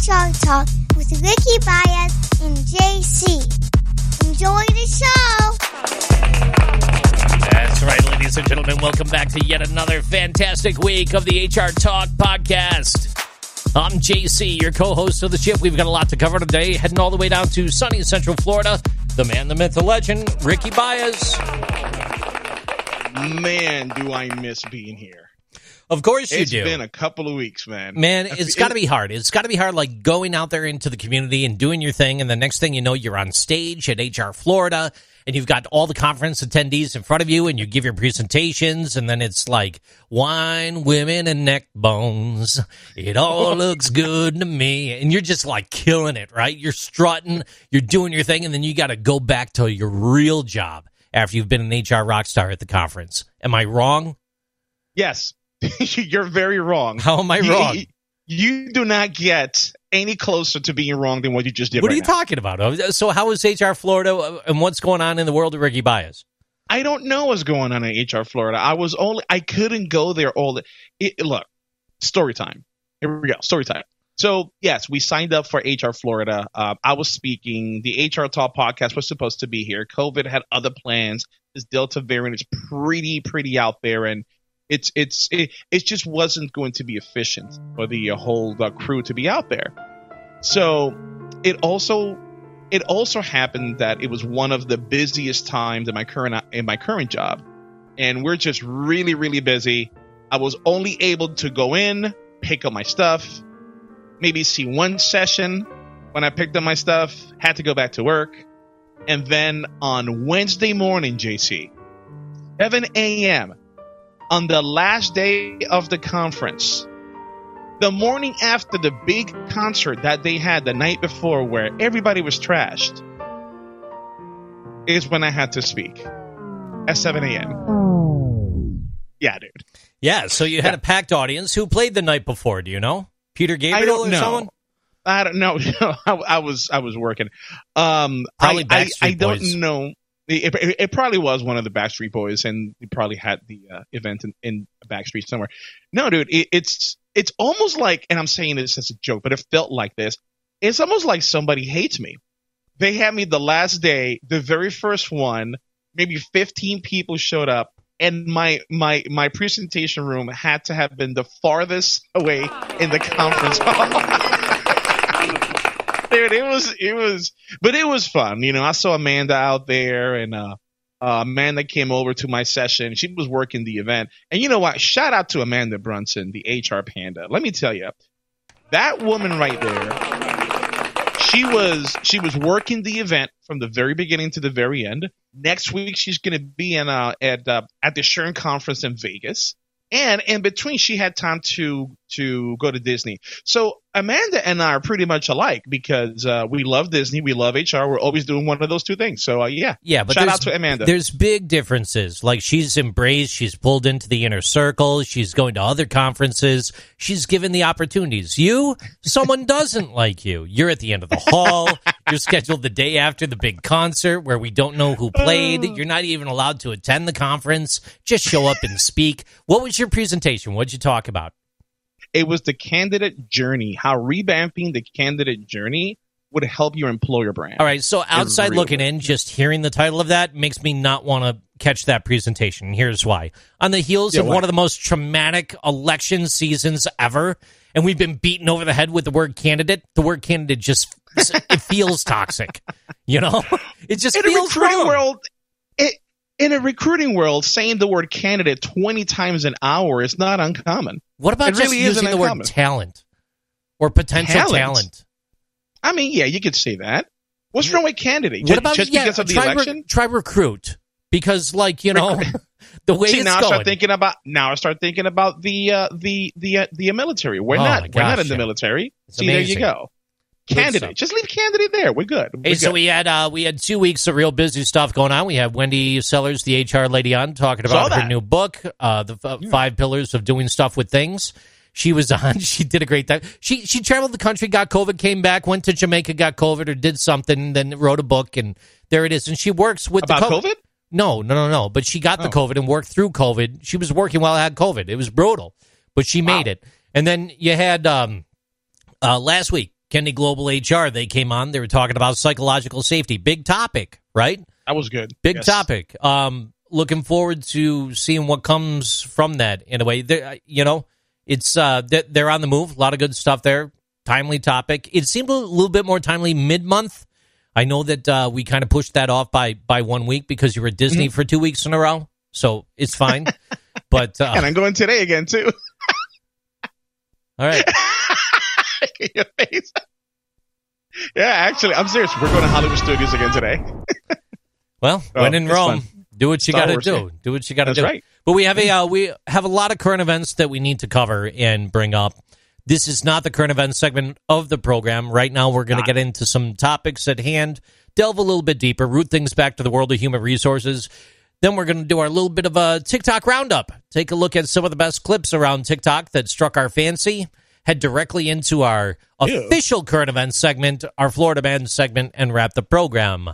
HR Talk with Ricky Baez and JC. Enjoy the show. That's right, ladies and gentlemen. Welcome back to yet another fantastic week of the HR Talk podcast. I'm JC, your co host of the ship. We've got a lot to cover today, heading all the way down to sunny Central Florida. The man, the myth, the legend, Ricky Baez. Man, do I miss being here. Of course you It's do. It's been a couple of weeks, man. Man, it's got to be hard. It's got to be hard, like going out there into the community and doing your thing. And the next thing you know, you're on stage at HR Florida and you've got all the conference attendees in front of you and you give your presentations. And then it's like wine, women, and neck bones. It all looks good to me. And you're just like killing it, right? You're strutting, you're doing your thing. And then you got to go back to your real job after you've been an HR rock star at the conference. Am I wrong? Yes, you're very wrong. How am I wrong? You, you do not get any closer to being wrong than what you just did. What right are you now. talking about? Uh, So, how is HR Florida uh, and what's going on in the world of Ricky Baez? I don't know what's going on in HR Florida. I was only I couldn't go there all the. It, look, story time. Here we go. Story time. So yes, we signed up for HR Florida. Uh, I was speaking. The HR Talk podcast was supposed to be here. COVID had other plans. This Delta variant is pretty pretty out there, and it's it's it, it just wasn't going to be efficient for the whole uh, crew to be out there. So it also it also happened that it was one of the busiest times in my current in my current job. And we're just really really busy. I was only able to go in pick up my stuff maybe see one session when i picked up my stuff had to go back to work. And then on wednesday morning jc 7 a.m on the last day of the conference the morning after the big concert that they had the night before where everybody was trashed is when I had to speak at 7 a.m. Yeah, dude. Yeah, so you had Yeah. a packed audience. Who played the night before? Do you know? Peter Gabriel I don't or know. someone? I don't know. I, I was I was working. Um, Probably I, I, I don't know. It, it, it probably was one of the Backstreet Boys, and he probably had the uh, event in, in Backstreet somewhere. No, dude, it, it's it's almost like, and I'm saying this as a joke, but it felt like this. It's almost like somebody hates me. They had me the last day, the very first one. Maybe 15 people showed up, and my my my presentation room had to have been the farthest away in the conference hall. Dude, it was it was, but it was fun. You know, I saw Amanda out there, and uh, uh, Amanda came over to my session. She was working the event, and you know what? Shout out to Amanda Brunson, the HR panda. Let me tell you, that woman right there, she was she was working the event from the very beginning to the very end. Next week, she's going to be in uh, at uh, at the SHRM conference in Vegas. And in between, she had time to to go to Disney. So Amanda and I are pretty much alike because uh, we love Disney, we love HR. We're always doing one of those two things. So uh, yeah, Yeah, but shout there's, out to Amanda. There's big differences. Like she's embraced, she's pulled into the inner circle, she's going to other conferences, she's given the opportunities. You, someone doesn't like you. You're at the end of the hall. You're scheduled the day after the big concert where we don't know who played. You're not even allowed to attend the conference. Just show up and speak. What was your presentation? What'd you talk about? It was the candidate journey, how revamping the candidate journey would help your employer brand. All right, so outside looking in, just hearing the title of that makes me not want to catch that presentation. Here's why. On the heels Yeah, of why? one of the most traumatic election seasons ever, and we've been beaten over the head with the word candidate, the word candidate just it feels toxic. You know? It just in a feels recruiting wrong. world, it, in a recruiting world, saying the word candidate twenty times an hour is not uncommon. What about it just really using the word talent or potential talent? Talent? I mean, yeah, you could say that. What's wrong with candidate? What about just yeah, because of the try, re- election? try recruit because, like you know, the way See, it's now I start thinking about now I start thinking about the uh, the the uh, the military. We're Oh, not we're not in the military. It's See, there you go. Candidate, just leave candidate there. We're good. Hey, We're so good. we had uh, we had two weeks of real busy stuff going on. We had Wendy Sellers, the HR lady, on talking about her new book, uh, the f- five pillars of doing stuff with things. She was on. She did a great time. She she traveled the country, got COVID, came back, went to Jamaica, got COVID, or did something, then wrote a book, and there it is. And she works with about the COVID. No, no, no, no. But she got the Oh. COVID and worked through COVID. She was working while I had COVID. It was brutal, but she made it. And then you had um, uh, last week Kendi Global HR, they came on. They were talking about psychological safety. Big topic, right? That was good. Big Yes. topic. Um, looking forward to seeing what comes from that. In a way, They're- you know, it's uh, they- they're on the move. A lot of good stuff there. Timely topic. It seemed a little bit more timely mid month. I know that uh, we kind of pushed that off by by one week because you were at Disney Mm-hmm. for two weeks in a row, so it's fine. but uh, And I'm going today again too. all right, Your face. Yeah, actually, I'm serious. We're going to Hollywood Studios again today. well, Oh, when in Rome, fun. do what you got to do. Do what you got to That's do. right. But we have a uh, we have a lot of current events that we need to cover and bring up. This is not the current events segment of the program. Right now, we're going to get into some topics at hand, delve a little bit deeper, root things back to the world of human resources. Then we're going to do our little bit of a TikTok roundup. Take a look at some of the best clips around TikTok that struck our fancy. Head directly into our Ew. official current events segment, our Florida Man segment, and wrap the program.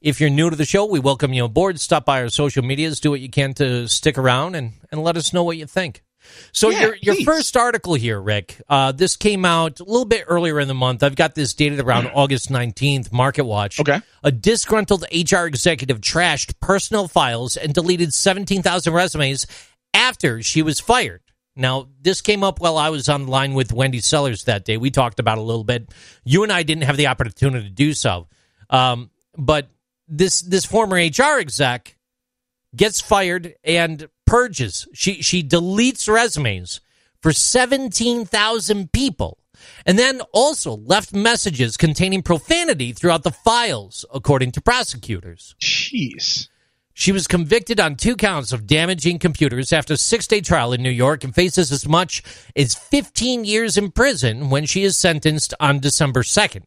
If you're new to the show, we welcome you aboard. Stop by our social medias, do what you can to stick around, and, and let us know what you think. So Yeah, your your please. first article here, Rick. Uh, this came out a little bit earlier in the month. I've got this dated around August nineteenth. Market Watch. Okay. A disgruntled HR executive trashed personal files and deleted seventeen thousand resumes after she was fired. Now, this came up while I was on the line with Wendy Sellers that day. We talked about a little bit. You and I didn't have the opportunity to do so, um, but this this former HR exec gets fired and purges. She she deletes resumes for 17,000 people and then also left messages containing profanity throughout the files according to prosecutors. Jeez. She was convicted on two counts of damaging computers after a six-day trial in New York and faces as much as 15 years in prison when she is sentenced on December 2nd.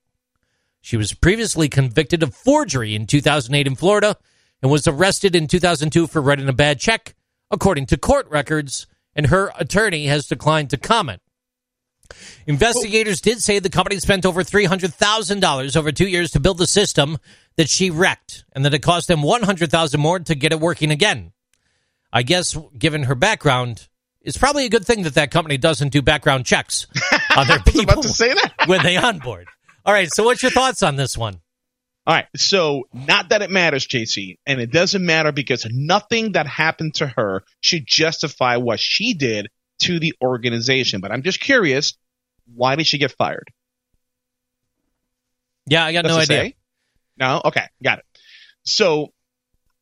She was previously convicted of forgery in 2008 in Florida and was arrested in 2002 for writing a bad check, according to court records, and her attorney has declined to comment. Investigators did say the company spent over $300,000 over two years to build the system that she wrecked, and that it cost them $100,000 more to get it working again. I guess, given her background, it's probably a good thing that that company doesn't do background checks on their I was people about to say that. when they onboard. All right, so what's your thoughts on this one? All right. So, not that it matters, JC, and it doesn't matter because nothing that happened to her should justify what she did to the organization. But I'm just curious, why did she get fired? Yeah, I got no Does idea. say? No? Okay, got it. So,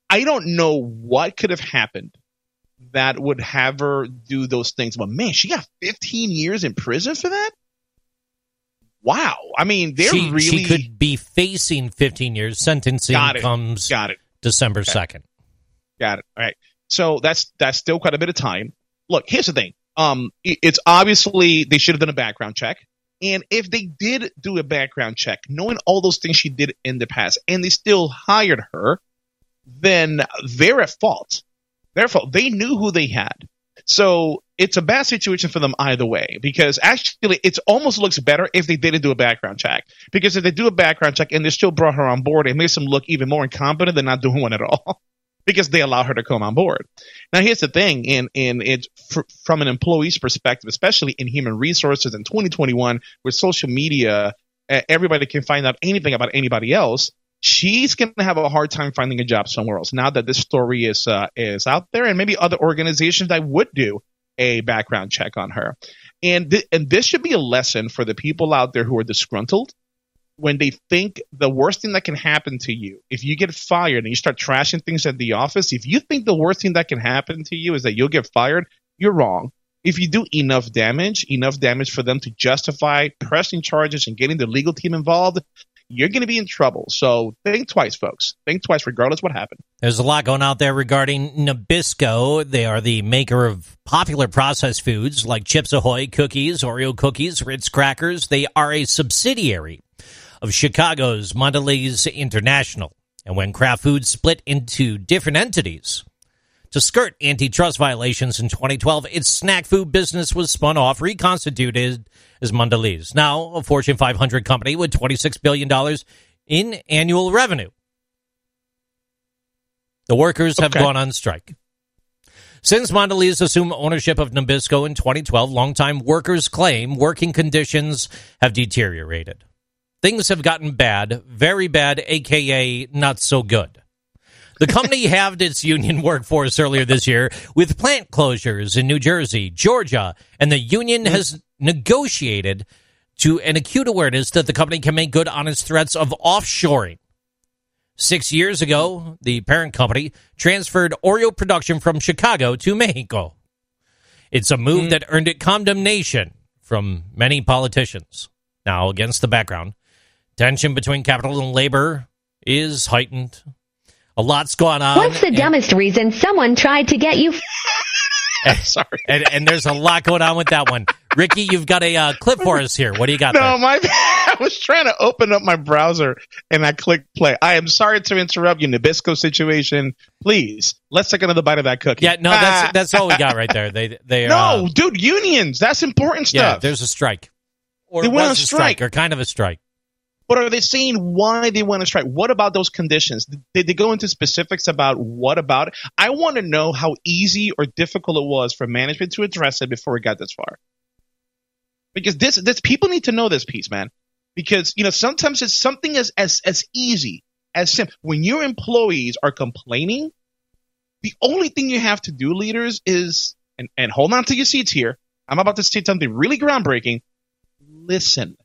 I don't know what could have happened that would have her do those things. But man, she got 15 years in prison for that? Wow. I mean, they're she, really she could be facing 15 years. Sentencing Got it. comes got it. December Okay. 2nd. Got it. All right. So that's that's still quite a bit of time. Look, here's the thing. Um, it's obviously they should have done a background check, and if they did do a background check, knowing all those things she did in the past, and they still hired her, then they're at fault. They're fault. They knew who they had. So it's a bad situation for them either way because actually it almost looks better if they didn't do a background check. Because if they do a background check and they still brought her on board, it makes them look even more incompetent than not doing one at all. because they allow her to come on board. Now, here's the thing, and and it's fr- from an employee's perspective, especially in human resources in 2021, with social media, uh, everybody can find out anything about anybody else. She's going to have a hard time finding a job somewhere else now that this story is uh, is out there, and maybe other organizations that would do a background check on her. And th- and this should be a lesson for the people out there who are disgruntled when they think the worst thing that can happen to you if you get fired and you start trashing things at the office if you think the worst thing that can happen to you is that you'll get fired you're wrong if you do enough damage enough damage for them to justify pressing charges and getting the legal team involved you're going to be in trouble so think twice folks think twice regardless what happened There's a lot going out there regarding Nabisco. They are the maker of popular processed foods like Chips Ahoy cookies, Oreo cookies, Ritz crackers. They are a subsidiary of Chicago's Mondelez International. And when Kraft Foods split into different entities to skirt antitrust violations in 2012, its snack food business was spun off, reconstituted as Mondelez, now a Fortune 500 company with $26 billion in annual revenue. The workers have Okay. gone on strike. Since Mondelez assumed ownership of Nabisco in 2012, longtime workers claim working conditions have deteriorated. Things have gotten bad, very bad, aka not so good. The company halved its union workforce earlier this year with plant closures in New Jersey, Georgia, and the union has negotiated to an acute awareness that the company can make good on its threats of offshoring. Six years ago, the parent company transferred Oreo production from Chicago to Mexico. It's a move hmm. that earned it condemnation from many politicians. Now, against the background, tension between capital and labor is heightened. A lot's gone on. What's the and- dumbest reason someone tried to get you Sorry. and, and there's a lot going on with that one. Ricky, you've got a uh, clip for us here. What do you got No, there? my I was trying to open up my browser and I clicked play. I am sorry to interrupt you, Nabisco situation. Please, let's take another bite of that cookie. Yeah, no, Ah. that's that's all we got right there. They they no, uh, dude, unions. That's important stuff. yeah. stuff. There's a strike, or They it went on a strike, strike. or kind of a strike. But are they saying why they want to strike? What about those conditions? Did they go into specifics about what about it? I want to know how easy or difficult it was for management to address it before it got this far. Because this, this people need to know this piece, man. Because you know sometimes it's something as as as easy as simple. When your employees are complaining, the only thing you have to do, leaders, is and and hold on to your seats here. I'm about to say something really groundbreaking. Listen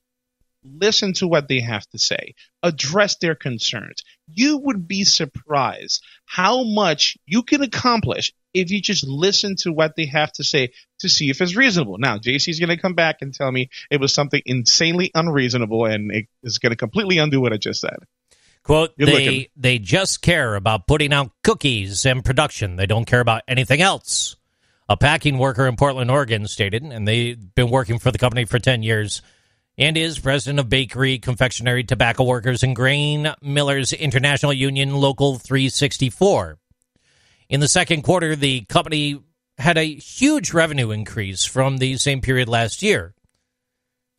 listen to what they have to say, address their concerns. You would be surprised how much you can accomplish if you just listen to what they have to say to see if it's reasonable. Now, JC is going to come back and tell me it was something insanely unreasonable and it is going to completely undo what I just said. Quote, Good they looking. they just care about putting out cookies and production. They don't care about anything else. A packing worker in Portland, Oregon stated, and they've been working for the company for 10 years, and is president of Bakery, Confectionery, Tobacco Workers, and Grain Millers International Union Local 364. In the second quarter, the company had a huge revenue increase from the same period last year.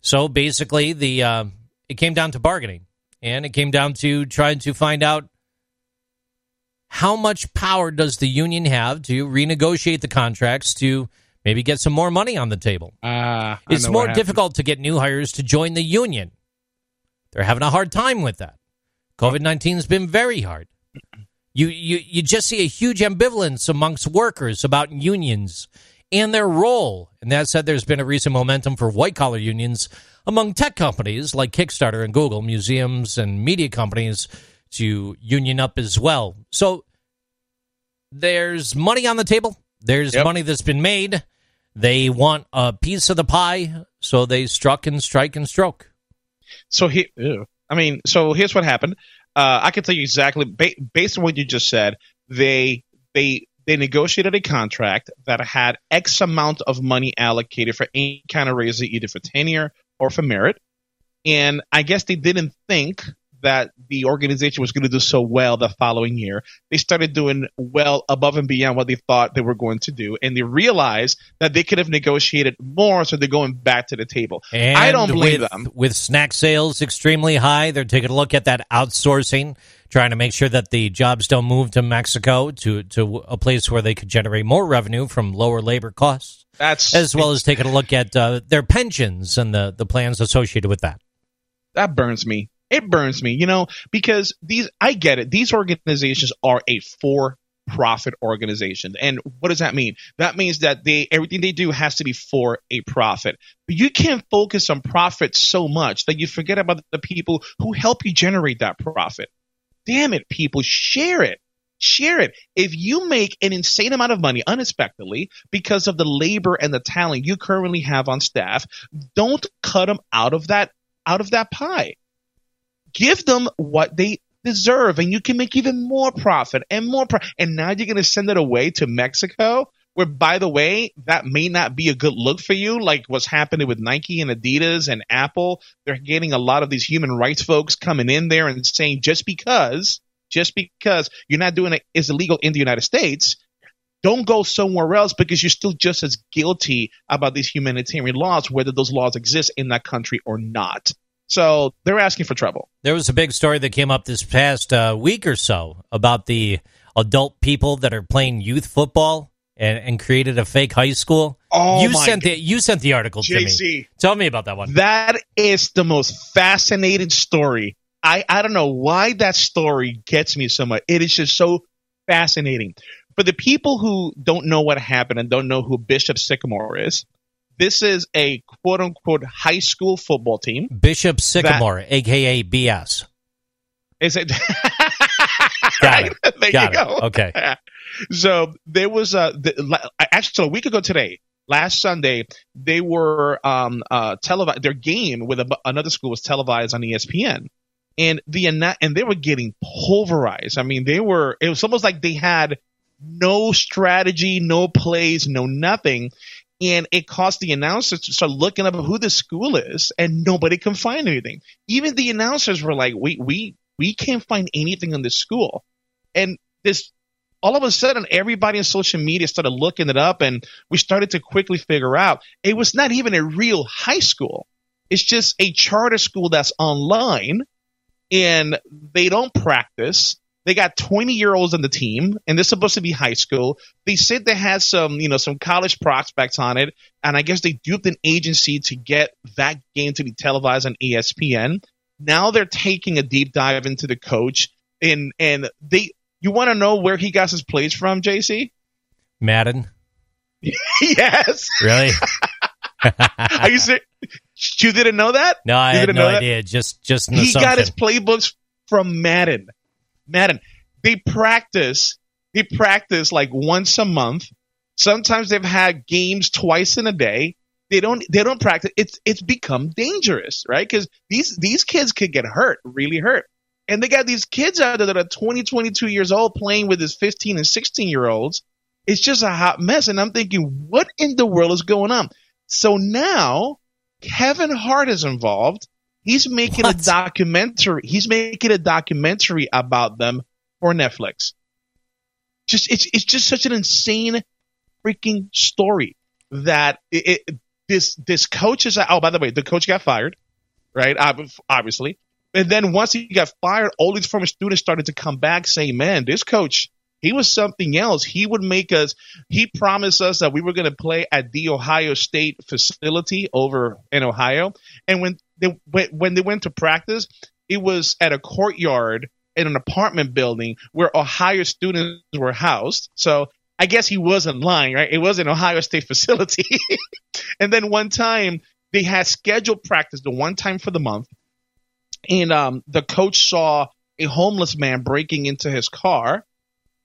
So basically, the uh, it came down to bargaining, and it came down to trying to find out how much power does the union have to renegotiate the contracts to maybe get some more money on the table. Uh, It's more difficult to get new hires to join the union. They're having a hard time with that. COVID 19 has been very hard. You, you, you just see a huge ambivalence amongst workers about unions and their role. And that said, there's been a recent momentum for white collar unions among tech companies like Kickstarter and Google, museums and media companies to union up as well. So there's money on the table. There's Yep. money that's been made. They want a piece of the pie, so they struck and strike and stroke. So here. I mean, so here's what happened. Uh, I can tell you exactly ba- based on what you just said. They they they negotiated a contract that had X amount of money allocated for any kind of raise, either for tenure or for merit. And I guess they didn't think that the organization was going to do so well the following year. They started doing well above and beyond what they thought they were going to do, and they realized that they could have negotiated more. So they're going back to the table. And I don't blame with, them. With snack sales extremely high, they're taking a look at that outsourcing, trying to make sure that the jobs don't move to Mexico to, to a place where they could generate more revenue from lower labor costs, That's as well as taking a look at uh, their pensions and the, the plans associated with that. that burns me. It burns me, you know, because these I get it. These organizations are a for profit organization. And what does that mean? That means that they everything they do has to be for a profit. But you can't focus on profit so much that you forget about the people who help you generate that profit. Damn it, people, share it. Share it. If you make an insane amount of money unexpectedly because of the labor and the talent you currently have on staff, don't cut them out of that out of that pie give them what they deserve and you can make even more profit and more pro- and now you're going to send it away to Mexico where by the way that may not be a good look for you like what's happening with Nike and Adidas and Apple. They're getting a lot of these human rights folks coming in there and saying just because just because you're not doing it is illegal in the United States don't go somewhere else because you're still just as guilty about these humanitarian laws whether those laws exist in that country or not so they're asking for trouble. There was a big story that came up this past uh, week or so about the adult people that are playing youth football and, and created a fake high school. Oh you sent God. the you sent the article to me. Tell me about that one. That is the most fascinating story. I, I don't know why that story gets me so much. It is just so fascinating. For the people who don't know what happened and don't know who Bishop Sycamore is, this is a quote unquote high school football team. Bishop Sycamore, aka BS. Is it? Got it. there Got you it. go. Okay. So there was a the, actually a week ago today, last Sunday, they were um uh televised. Their game with a, another school was televised on ESPN, and the and they were getting pulverized. I mean, they were. It was almost like they had no strategy, no plays, no nothing. And it caused the announcers to start looking up who the school is, and nobody can find anything. Even the announcers were like, "We we we can't find anything on this school." And this all of a sudden everybody in social media started looking it up and we started to quickly figure out it was not even a real high school it's just a charter school that's online and they don't practice they got 20 year olds on the team and they're supposed to be high school they said they had some you know some college prospects on it and i guess they duped an agency to get that game to be televised on espn now they're taking a deep dive into the coach and and they you want to know where he got his plays from, JC? Madden. yes. Really? Are you serious? You didn't know that? No, I You had didn't no idea. Just just He got his playbooks from Madden. Madden. They practice. They practice like once a month. Sometimes they've had games twice in a day. They don't. They don't practice. It's it's become dangerous, right? Because these these kids could get hurt, really hurt. And they got these kids out there that are 20, 22 years old playing with his 15 and 16 year olds. It's just a hot mess. And I'm thinking, what in the world is going on? So now Kevin Hart is involved. He's making What? a documentary. He's making a documentary about them for Netflix. Just it's it's just such an insane freaking story that it, it this this coach is oh by the way the coach got fired right obviously and then once he got fired all these former students started to come back saying man this coach he was something else he would make us he promised us that we were going to play at the ohio state facility over in ohio and when they when, they went to practice it was at a courtyard in an apartment building where ohio students were housed so I guess he wasn't lying, right? It was an Ohio State facility. and then one time they had scheduled practice, the one time for the month, and um, the coach saw a homeless man breaking into his car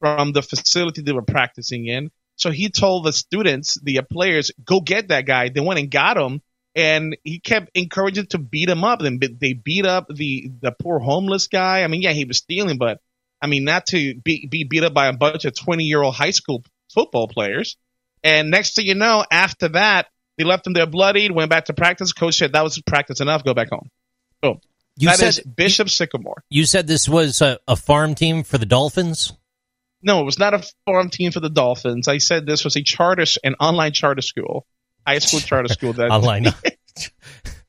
from the facility they were practicing in. So he told the students, the players, go get that guy. They went and got him, and he kept encouraging to beat him up. And they beat up the the poor homeless guy. I mean, yeah, he was stealing, but I mean, not to be, be beat up by a bunch of 20 year old high school football players. And next thing you know, after that, they left him there bloodied, went back to practice. Coach said, that was practice enough, go back home. Boom. You That said is Bishop Sycamore. you said this was a, a farm team for the Dolphins. No, it was not a farm team for the Dolphins. I said this was a charter, an online charter school, high school charter school. That Online.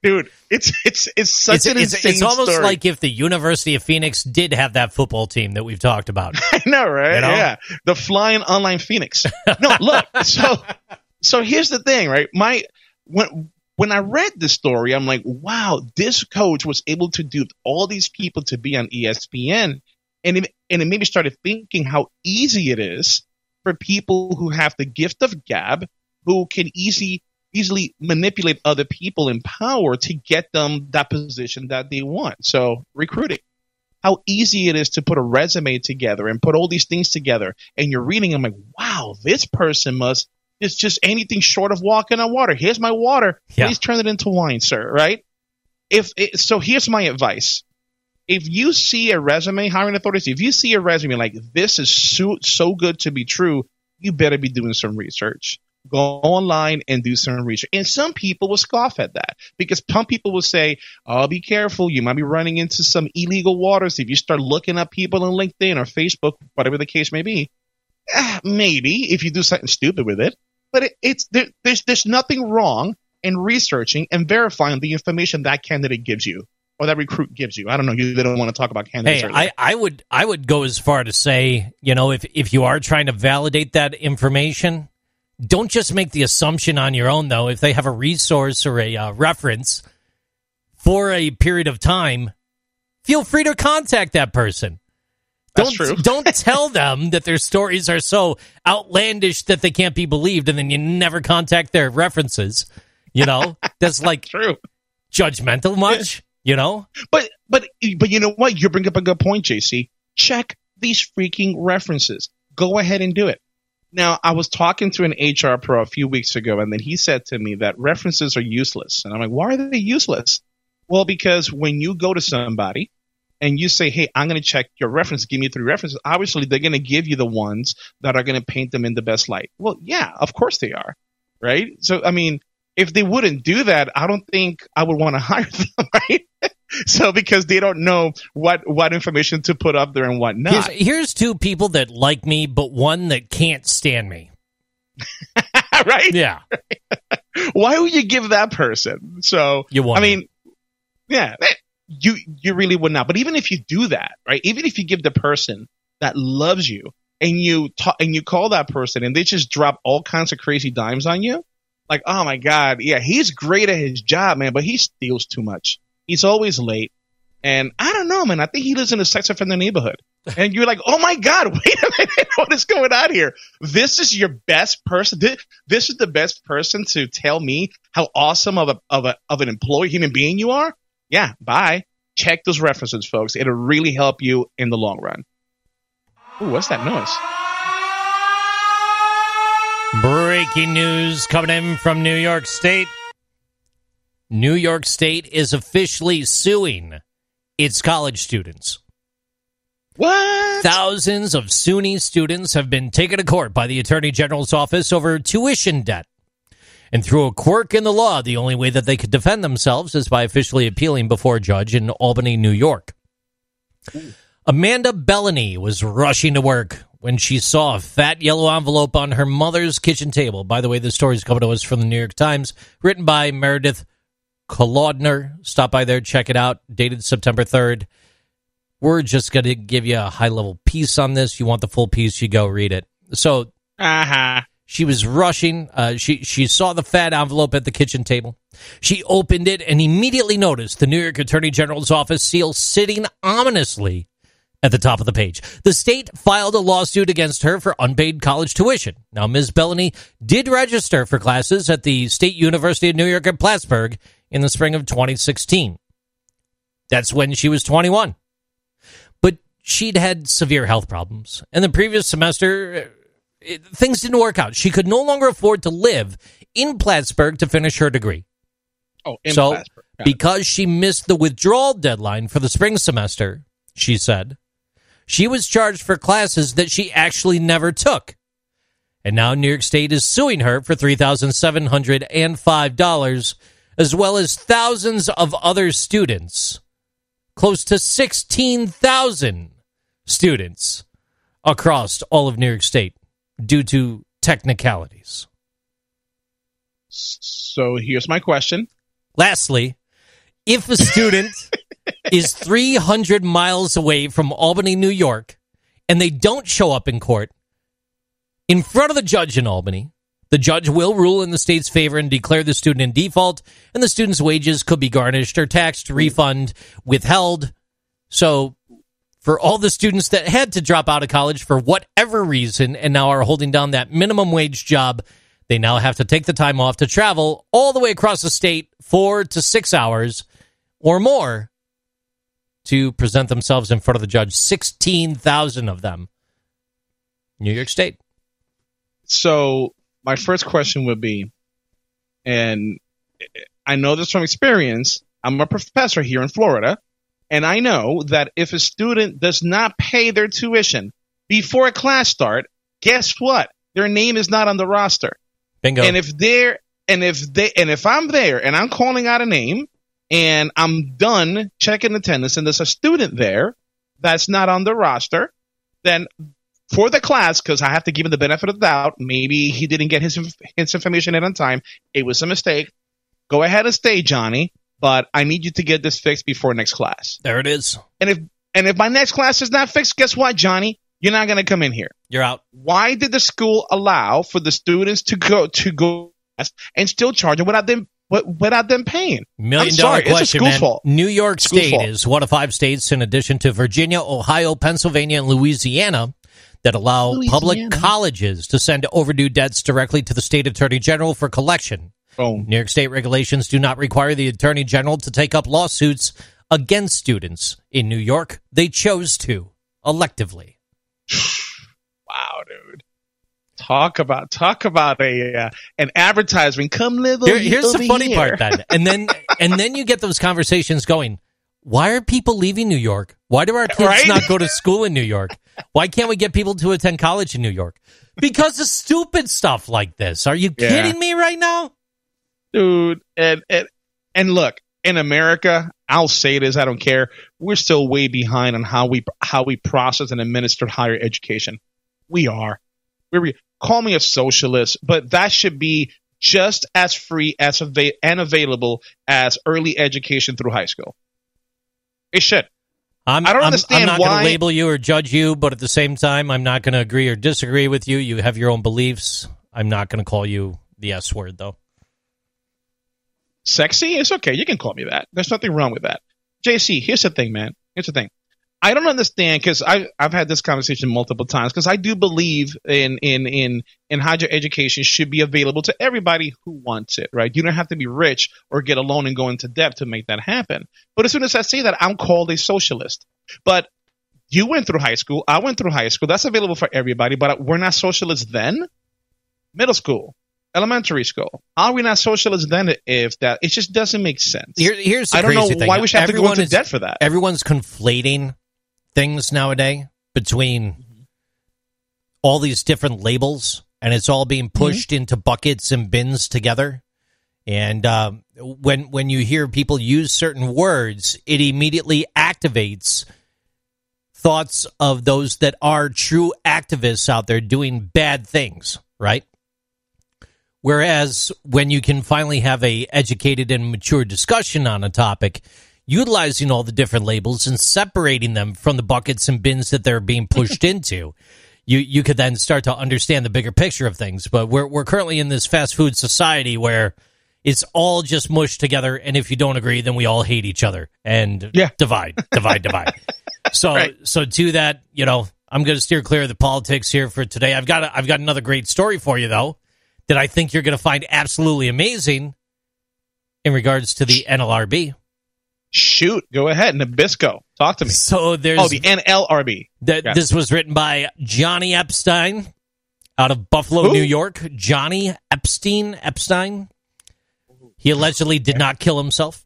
dude, it's it's it's such It's, an it's, insane it's almost story. like if the University of Phoenix did have that football team that we've talked about. I know, right? You know? Yeah, the flying online phoenix. No, look. so, so here's the thing, right? My when when I read this story, I'm like, wow, this coach was able to do all these people to be on ESPN, and it, and it made me started thinking how easy it is for people who have the gift of gab, who can easy easily manipulate other people in power to get them that position that they want. So recruiting how easy it is to put a resume together and put all these things together. And you're reading, I'm like, wow, this person must, it's just anything short of walking on water. Here's my water. Yeah. Please turn it into wine, sir. Right? If it, so, here's my advice. If you see a resume, hiring authorities, if you see a resume like this is so, so good to be true, you better be doing some research. Go online and do some research. And some people will scoff at that because some people will say, oh, be careful. You might be running into some illegal waters if you start looking up people on LinkedIn or Facebook, whatever the case may be. Ah, maybe if you do something stupid with it, but it, it's there, there's there's nothing wrong in researching and verifying the information that candidate gives you or that recruit gives you. I don't know. You they don't want to talk about candidates. Hey. I, I would I would go as far to say, you know, if if you are trying to validate that information, Don't just make the assumption on your own, though. If they have a resource or a uh, reference for a period of time, feel free to contact that person. That's don't, don't tell them that their stories are so outlandish that they can't be believed, and then you never contact their references. You know, that's like True. judgmental much. You know, But but but you know what? You bring up a good point, JC. Check these freaking references. Go ahead and do it. Now, I was talking to an HR pro a few weeks ago, and then he said to me that references are useless. And I'm like, why are they useless? Well, because when you go to somebody and you say, hey, I'm going to check your reference, give me three references, obviously they're going to give you the ones that are going to paint them in the best light. Well, yeah, of course they are. Right? So, I mean, if they wouldn't do that, I don't think I would want to hire them, right? so because they don't know what what information to put up there and what not. here's, here's two people that like me, but one that can't stand me. right? Yeah, Why would you give that person? So You won't. I mean, yeah, eh, you you really would not. But even if you do that, right? Even if you give the person that loves you and you talk and you call that person and they just drop all kinds of crazy dimes on you, like, oh my god, yeah, he's great at his job, man, but he steals too much. He's always late. And I don't know, man. I think he lives in a sex offender neighborhood. And you're like, oh my God, wait a minute. What is going on here? This is your best person. This, this is the best person to tell me how awesome of a, of a, of an employee, human being you are. Yeah. Bye. Check those references, folks. It'll really help you in the long run. Ooh, what's that noise? Breaking news coming in from New York State. New York State is officially suing its college students. What? Thousands of SUNY students have been taken to court by the Attorney General's office over tuition debt. And through a quirk in the law, the only way that they could defend themselves is by officially appealing before a judge in Albany, New York. Amanda Bellany was rushing to work when she saw a fat yellow envelope on her mother's kitchen table. By the way, this story is coming to us from the New York Times, written by Meredith Kolodner. Stop by there, check it out. Dated September 3rd. We're just going to give you a high level piece on this. You want the full piece, you go read it. So Uh-huh. she was rushing. Uh, she she saw the fat envelope at the kitchen table. She opened it and immediately noticed the New York Attorney General's office seal sitting ominously at the top of the page. The state filed a lawsuit against her for unpaid college tuition. Now, Ms. Bellany did register for classes at the State University of New York at Plattsburgh in the spring of 2016. That's when she was 21. But she'd had severe health problems. And the previous semester, uh, it, things didn't work out. She could no longer afford to live in Plattsburgh to finish her degree. Oh, in so. Because she missed the withdrawal deadline for the spring semester, she said, she was charged for classes that she actually never took. And now New York State is suing her for $3,705, as well as thousands of other students. Close to 16,000 students across all of New York State due to technicalities. So here's my question. Lastly, if a student is 300 miles away from Albany, New York, and they don't show up in court in front of the judge in Albany, the judge will rule in the state's favor and declare the student in default, and the student's wages could be garnished or taxed, refund, withheld. So, for all the students that had to drop out of college for whatever reason and now are holding down that minimum wage job, they now have to take the time off to travel all the way across the state, four to six hours or more, to present themselves in front of the judge. 16,000 of them. New York State. So my first question would be, and I know this from experience. I'm a professor here in Florida, and I know that if a student does not pay their tuition before a class start, guess what? Their name is not on the roster. Bingo. And if they're and if they and if I'm there and I'm calling out a name and I'm done checking attendance and there's a student there that's not on the roster, then for the class, because I have to give him the benefit of the doubt, maybe he didn't get his his information in on time. It was a mistake. Go ahead and stay, Johnny. But I need you to get this fixed before next class. there it is. And if and if my next class is not fixed, guess what, Johnny? You're not going to come in here. You're out. Why did the school allow for the students to go to go and still charge them without them without them paying? Million I'm dollar sorry, question, it's a school's man. fault. New York School's State fault. is one of five states, in addition to Virginia, Ohio, Pennsylvania, and Louisiana, that allow public colleges to send overdue debts directly to the state attorney general for collection. Boom. New York State regulations do not require the attorney general to take up lawsuits against students. In New York, they chose to electively. Wow, dude. Talk about talk about a uh, an advertisement. Come live Here- over here's the funny here. part then, and then and then you get those conversations going. Why are people leaving New York? Why do our kids Right? not go to school in New York? Why can't we get people to attend college in New York? Because of stupid stuff like this. Are you Yeah. kidding me right now? dude. And, and and look, in America, I'll say this. I don't care. We're still way behind on how we how we process and administer higher education. We are. We're call me a socialist, but that should be just as free as ava- and available as early education through high school. It should. I'm, I don't I'm- understand I'm not going to label you or judge you, but at the same time, I'm not going to agree or disagree with you. You have your own beliefs. I'm not going to call you the S word, though. sexy, it's okay. You can call me that. There's nothing wrong with that. JC, here's the thing, man. Here's the thing. I don't understand because I I've had this conversation multiple times because I do believe in in in in higher education should be available to everybody who wants it, right? You don't have to be rich or get a loan and go into debt to make that happen. But as soon as I say that, I'm called a socialist. But you went through high school. I went through high school. That's available for everybody. But we're not socialists then. Middle school, elementary school. Are we not socialists then? If that, it just doesn't make sense. Here, here's the I don't know thing. why we should have to go into is- debt for that. everyone's conflating things nowadays between all these different labels and it's all being pushed into buckets and bins together. And um, when when you hear people use certain words it immediately activates thoughts of those that are true activists out there doing bad things right? Whereas when you can finally have a educated and mature discussion on a topic, utilizing all the different labels and separating them from the buckets and bins that they're being pushed into, you you could then start to understand the bigger picture of things. But we're we're currently in this fast food society where it's all just mushed together, and if you don't agree, then we all hate each other and Yeah. divide, divide, divide. So Right. so to that, you know, I'm going to steer clear of the politics here for today. I've got a, I've got another great story for you though that I think you're going to find absolutely amazing in regards to the NLRB. Shoot, go ahead, Nabisco, talk to me. So there's Oh, the NLRB. yeah. this was written by Johnny Epstein out of Buffalo, Who? New York. Johnny Epstein, Epstein. He allegedly did not kill himself.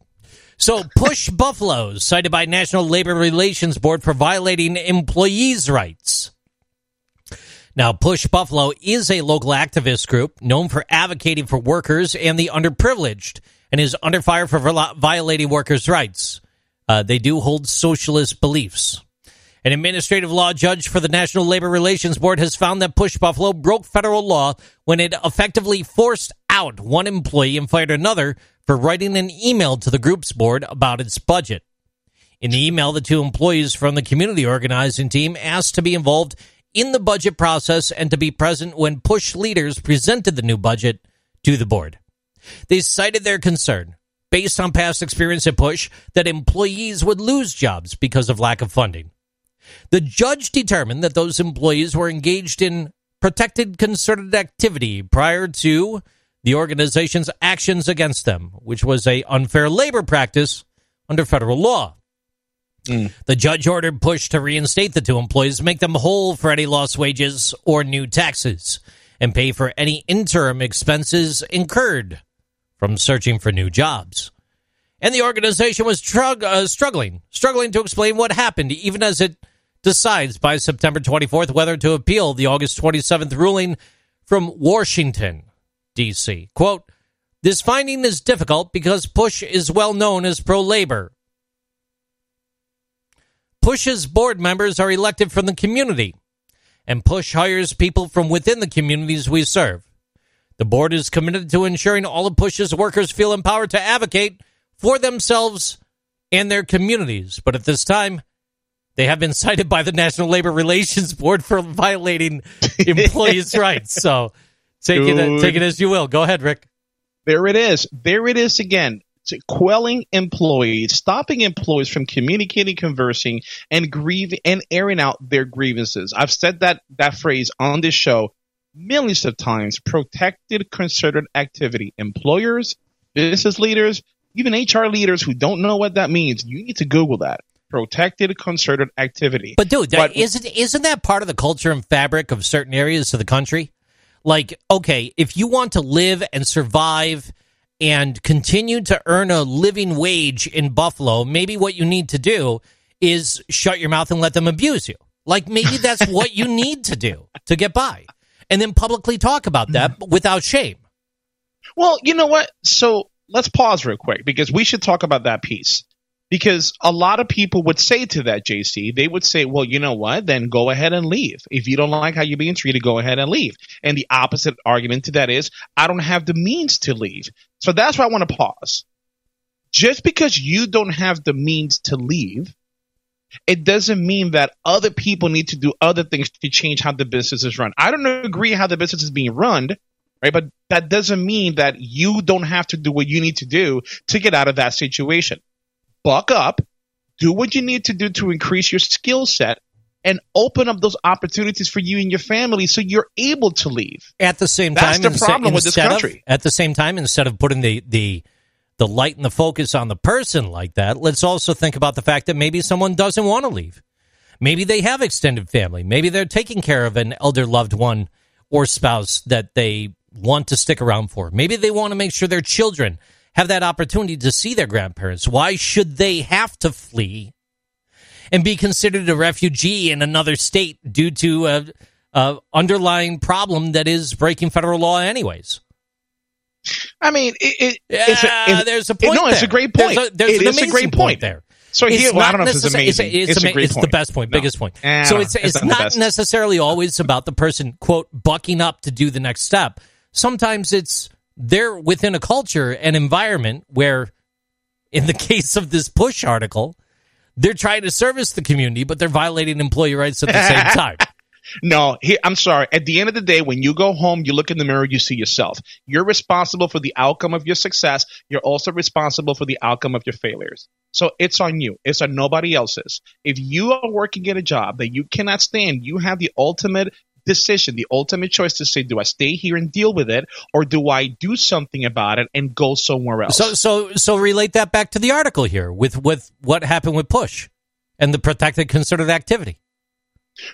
So, push buffaloes cited by National Labor Relations Board for violating employees' rights. Now, Push Buffalo is a local activist group known for advocating for workers and the underprivileged and is under fire for violating workers' rights. Uh, they do hold socialist beliefs. An administrative law judge for the National Labor Relations Board has found that Push Buffalo broke federal law when it effectively forced out one employee and fired another for writing an email to the group's board about its budget. In the email, the two employees from the community organizing team asked to be involved in the budget process and to be present when Push leaders presented the new budget to the board. They cited their concern, based on past experience at Push, that employees would lose jobs because of lack of funding. The judge determined that those employees were engaged in protected concerted activity prior to the organization's actions against them, which was a unfair labor practice under federal law. Hmm. The judge ordered Push to reinstate the two employees, make them whole for any lost wages or new taxes, and pay for any interim expenses incurred from searching for new jobs. And the organization was trug- uh, struggling, struggling to explain what happened, even as it decides by September 24th whether to appeal the August 27th ruling from Washington, D.C. Quote, this finding is difficult because Push is well known as pro labor. Push's board members are elected from the community, and Push hires people from within the communities we serve. The board is committed to ensuring all of Push's workers feel empowered to advocate for themselves and their communities, but at this time, They have been cited by the National Labor Relations Board for violating employees' rights. So take it, take it as you will. Go ahead, Rick. There it is. There it is again. So quelling employees, stopping employees from communicating, conversing, and grieving and airing out their grievances. I've said that that phrase on this show millions of times. Protected concerted activity. Employers, business leaders, even HR leaders who don't know what that means, you need to Google that. Protected concerted activity. But dude, But- isn't isn't that part of the culture and fabric of certain areas of the country? Like, okay, if you want to live and survive and continue to earn a living wage in Buffalo, maybe what you need to do is shut your mouth and let them abuse you. Like maybe that's what you need to do to get by. And then publicly talk about that mm-hmm. without shame. Well, you know what? So let's pause real quick because we should talk about that piece. Because a lot of people would say to that, JC, they would say, well, you know what? Then go ahead and leave. If you don't like how you're being treated, go ahead and leave. And the opposite argument to that is, I don't have the means to leave. So that's why I want to pause. Just because you don't have the means to leave, it doesn't mean that other people need to do other things to change how the business is run. I don't agree how the business is being run, right? But that doesn't mean that you don't have to do what you need to do to get out of that situation. Buck up, do what you need to do to increase your skill set, and open up those opportunities for you and your family so you're able to leave. At the same That's time, the problem with this instead of- country. at the same time, instead of putting the the the light and the focus on the person like that, let's also think about the fact that maybe someone doesn't want to leave. Maybe they have extended family. Maybe they're taking care of an elder loved one or spouse that they want to stick around for. Maybe they want to make sure their children have that opportunity to see their grandparents. Why should they have to flee and be considered a refugee in another state due to a, a underlying problem that is breaking federal law anyways? I mean, it, it, it's a, it- there's a point. No, it's a great point. There's, a, there's It an is a great point there. So It's here, well, I don't know if it's amazing. It's, It's ama- great it's the best point, No. biggest point. Eh, so it's. It's it's not not necessarily always about the person quote bucking up to do the next step. Sometimes it's they're within a culture and environment where, in the case of this push article, they're trying to service the community, but they're violating employee rights at the same time. No, he, I'm sorry. At the end of the day, when you go home, you look in the mirror, you see yourself. You're responsible for the outcome of your success. You're also responsible for the outcome of your failures. So it's on you. It's on nobody else's. If you are working at a job that you cannot stand, you have the ultimate decision, the ultimate choice to say, do I stay here and deal with it, or do I do something about it and go somewhere else? So so so relate that back to the article here with with what happened with push and the protected concerted activity.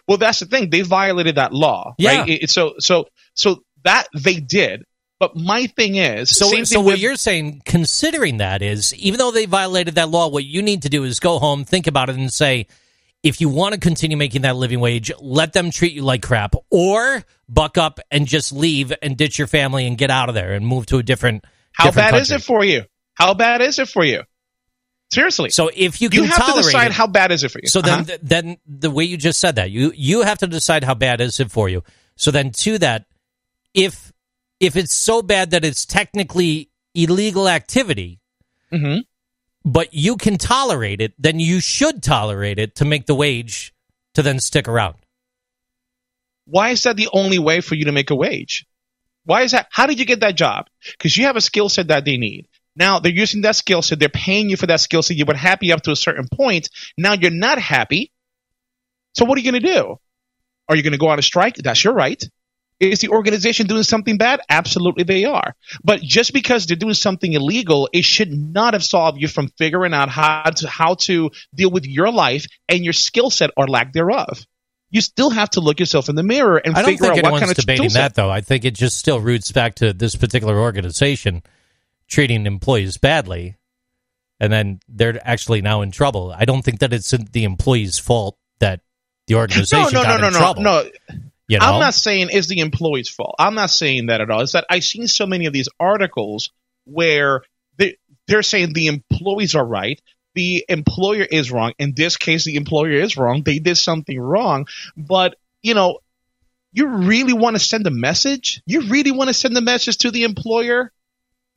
Well, that's the thing. They violated that law, Yeah. right? It- so, so, so that they did. But my thing is, So, so what with- you're saying, considering that is, even though they violated that law, what you need to do is go home, think about it, and say, if you want to continue making that living wage, let them treat you like crap, or buck up and just leave and ditch your family and get out of there and move to a different. how different bad is it for you? How bad is it for you? Seriously, So if you can you have to decide it, how bad is it for you. So Uh-huh. then, then the way you just said that, you you have to decide how bad is it for you. So then, to that, if if it's so bad that it's technically illegal activity, Mhm. but you can tolerate it, then you should tolerate it to make the wage to then stick around. why is that the only way for you to make a wage? Why is that? How did you get that job? Because you have a skill set that they need. Now they're using that skill set. They're paying you for that skill set. You were happy up to a certain point. Now you're not happy. So what are you going to do? Are you going to go on a strike? That's your right. Is the organization doing something bad? Absolutely they are. But just because they're doing something illegal, it should not have solved you from figuring out how to how to deal with your life and your skill set or lack thereof. You still have to look yourself in the mirror and I don't figure think out what anyone's kind of debating that, though. I think it just still roots back to this particular organization treating employees badly, and then they're actually now in trouble. I don't think that it's the employee's fault that the organization No, no, got no, in no, no, no. You know? I'm not saying it's the employee's fault. I'm not saying that at all. It's that I've seen so many of these articles where they, they're saying the employees are right, the employer is wrong. In this case, the employer is wrong. They did something wrong. But, you know, you really want to send a message? You really want to send a message to the employer?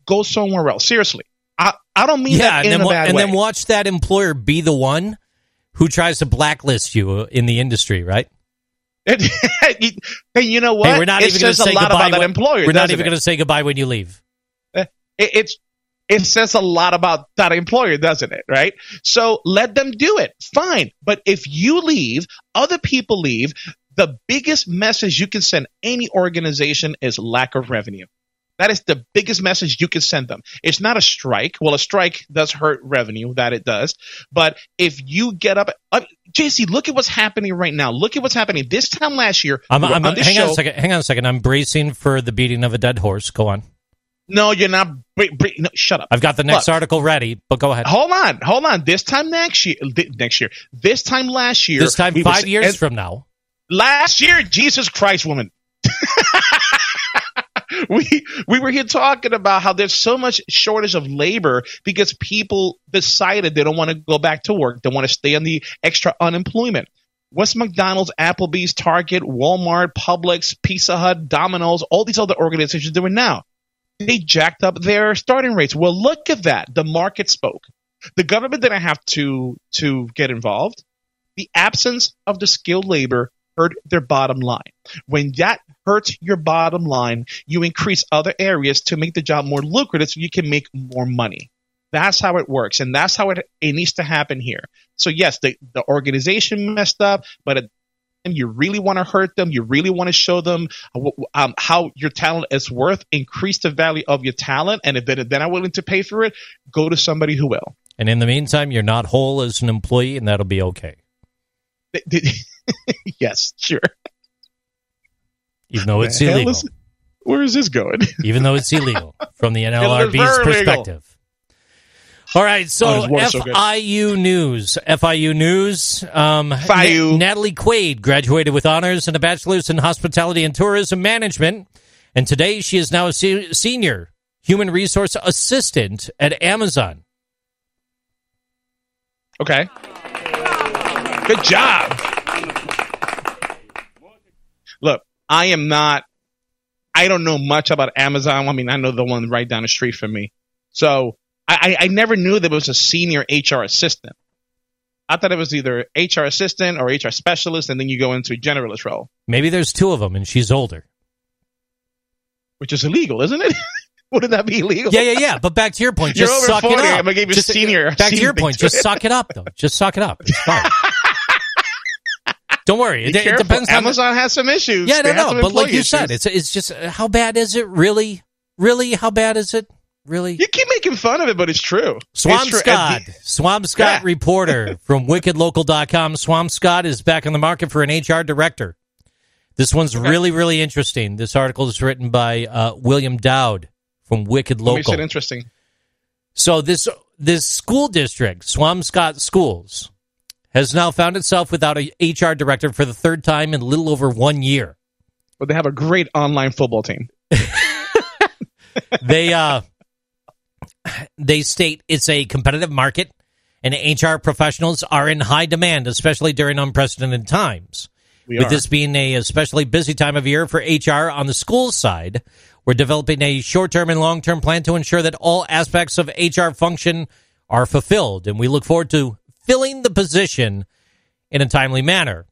Go somewhere else. Seriously. I, I don't mean yeah, that and in then a bad and way. then watch that employer be the one who tries to blacklist you uh, in the industry, right? And, and you know what? Hey, we're not it even going says to say a lot goodbye. about that when- employer. we're not even going to say goodbye when you leave. Eh, it, it's it says a lot about that employer, doesn't it? Right? So let them do it. Fine. But if you leave, other people leave. The biggest message you can send any organization is lack of revenue. That is the biggest message you can send them. It's not a strike. Well, a strike does hurt revenue, that it does. But if you get up, uh, JC, look at what's happening right now. Look at what's happening. This time last year, I'm, I'm, on hang on a second. Hang on a second. I'm bracing for the beating of a dead horse. Go on. No, you're not. No, shut up. I've got the next Look. article ready, but go ahead. Hold on, hold on. This time next year, th- next year. This time last year. This time, we five s- years from now. last year, Jesus Christ, woman. we we were here talking about how there's so much shortage of labor because people decided they don't want to go back to work. They want to stay on the extra unemployment. What's McDonald's, Applebee's, Target, Walmart, Publix, Pizza Hut, Domino's, all these other organizations doing now? They jacked up their starting rates. Well, look at that. The market spoke. The government didn't have to to get involved. The absence of the skilled labor hurt their bottom line. When that hurts your bottom line, you increase other areas to make the job more lucrative so you can make more money. That's how it works, and that's how it, it needs to happen here. So yes, the, the organization messed up, but and you really want to hurt them, you really want to show them um, how your talent is worth, increase the value of your talent, and if they're, they're not willing to pay for it, go to somebody who will. And in the meantime, you're not whole as an employee, and that'll be okay. yes, sure. Even though it's illegal. is- Where is this going? even though it's illegal from the NLRB's perspective. All right, Oh, so this water's so. FIU news. FIU news. Um, FIU. Na- Natalie Quaid graduated with honors and a bachelor's in hospitality and tourism management, and today she is now a se- senior human resource assistant at Amazon. Okay. Good job. Look, I am not. I don't know much about Amazon. I mean, I know the one right down the street from me. So I, I, never knew there was a senior HR assistant. I thought it was either HR assistant or HR specialist, and then you go into a generalist role, Maybe there's two of them, and she's older. which is illegal, isn't it? Wouldn't that be illegal? Yeah, yeah, yeah. But back to your point, You're just over suck 40, it up. I'm gonna give you Just- senior- Back to your point, just suck it up, though. Just suck it up. It's fine. Don't worry. It, it depends the- Amazon has some issues. Yeah, They have know, but like you said, it's it's just uh, how bad is it really? Really, how bad is it? Really? You keep making fun of it, but it's true. Swamp It's true. Scott, the- Swampscott Yeah. reporter from wickedlocal.com. Swampscott is back on the market for an HR director. This one's really, really interesting. This article is written by uh, William Dowd from Wicked What makes Local. it interesting? So this this school district, Swampscott Schools, has now found itself without a HR director for the third time in a little over one year. But they have a great online football team. They uh they state it's a competitive market and HR professionals are in high demand, especially during unprecedented times. We With are. this being a especially busy time of year for HR on the school side, we're developing a short term and long term plan to ensure that all aspects of HR function are fulfilled. And we look forward to filling the position in a timely manner.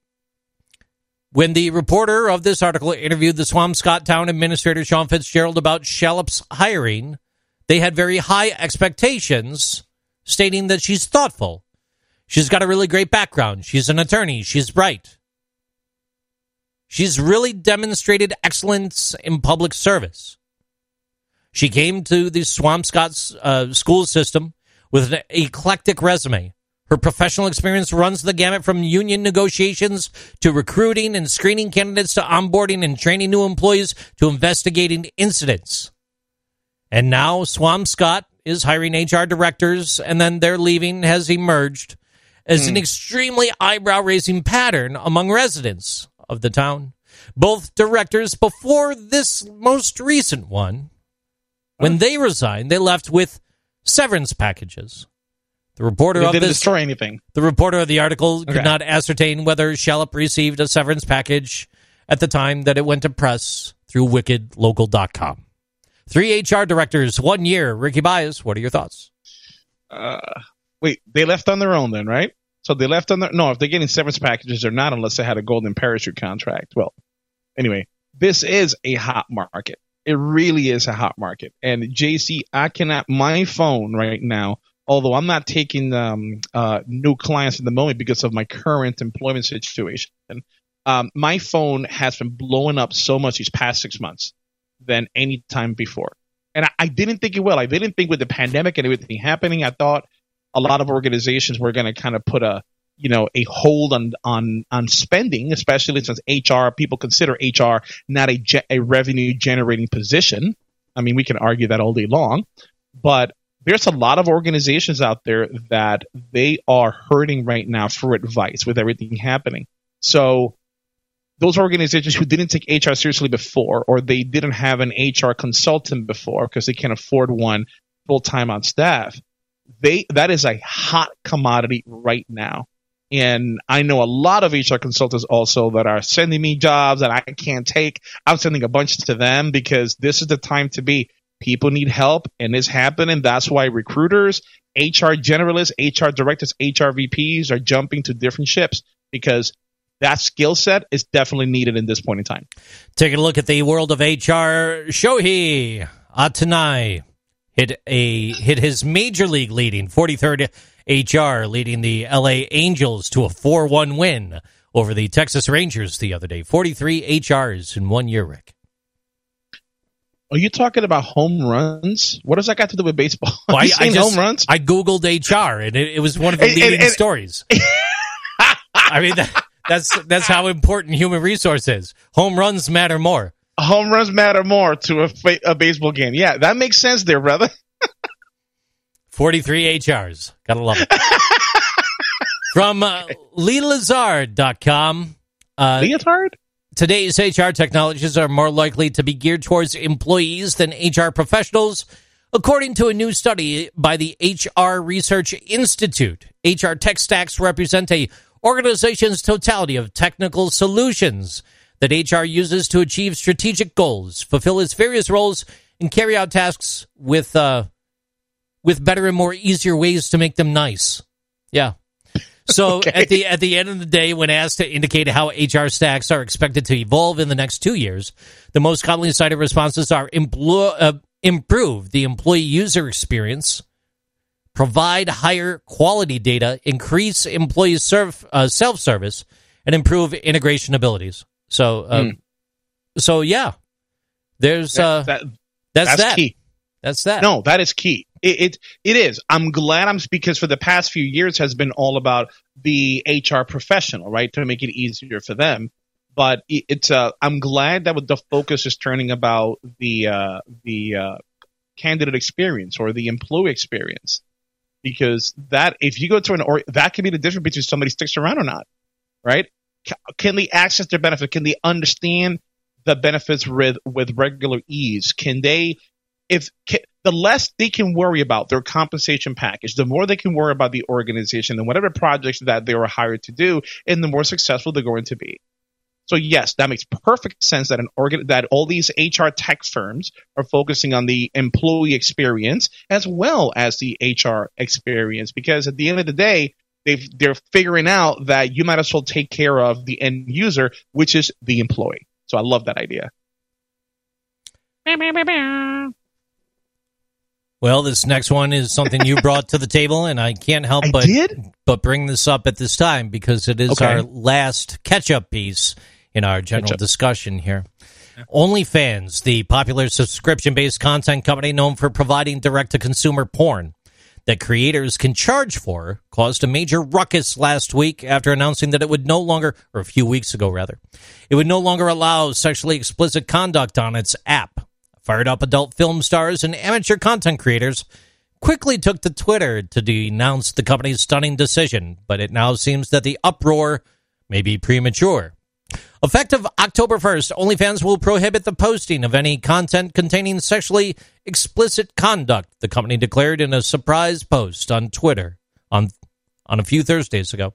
When the reporter of this article interviewed the Swampscott Town Administrator Sean Fitzgerald about Shallop's hiring, they had very high expectations, stating that she's thoughtful. She's got a really great background. She's an attorney. She's bright. She's really demonstrated excellence in public service. She came to the Swampscott uh, school system with an eclectic resume. Her professional experience runs the gamut from union negotiations to recruiting and screening candidates to onboarding and training new employees to investigating incidents. And now Swampscott is hiring HR directors, and then their leaving has emerged as an hmm. extremely eyebrow raising pattern among residents of the town. Both directors before this most recent one, when they resigned, they left with severance packages. The reporter They of didn't this destroy anything. the reporter of the article could not ascertain whether Shallop received a severance package at the time that it went to press through wickedlocal.com. Three HR directors, one year. Ricky Baez, what are your thoughts? Uh, wait, they left on their own then, right? So they left on their no. If they're getting severance packages, they're not unless they had a golden parachute contract. Well, anyway, this is a hot market. It really is a hot market. And JC, I cannot my phone right now. Although I'm not taking um, uh, new clients at the moment because of my current employment situation, um, my phone has been blowing up so much these past six months than any time before. And I, I didn't think it will. I didn't think with the pandemic and everything happening, I thought a lot of organizations were going to kind of put a you know a hold on on on spending, especially since HR people consider HR not a ge- a revenue generating position. I mean, we can argue that all day long, but there's a lot of organizations out there that they are hurting right now for advice with everything happening. So those organizations who didn't take HR seriously before, or they didn't have an HR consultant before because they can't afford one full time on staff, they that is a hot commodity right now. And I know a lot of HR consultants also that are sending me jobs that I can't take. I'm sending a bunch to them because this is the time to be. People need help and it's happening. That's why recruiters, HR generalists, HR directors, HR VPs are jumping to different ships because that skill set is definitely needed in this point in time. Taking a look at the world of HR, Shohei Ohtani hit a hit his major league leading 43rd HR leading the LA Angels to a 4-1 win over the Texas Rangers the other day. 43 HRs in one year, Rick. Are you talking about home runs? What does that got to do with baseball? Well, I, I just, home runs? I googled HR and it, it was one of the And- leading and- and- stories. I mean, that, that's that's how important human resource is. Home runs matter more. home runs matter more to a, a baseball game. Yeah, that makes sense there, brother. 43 HRs. Gotta love it. From uh, LeLezard.com, uh, Leotard? Today's HR technologies are more likely to be geared towards employees than HR professionals, according to a new study by the HR Research Institute. HR tech stacks represent a organization's totality of technical solutions that HR uses to achieve strategic goals, fulfill its various roles, and carry out tasks with uh, with better and more easier ways to make them nice. Yeah. So Okay. at the at the end of the day, when asked to indicate how HR stacks are expected to evolve in the next two years, the most commonly cited responses are emplo- uh, improve the employee user experience, provide higher quality data, increase employee serv- uh, self service, and improve integration abilities. So, um, so yeah, there's uh, Hmm. That- that's, that's that. key. That's that. No, that is key. It, it it is. I'm glad I'm because for the past few years has been all about the HR professional, right, to make it easier for them. But it, it's uh, I'm glad that the focus is turning about the uh, the uh, candidate experience or the employee experience, because that if you go to an or that can be the difference between somebody sticks around or not, right? Can they access their benefit? Can they understand the benefits with with regular ease? Can they if ca- the less they can worry about their compensation package, the more they can worry about the organization and whatever projects that they were hired to do, and the more successful they're going to be. So yes, that makes perfect sense that an organ that all these HR tech firms are focusing on the employee experience as well as the HR experience because at the end of the day, they've they're figuring out that you might as well take care of the end user, which is the employee. So I love that idea. Well, this next one is something you brought to the table, and I can't help I but did? but bring this up at this time because it is Okay. our last catch-up piece in our general Catch-up. discussion here. OnlyFans, the popular subscription-based content company known for providing direct-to-consumer porn that creators can charge for, caused a major ruckus last week after announcing that it would no longer, or a few weeks ago rather, it would no longer allow sexually explicit conduct on its app. Fired up adult film stars and amateur content creators quickly took to Twitter to denounce the company's stunning decision, but it now seems that the uproar may be premature. Effective October 1st, OnlyFans will prohibit the posting of any content containing sexually explicit conduct, the company declared in a surprise post on Twitter on, on a few Thursdays ago.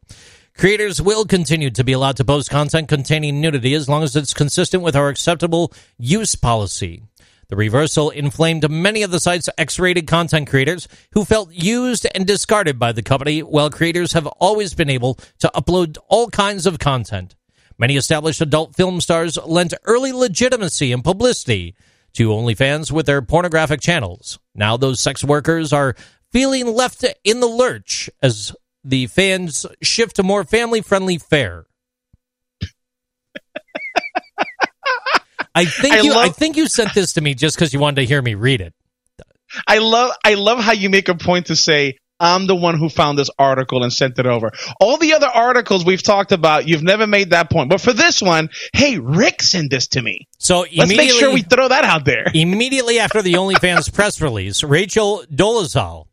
Creators will continue to be allowed to post content containing nudity as long as it's consistent with our acceptable use policy. The reversal inflamed many of the site's X rated content creators who felt used and discarded by the company, while creators have always been able to upload all kinds of content. Many established adult film stars lent early legitimacy and publicity to OnlyFans with their pornographic channels. Now those sex workers are feeling left in the lurch as the fans shift to more family friendly fare. I think I you I think you sent this to me just because you wanted to hear me read it. I love I love how you make a point to say I'm the one who found this article and sent it over. All the other articles we've talked about, you've never made that point. But for this one, hey, Rick sent this to me. So Let's make sure we throw that out there. immediately after the OnlyFans press release, Rachel Dolezal,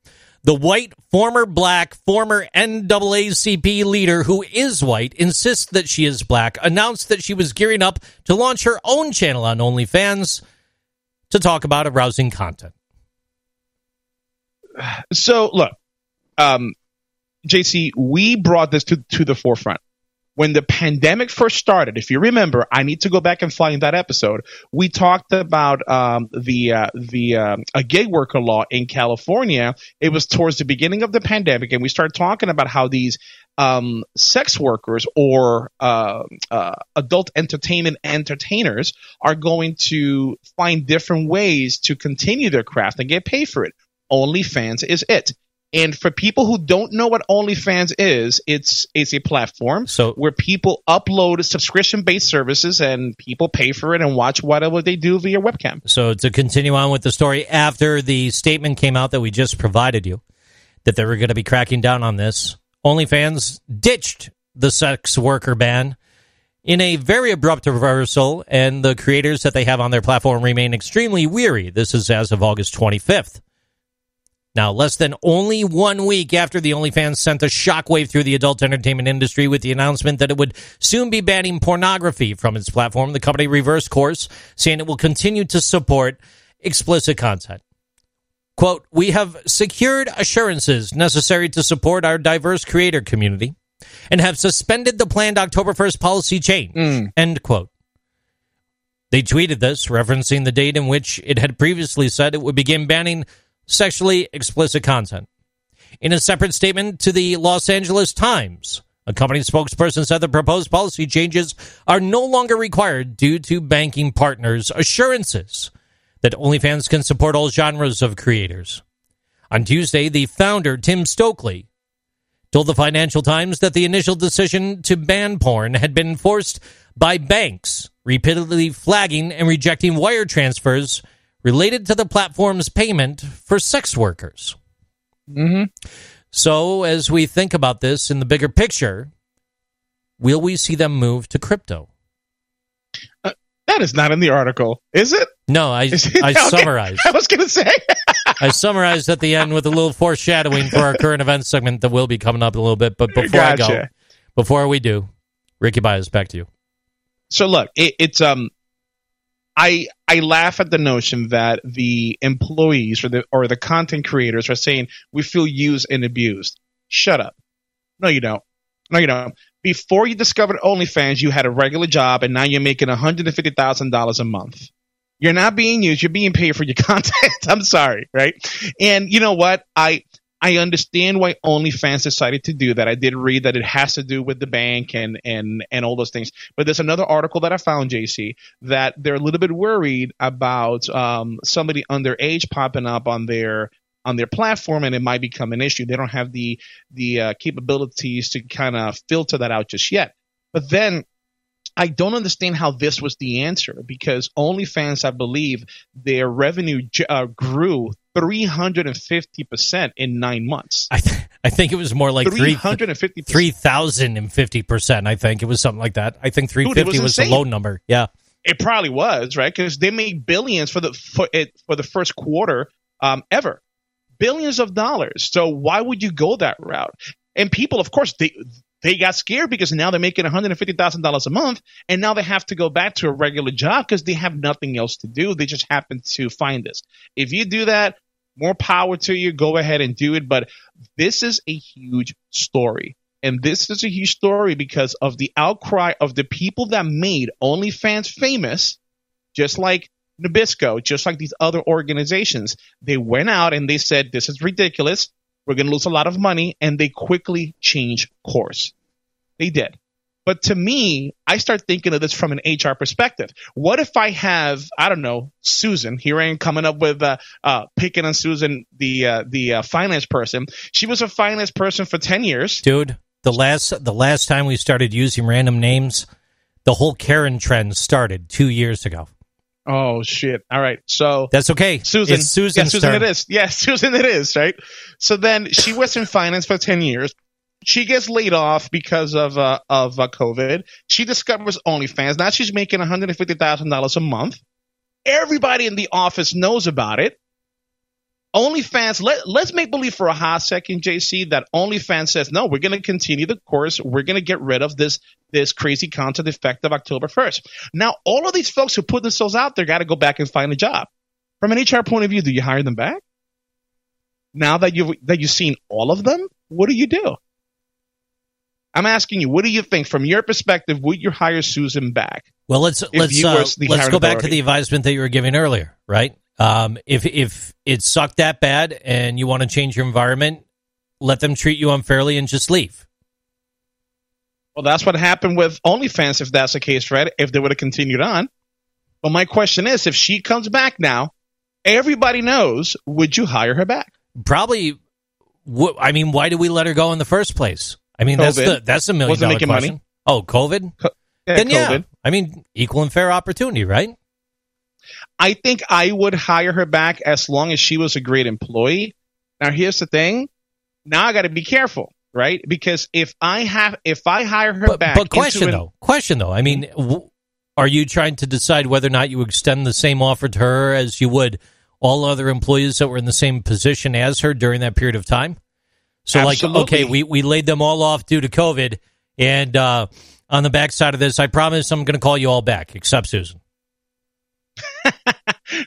the white former black former NAACP leader who is white, insists that she is black, announced that she was gearing up to launch her own channel on OnlyFans to talk about arousing content. So look, um, JC, we brought this to, to the forefront. When the pandemic first started, if you remember, I need to go back and find that episode. We talked about um, the uh, the um, a gig worker law in California. It was towards the beginning of the pandemic, and we started talking about how these um, sex workers or uh, uh, adult entertainment entertainers are going to find different ways to continue their craft and get paid for it. OnlyFans is it. And for people who don't know what OnlyFans is, it's it's a platform So- where people upload subscription based services and people pay for it and watch whatever they do via webcam. So to continue on with the story, after the statement came out that we just provided you, that they were going to be cracking down on this, OnlyFans ditched the sex worker ban in a very abrupt reversal, and the creators that they have on their platform remain extremely weary. This is as of August 25th. Now, less than only one week after the OnlyFans sent a shockwave through the adult entertainment industry with the announcement that it would soon be banning pornography from its platform, the company reversed course, saying it will continue to support explicit content. Quote, we have secured assurances necessary to support our diverse creator community and have suspended the planned October 1st policy change. Hmm. End quote. They tweeted this, referencing the date in which it had previously said it would begin banning sexually explicit content. In a separate statement to the Los Angeles Times, a company spokesperson said the proposed policy changes are no longer required due to banking partners' assurances that OnlyFans can support all genres of creators. On Tuesday, the founder, Tim Stokely, told the Financial Times that the initial decision to ban porn had been enforced by banks, repeatedly flagging and rejecting wire transfers related to the platform's payment for sex workers. Mm-hmm. So, as we think about this in the bigger picture, will we see them move to crypto? That is not in the article, is it? No, I, it? I Okay. summarized. I was going to say. I summarized at the end with a little foreshadowing for our current events segment that will be coming up in a little bit. But before I go, before we do, Ricky Baez, back to you. so look, it, it's um, I I laugh at the notion that the employees or the or the content creators are saying we feel used and abused. Shut up. No, you don't. No, you don't. Before you discovered OnlyFans, you had a regular job, and now you're making one hundred and fifty thousand dollars a month. You're not being used. You're being paid for your content. I'm sorry, right? And you know what? I I understand why OnlyFans decided to do that. I did read that it has to do with the bank and and and all those things. But there's another article that I found, JC, that they're a little bit worried about um, somebody underage popping up on their on their platform, and it might become an issue. They don't have the the uh, capabilities to kind of filter that out just yet. But then I don't understand how this was the answer because OnlyFans, I believe, their revenue uh, grew 350 percent in nine months. I, th- I think it was more like three 350 three thousand and fifty percent. I think it was something like that. I think 350 Dude, was was the low number. Yeah, It probably was right because they made billions for the for it for the first quarter um, ever, billions of dollars. So why would you go that route? And people, of course, they they got scared because now they're making one hundred and fifty thousand dollars a month, and now they have to go back to a regular job because they have nothing else to do. They just happen to find this. If you do that, more power to you. Go ahead and do it. But this is a huge story. And this is a huge story because of the outcry of the people that made OnlyFans famous, just like Nabisco, just like these other organizations, they went out and they said, this is ridiculous. We're going to lose a lot of money. And they quickly changed course. They did. But to me, I start thinking of this from an HR perspective. What if I have, I don't know, Susan? Here I am coming up with uh, uh, picking on Susan, the uh, the uh, finance person. She was a finance person for ten years. Dude, the last the last time we started using random names, the whole Karen trend started two years ago. Oh shit! All right, so That's okay. Susan, It's Susan's yeah, Susan, turn. it is. Yes, Susan, it is. Right. So then she was in finance for ten years. She gets laid off because of uh, of uh, COVID. She discovers OnlyFans. Now she's making one hundred and fifty thousand dollars a month. Everybody in the office knows about it. OnlyFans. Let let's make believe for a hot second, JC, that OnlyFans says no. We're going to continue the course. We're going to get rid of this this crazy content effective October first. Now, all of these folks who put themselves out there got to go back and find a job. From an HR point of view, do you hire them back? Now that you've that you've seen all of them, what do you do? I'm asking you, what do you think from your perspective? Would you hire Susan back? Well, let's let's uh, let's go back to the advisement that you were giving earlier, right? Um, if if it sucked that bad and you want to change your environment, let them treat you unfairly and just leave. Well, that's what happened with OnlyFans, if that's the case, right? If they would have continued on. But my question is, if she comes back now, everybody knows, would you hire her back? Probably. I mean, why did we let her go in the first place? I mean, that's the that's a million Wasn't dollar making question. money. Oh, COVID. Yeah, then yeah, COVID. I mean, equal and fair opportunity, right? I think I would hire her back as long as she was a great employee. Now, here's the thing. Now I got to be careful, right? Because if I have, if I hire her But, back, but question an- though, question though. I mean, w- are you trying to decide whether or not you extend the same offer to her as you would all other employees that were in the same position as her during that period of time? So, like, okay, we, we laid them all off due to COVID, and uh, on the backside of this, I promise I'm going to call you all back, except Susan.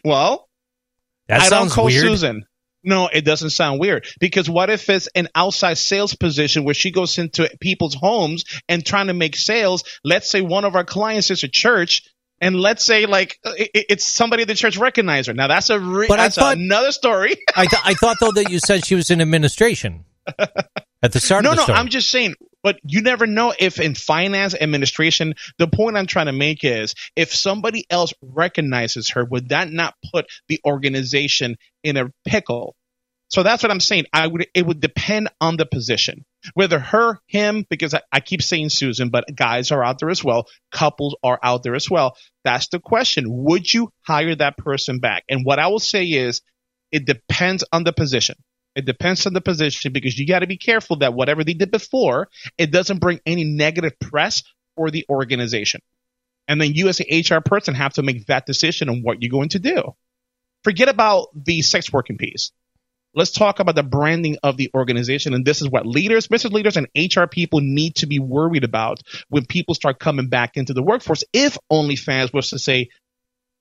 well, That I don't call weird. Susan. No, it doesn't sound weird because what if it's an outside sales position where she goes into people's homes and trying to make sales? Let's say one of our clients is a church, and let's say like it- it's somebody at the church recognize her. Now that's a re- But I that's thought- another story. I, th- I thought though that you said she was in administration at the start no, of the no. I'm just saying. But you never know if in finance administration, the point I'm trying to make is if somebody else recognizes her, would that not put the organization in a pickle? So that's what I'm saying. I would it would depend on the position. Whether her, him, because I, I keep saying Susan, but guys are out there as well. Couples are out there as well. That's the question. Would you hire that person back? And what I will say is it depends on the position. It depends on the position because you got to be careful that whatever they did before, it doesn't bring any negative press for the organization. And then you as an HR person have to make that decision on what you're going to do. Forget about the sex working piece. Let's talk about the branding of the organization. And this is what leaders, business leaders, and HR people need to be worried about when people start coming back into the workforce. If OnlyFans was to say,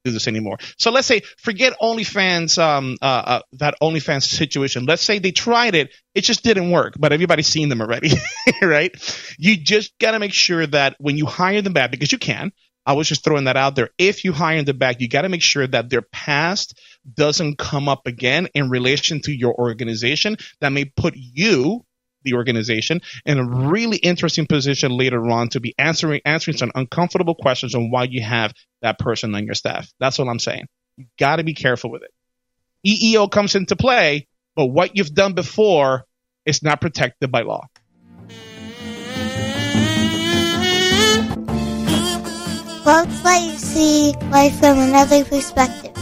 do this anymore. So let's say forget OnlyFans, um, uh, uh, that OnlyFans situation. Let's say they tried it, it just didn't work, but everybody's seen them already, right? You just got to make sure that when you hire them back, because you can. I was just throwing that out there. If you hire them back, you got to make sure that their past doesn't come up again in relation to your organization that may put you the organization in a really interesting position later on to be answering answering some uncomfortable questions on why you have that person on your staff. That's what I'm saying. You got to be careful with it. EEO comes into play, but what you've done before is not protected by law. Folks let you see life from another perspective.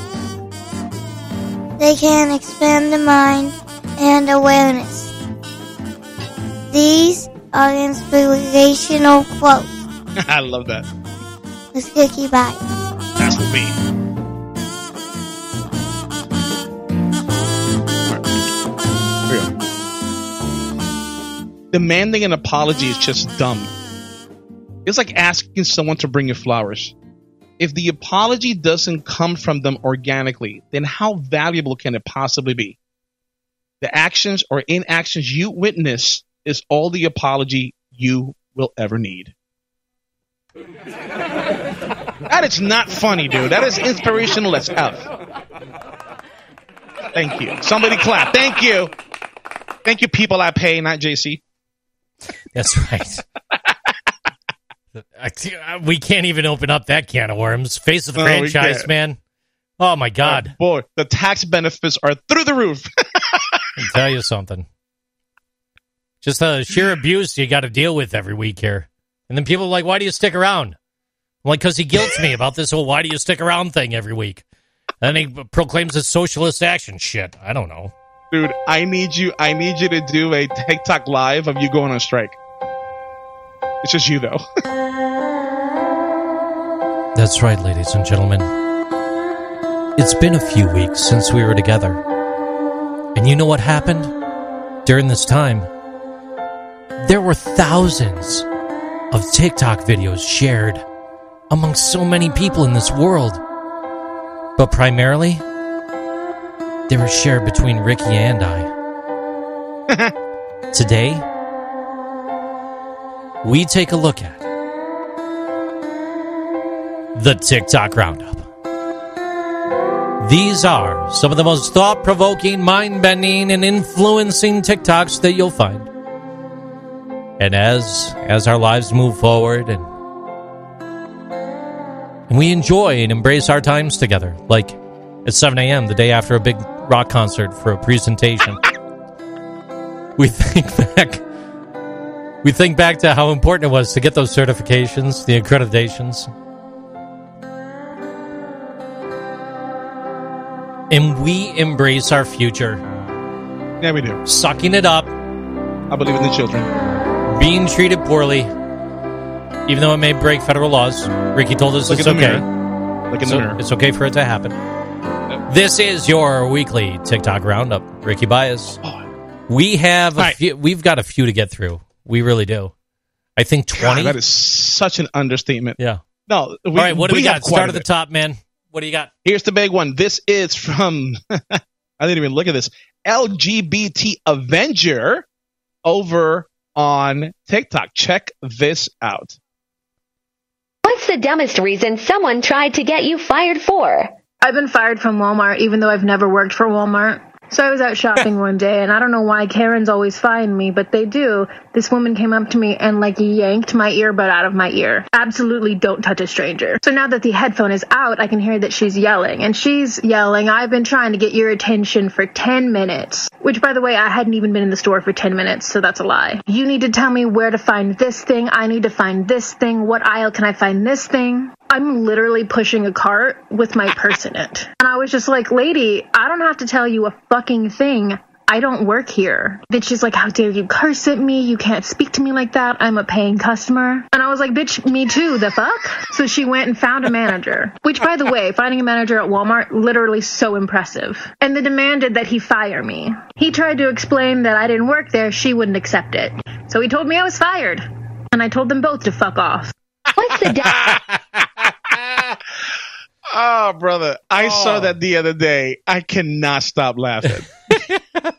They can expand the mind and awareness. These are inspirational quotes. I love that. Let's get you by. That's for me. Alright, here we go. Demanding an apology is just dumb. It's like asking someone to bring you flowers. If the apology doesn't come from them organically, then how valuable can it possibly be? The actions or inactions you witness is all the apology you will ever need. That is not funny, dude. That is inspirational as F. Thank you. Somebody clap. Thank you. Thank you, people I pay, not JC. That's right. I- uh, we can't even open up that can of worms. Face of the No, franchise, man. Oh my God! Oh, boy, the tax benefits are through the roof. I'll tell you something. Just the sheer abuse you got to deal with every week here, and then people are like, "Why do you stick around?" I'm like, "Cause he guilts me about this whole why do you stick around thing every week." And he proclaims it's socialist action shit. I don't know. Dude, I need you I need you to do a TikTok live of you going on strike. It's just you though. That's right, ladies and gentlemen. It's been a few weeks since we were together. And you know what happened? During this time, there were thousands of TikTok videos shared among so many people in this world. But primarily, they were shared between Ricky and I. Today, we take a look at the TikTok Roundup. These are some of the most thought provoking, mind bending, and influencing TikToks that you'll find. And as as our lives move forward and and we enjoy and embrace our times together, like at 7 a.m. the day after a big rock concert for a presentation, we think back we think back to how important it was to get those certifications, the accreditations. And we embrace our future, yeah, we do. sucking it up, I believe in the children. Being treated poorly, even though it may break federal laws. Ricky told us Look it's okay. Look in the So mirror. it's okay for it to happen. This is your weekly TikTok roundup. Ricky Baez. We have a Right. few, we've got a few to get through. We really do. I think God, twenty. that is such an understatement. yeah. No, we, All right. What do we, have got? quite Start at the top, man. What do you got? Here's the big one. This is from I didn't even look at this. LGBT Avenger over on TikTok. Check this out. What's the dumbest reason someone tried to get you fired for? I've been fired from Walmart even though I've never worked for Walmart. So I was out shopping one day and I don't know why Karens always find me, but they do. This woman came up to me and like yanked my earbud out of my ear. Absolutely don't touch a stranger. So now that the headphone is out, I can hear that she's yelling and she's yelling, I've been trying to get your attention for 10 minutes. Which by the way, I hadn't even been in the store for 10 minutes, so that's a lie. You need to tell me where to find this thing. I need to find this thing. What aisle can I find this thing? I'm literally pushing a cart with my purse in it. And I was just like, lady, I don't have to tell you a fucking thing. I don't work here. Then she's like, how dare you curse at me? You can't speak to me like that. I'm a paying customer. And I was like, bitch, me too. The fuck? So she went and found a manager. Which, by the way, finding a manager at Walmart, literally so impressive. And they demanded that he fire me. He tried to explain that I didn't work there. She wouldn't accept it. So he told me I was fired. And I told them both to fuck off. What's the du- Oh, brother. I Oh. saw that the other day. I cannot stop laughing.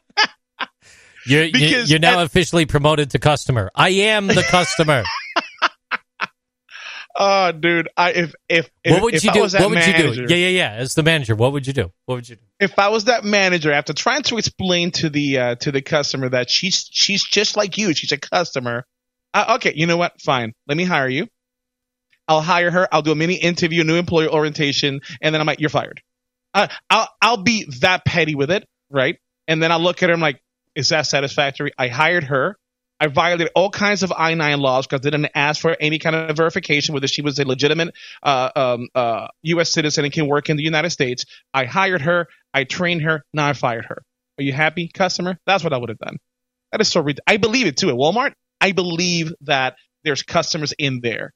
You're, you- Because you're now at- officially promoted to customer. I am the customer. oh, dude. I if if what would if you I do? What would you do? Yeah, yeah, yeah. As the manager, what would you do? What would you do? if I was that manager, after trying to explain to the uh, to the customer that she's she's just like you, she's a customer. Uh, okay, you know what? Fine, let me hire you. I'll hire her. I'll do a mini interview, new employee orientation, and then I'm like, you're fired. Uh, I'll I'll be that petty with it, right? And then I'll look at her. I'm like, is that satisfactory? I hired her. I violated all kinds of I nine laws because I didn't ask for any kind of verification whether she was a legitimate uh, um, uh, U.S. citizen and can work in the United States. I hired her. I trained her. Now I fired her. Are you happy, customer? That's what I would have done. That is so ridiculous. I believe it too. At Walmart, I believe that there's customers in there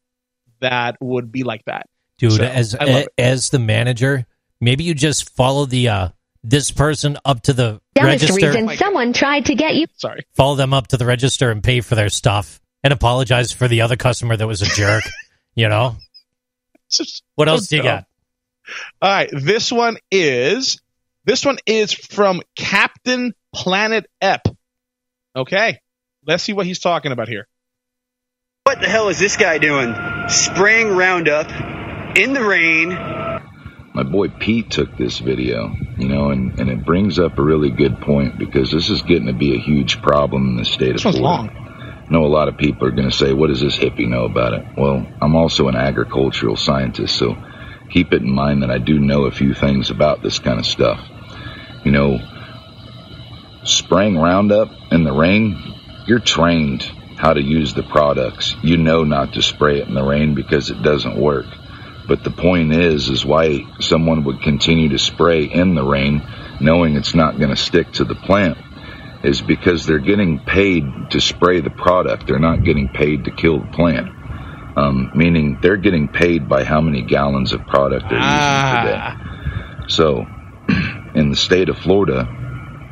that would be like that. Dude, So, as I love it. as the manager, maybe you just follow the uh this person up to the dumbest register, reason my someone tried to get you Sorry. follow them up to the register and pay for their stuff and apologize for the other customer that was a jerk. you know? Just What else do you dumb. got? All right, this one is this one is from Captain Planet Ep. Okay, let's see what he's talking about here. What the hell is this guy doing? Spraying Roundup in the rain. My boy Pete took this video, you know, and, and it brings up a really good point because this is getting to be a huge problem in the state This of one's Florida. long. I know a lot of people are going to say, what does this hippie know about it? Well, I'm also an agricultural scientist, so keep it in mind that I do know a few things about this kind of stuff. You know, spraying Roundup in the rain, you're trained how to use the products. You know not to spray it in the rain because it doesn't work. But the point is, is why someone would continue to spray in the rain knowing it's not going to stick to the plant is because they're getting paid to spray the product. They're not getting paid to kill the plant. Um, meaning they're getting paid by how many gallons of product they're using per day. So, in the state of Florida,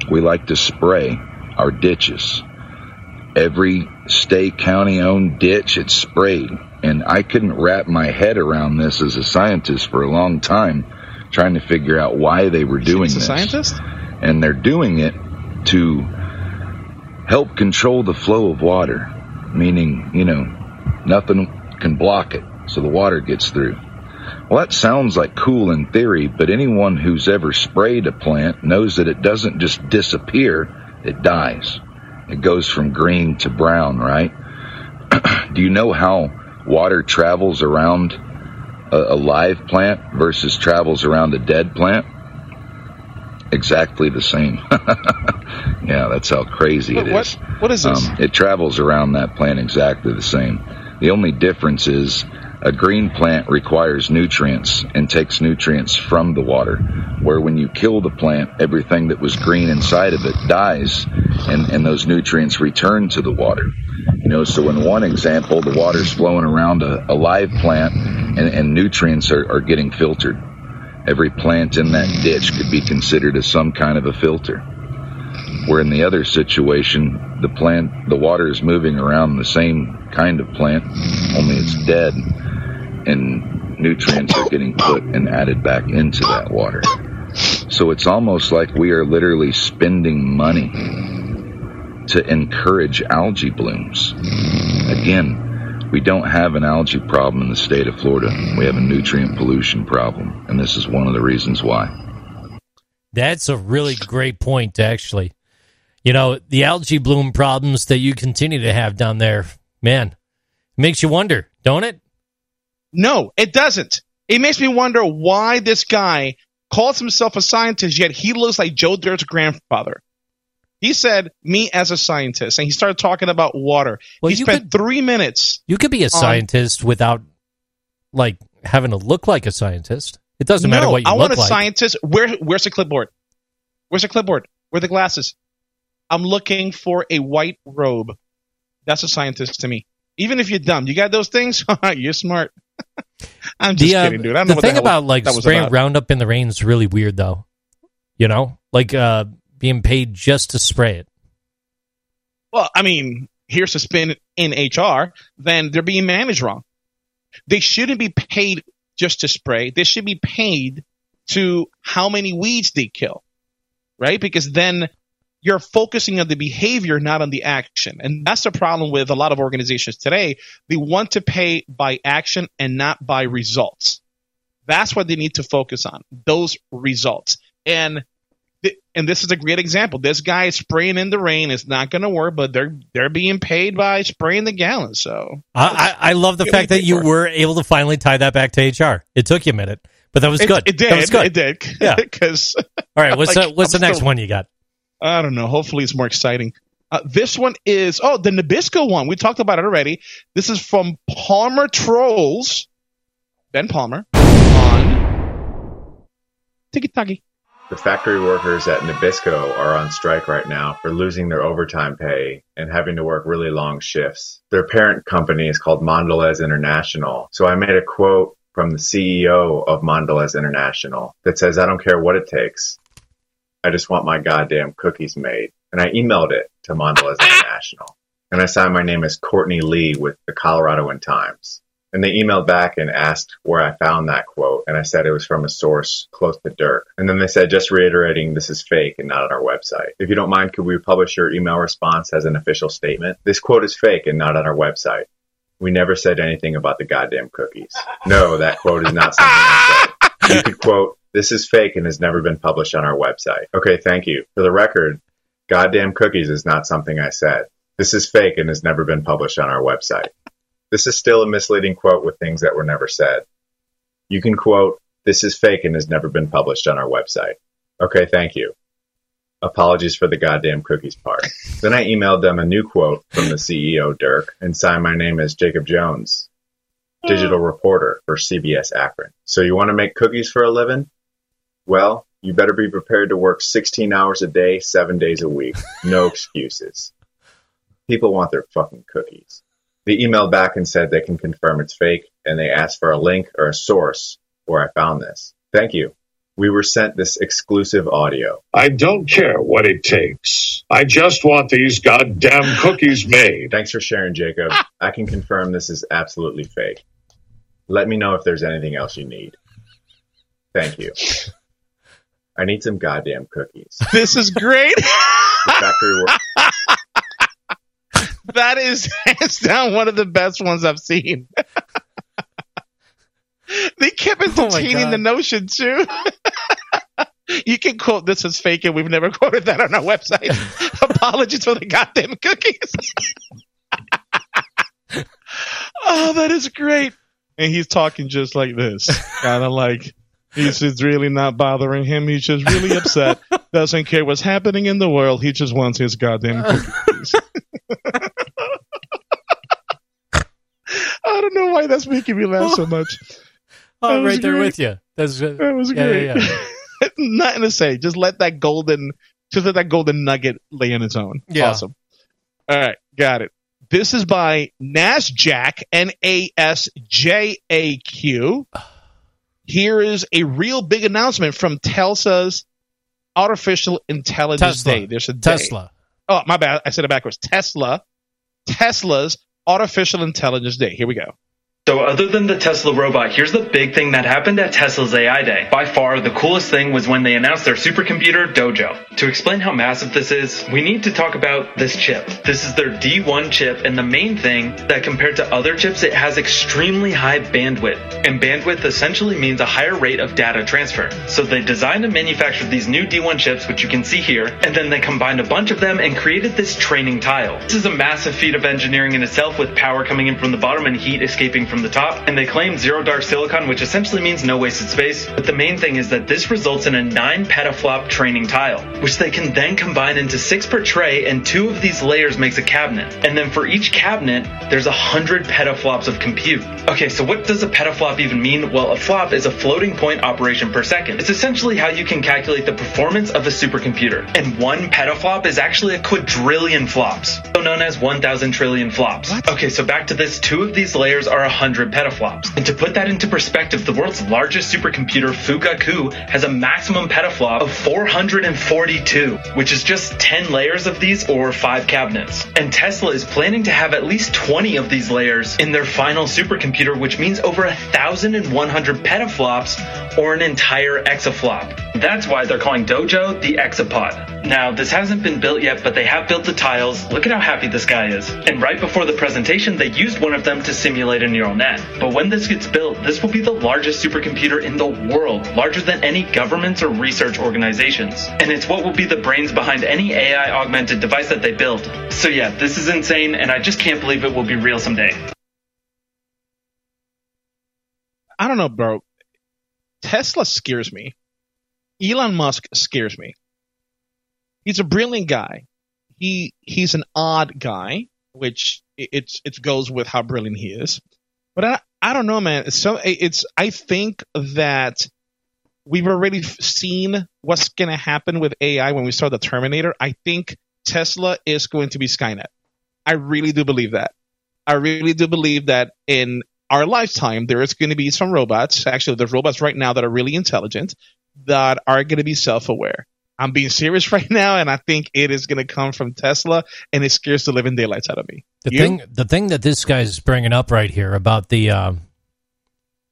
we like to spray our ditches. Every state, county owned ditch, it's sprayed. And I couldn't wrap my head around this as a scientist for a long time, trying to figure out why they were doing this scientist? and they're doing it to help control the flow of water, meaning, you know, nothing can block it, so the water gets through. Well, that sounds like cool in theory, but anyone who's ever sprayed a plant knows that it doesn't just disappear, it dies. It goes from green to brown, right? Do you know how water travels around a, a live plant versus travels around a dead plant? Exactly the same. yeah, that's how crazy it What- is. what- what is this? Um, it travels around that plant exactly the same. The only difference is a green plant requires nutrients and takes nutrients from the water, where when you kill the plant, everything that was green inside of it dies, and, and those nutrients return to the water. You know, so in one example, the water's flowing around a, a live plant, and, and nutrients are, are getting filtered. Every plant in that ditch could be considered as some kind of a filter. Where in the other situation, the plant, the water is moving around the same kind of plant, only it's dead, and nutrients are getting put and added back into that water. So it's almost like we are literally spending money to encourage algae blooms. Again, we don't have an algae problem in the state of Florida. We have a nutrient pollution problem, and this is one of the reasons why. That's a really great point, actually. You know, the algae bloom problems that you continue to have down there, man, makes you wonder, don't it? No, it doesn't. It makes me wonder why this guy calls himself a scientist, yet he looks like Joe Dirt's grandfather. He said, "Me as a scientist," and he started talking about water. Well, he spent could- three minutes. You could be a on- scientist without, like, having to look like a scientist. It doesn't no, matter what you I look want a like. scientist. Where, where's the clipboard? Where's the clipboard? Where are the glasses? I'm looking for a white robe. That's a scientist to me. Even if you're dumb, you got those things. you're smart. I'm just the, uh, kidding, dude. I don't the know thing the about like spraying about. Roundup in the rain is really weird, though. You know, like uh, being paid just to spray it. Well, I mean, here's a spin in HR, then they're being managed wrong. They shouldn't be paid just to spray. They should be paid to how many weeds they kill, right? Because then you're focusing on the behavior, not on the action. And that's the problem with a lot of organizations today. They want to pay by action and not by results. That's what they need to focus on, those results. And th- and this is a great example. This guy is spraying in the rain. It's not going to work, but they're they're being paid by spraying the gallons. So I, I, I love the fact that you were able to finally tie that back to HR. It took you a minute, but that was it, good. It did. That was good. It did. Yeah. Because All right, what's like, the, what's I'm the next still- one you got? I don't know. Hopefully, it's more exciting. Uh, this one is oh the Nabisco one. We talked about it already. This is from Palmer Trolls. Ben Palmer on Tiki. The factory workers at Nabisco are on strike right now for losing their overtime pay and having to work really long shifts. Their parent company is called Mondelez International. So I made a quote from the CEO of Mondelez International that says, I don't care what it takes. I just want my goddamn cookies made. And I emailed it to Mondelez International. And I signed my name as Courtney Lee with the Coloradoan Times. And they emailed back and asked where I found that quote. And I said it was from a source close to Dirk. And then they said, just reiterating, this is fake and not on our website. If you don't mind, could we publish your email response as an official statement? This quote is fake and not on our website. We never said anything about the goddamn cookies. No, that quote is not something I said. You could quote, this is fake and has never been published on our website. Okay, thank you. For the record, goddamn cookies is not something I said. This is fake and has never been published on our website. This is still a misleading quote with things that were never said. You can quote, this is fake and has never been published on our website. Okay, thank you. Apologies for the goddamn cookies part. Then I emailed them a new quote from the CEO, Dirk, and signed my name as Jacob Jones, digital reporter for CBS Akron. So you want to make cookies for a living? Well, you better be prepared to work 16 hours a day, seven days a week. No excuses. People want their fucking cookies. They emailed back and said they can confirm it's fake, and they asked for a link or a source where I found this. Thank you. We were sent this exclusive audio. I don't care what it takes. I just want these goddamn cookies made. Thanks for sharing, Jacob. I can confirm this is absolutely fake. Let me know if there's anything else you need. Thank you. I need some goddamn cookies. This is great. Factory work. that is hands down one of the best ones I've seen. they oh kept entertaining God. the notion too. you can quote this as fake, and we've never quoted that on our website. Apologies for the goddamn cookies. oh, that is great. And he's talking just like this, kind of like he's just really not bothering him. He's just really upset. Doesn't care what's happening in the world. He just wants his goddamn uh. cookies. I don't know why that's making me laugh so much. Oh, I'm right there great. with you. That's That was yeah, great. yeah, yeah. Nothing to say. Just let that golden, just let that golden nugget lay on its own. Yeah. Awesome. All right, got it. This is by Nasjaq, N A S J A Q. Here is a real big announcement from Telsa's Artificial Intelligence Tesla. Day. There's a day. Tesla. Oh, my bad. I said it backwards. Tesla. Tesla's Artificial Intelligence Day. Here we go. So other than the Tesla robot, here's the big thing that happened at Tesla's AI Day. By far, the coolest thing was when they announced their supercomputer, Dojo. To explain how massive this is, we need to talk about this chip. This is their D1 chip, and the main thing that compared to other chips, it has extremely high bandwidth. And bandwidth essentially means a higher rate of data transfer. So they designed and manufactured these new D1 chips, which you can see here, and then they combined a bunch of them and created this training tile. This is a massive feat of engineering in itself with power coming in from the bottom and heat escaping from the top. And they claim zero dark silicon, which essentially means no wasted space. But the main thing is that this results in a 9 petaflop training tile, which they can then combine into 6 per tray, and two of these layers makes a cabinet. And then for each cabinet, there's a 100 petaflops of compute. Okay, so what does a petaflop even mean? Well, a flop is a floating point operation per second. It's essentially how you can calculate the performance of a supercomputer. And one petaflop is actually a quadrillion flops, so known as 1,000 trillion flops. Okay, so back to this. Two of these layers are 100 petaflops. And to put that into perspective, the world's largest supercomputer, Fugaku, has a maximum petaflop of 442, which is just 10 layers of these or 5 cabinets. And Tesla is planning to have at least 20 of these layers in their final supercomputer, which means over 1,100 petaflops or an entire exaflop. That's why they're calling Dojo the Exapod. Now, this hasn't been built yet, but they have built the tiles. Look at how happy this guy is. And right before the presentation, they used one of them to simulate a neural net. But when this gets built, this will be the largest supercomputer in the world, larger than any governments or research organizations. And it's what will be the brains behind any AI augmented device that they build. So yeah, this is insane, and I just can't believe it will be real someday. I don't know, bro. Tesla scares me. Elon Musk scares me. He's a brilliant guy. He he's an odd guy, which it- it's it goes with how brilliant he is. But I I don't know, man. So it's I think that we've already seen what's gonna happen with AI when we saw the Terminator. I think Tesla is going to be Skynet. I really do believe that. I really do believe that in our lifetime, there is going to be some robots. Actually, there's robots right now that are really intelligent that are going to be self-aware. I'm being serious right now, and I think it is going to come from Tesla, and it scares the living daylights out of me. The You? thing, the thing that this guy's bringing up right here about the um,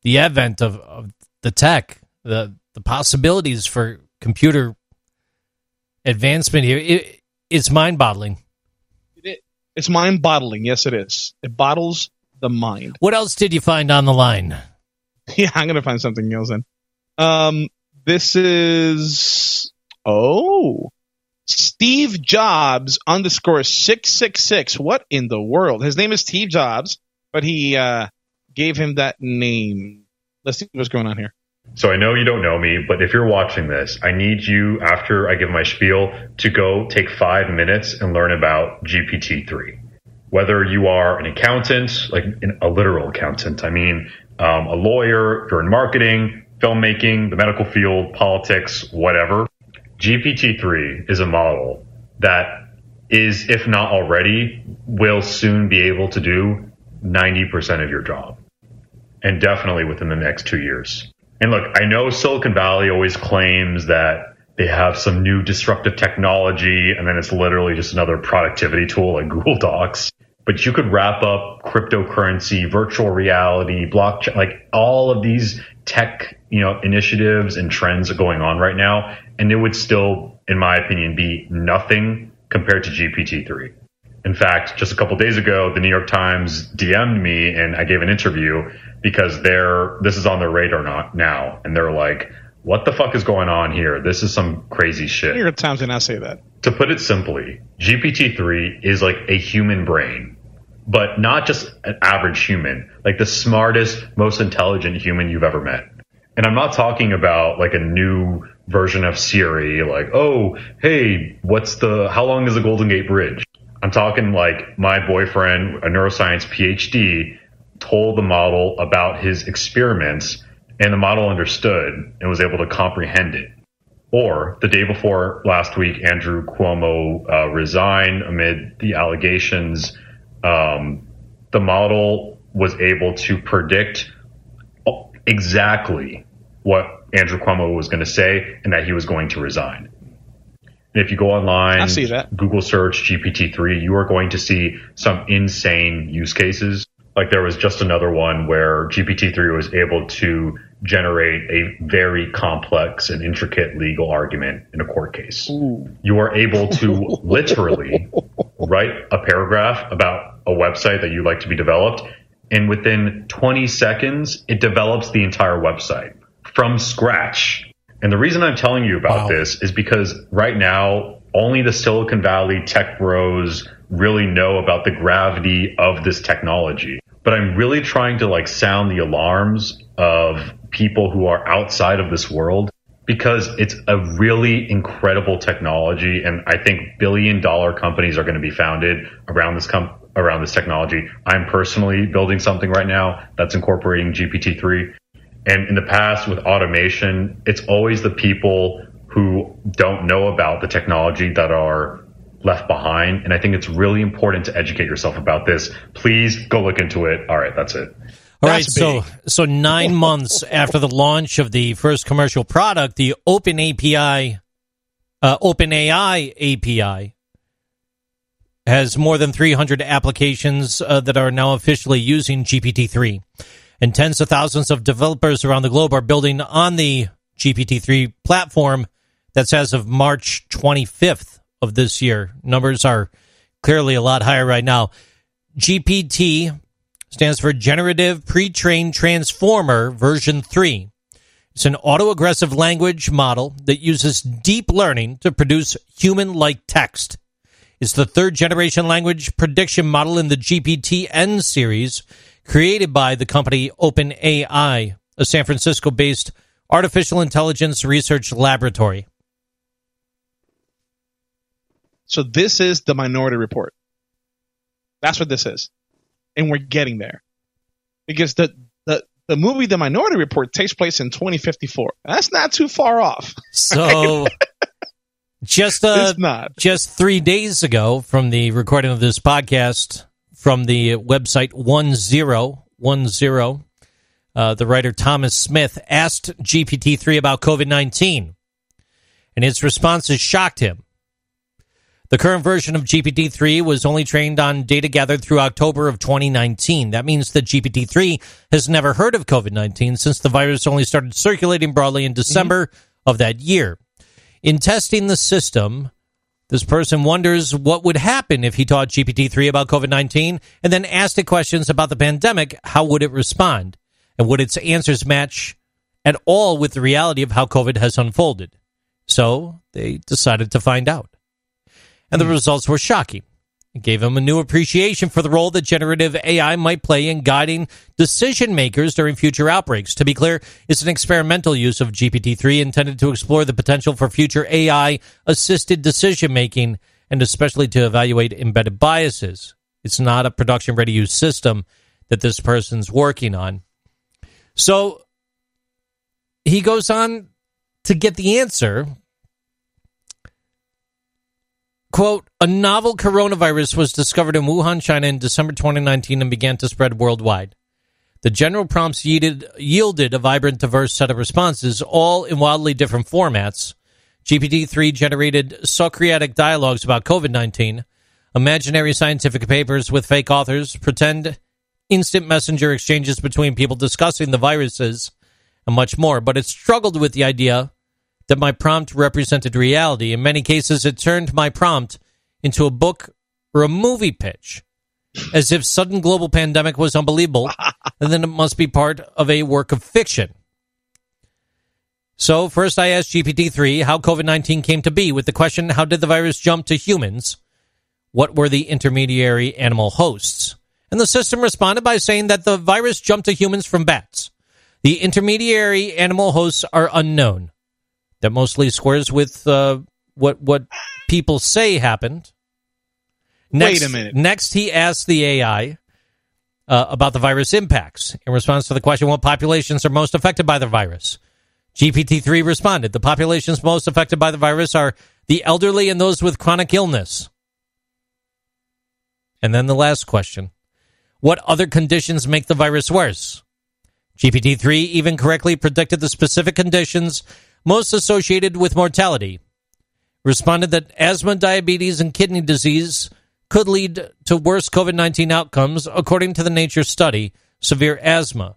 the advent of, of the tech, the the possibilities for computer advancement here, it, it's mind boggling. It's mind boggling. Yes, it is. It bottles the mind. What else did you find on the line? Yeah, I'm gonna find something else then. Um, this is oh, Steve Jobs underscore six six six. What in the world? His name is Steve Jobs, but he uh gave him that name. Let's see what's going on here. So I know you don't know me, but if you're watching this, I need you after I give my spiel to go take five minutes and learn about GPT-3. Whether you are an accountant, like a literal accountant, I mean, um, a lawyer, you're in marketing, filmmaking, the medical field, politics, whatever, GPT-3 is a model that is, if not already, will soon be able to do 90% of your job. And definitely within the next two years. And look, I know Silicon Valley always claims that they have some new disruptive technology and then it's literally just another productivity tool like Google Docs. But you could wrap up cryptocurrency, virtual reality, blockchain, like all of these tech, you know, initiatives and trends are going on right now. And it would still, in my opinion, be nothing compared to GPT-3. In fact, just a couple days ago, the New York Times DM'd me and I gave an interview because they're this is on their radar not now, and they're like, "What the fuck is going on here? This is some crazy shit." New York Times did not say that. To put it simply, GPT-3 is like a human brain, but not just an average human, like the smartest, most intelligent human you've ever met. And I'm not talking about like a new version of Siri, like, oh, hey, what's the, how long is the Golden Gate Bridge? I'm talking like my boyfriend, a neuroscience PhD, told the model about his experiments and the model understood and was able to comprehend it. Or the day before last week, Andrew Cuomo uh, resigned amid the allegations. Um, the model was able to predict exactly what Andrew Cuomo was going to say and that he was going to resign. And if you go online, I see that. Google search GPT-3, you are going to see some insane use cases. Like there was just another one where GPT-3 was able to generate a very complex and intricate legal argument in a court case. Ooh. You are able to literally write a paragraph about a website that you'd like to be developed, and within 20 seconds, it develops the entire website from scratch. And the reason I'm telling you about Wow. this is because right now, only the Silicon Valley tech bros really know about the gravity of this technology. But I'm really trying to like sound the alarms of people who are outside of this world because it's a really incredible technology. And I think billion dollar companies are going to be founded around this com- around this technology. I'm personally building something right now that's incorporating GPT-3. And in the past with automation, it's always the people who don't know about the technology that are left behind. And I think it's really important to educate yourself about this. Please go look into it. All right, that's it. All right, so so nine months after the launch of the first commercial product, the Open API, uh, OpenAI API, has more than 300 applications uh, that are now officially using GPT-3, and tens of thousands of developers around the globe are building on the GPT-3 platform. That's as of March 25th of this year. Numbers are clearly a lot higher right now. GPT stands for Generative Pre-trained Transformer version 3. It's an autoregressive language model that uses deep learning to produce human-like text. It's the third generation language prediction model in the GPT-N series created by the company OpenAI, a San Francisco-based artificial intelligence research laboratory. So this is the Minority Report. That's what this is, and we're getting there because the the the movie The Minority Report takes place in 2054. That's not too far off. So just uh, not. just three days ago from the recording of this podcast from the website 1010 uh, the writer thomas smith asked gpt-3 about covid-19 and its responses shocked him the current version of GPT-3 was only trained on data gathered through October of 2019. That means that GPT-3 has never heard of COVID-19 since the virus only started circulating broadly in December of that year. In testing the system This person wonders what would happen if he taught GPT 3 about COVID 19 and then asked it questions about the pandemic. How would it respond? And would its answers match at all with the reality of how COVID has unfolded? So they decided to find out. And the hmm. results were shocking. Gave him a new appreciation for the role that generative AI might play in guiding decision makers during future outbreaks. To be clear, it's an experimental use of GPT 3 intended to explore the potential for future AI assisted decision making and especially to evaluate embedded biases. It's not a production ready use system that this person's working on. So he goes on to get the answer Quote, a novel coronavirus was discovered in Wuhan, China in December 2019 and began to spread worldwide. The general prompts yielded, yielded a vibrant, diverse set of responses, all in wildly different formats. GPT 3 generated Socratic dialogues about COVID 19, imaginary scientific papers with fake authors, pretend instant messenger exchanges between people discussing the viruses, and much more. But it struggled with the idea that my prompt represented reality. In many cases, it turned my prompt into a book or a movie pitch, as if sudden global pandemic was unbelievable, and then it must be part of a work of fiction. So, first I asked GPT 3 how COVID 19 came to be with the question how did the virus jump to humans? What were the intermediary animal hosts? And the system responded by saying that the virus jumped to humans from bats. The intermediary animal hosts are unknown that mostly squares with uh, what what people say happened. Next, Wait a minute. Next, he asked the AI uh, about the virus impacts in response to the question, "What populations are most affected by the virus?" GPT three responded, "The populations most affected by the virus are the elderly and those with chronic illness." And then the last question: What other conditions make the virus worse? GPT 3 even correctly predicted the specific conditions most associated with mortality, responded that asthma, diabetes, and kidney disease could lead to worse COVID 19 outcomes, according to the Nature study. Severe asthma,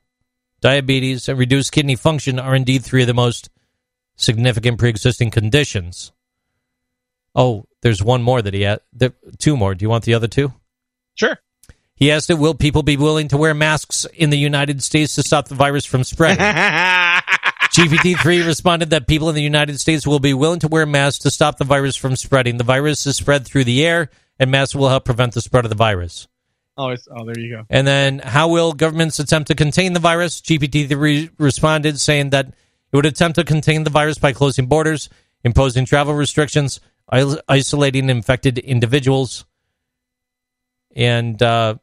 diabetes, and reduced kidney function are indeed three of the most significant pre existing conditions. Oh, there's one more that he had. Two more. Do you want the other two? Sure. He asked it, Will people be willing to wear masks in the United States to stop the virus from spreading? GPT 3 responded that people in the United States will be willing to wear masks to stop the virus from spreading. The virus is spread through the air, and masks will help prevent the spread of the virus. Oh, it's, oh, there you go. And then, how will governments attempt to contain the virus? GPT 3 responded saying that it would attempt to contain the virus by closing borders, imposing travel restrictions, isolating infected individuals. And uh,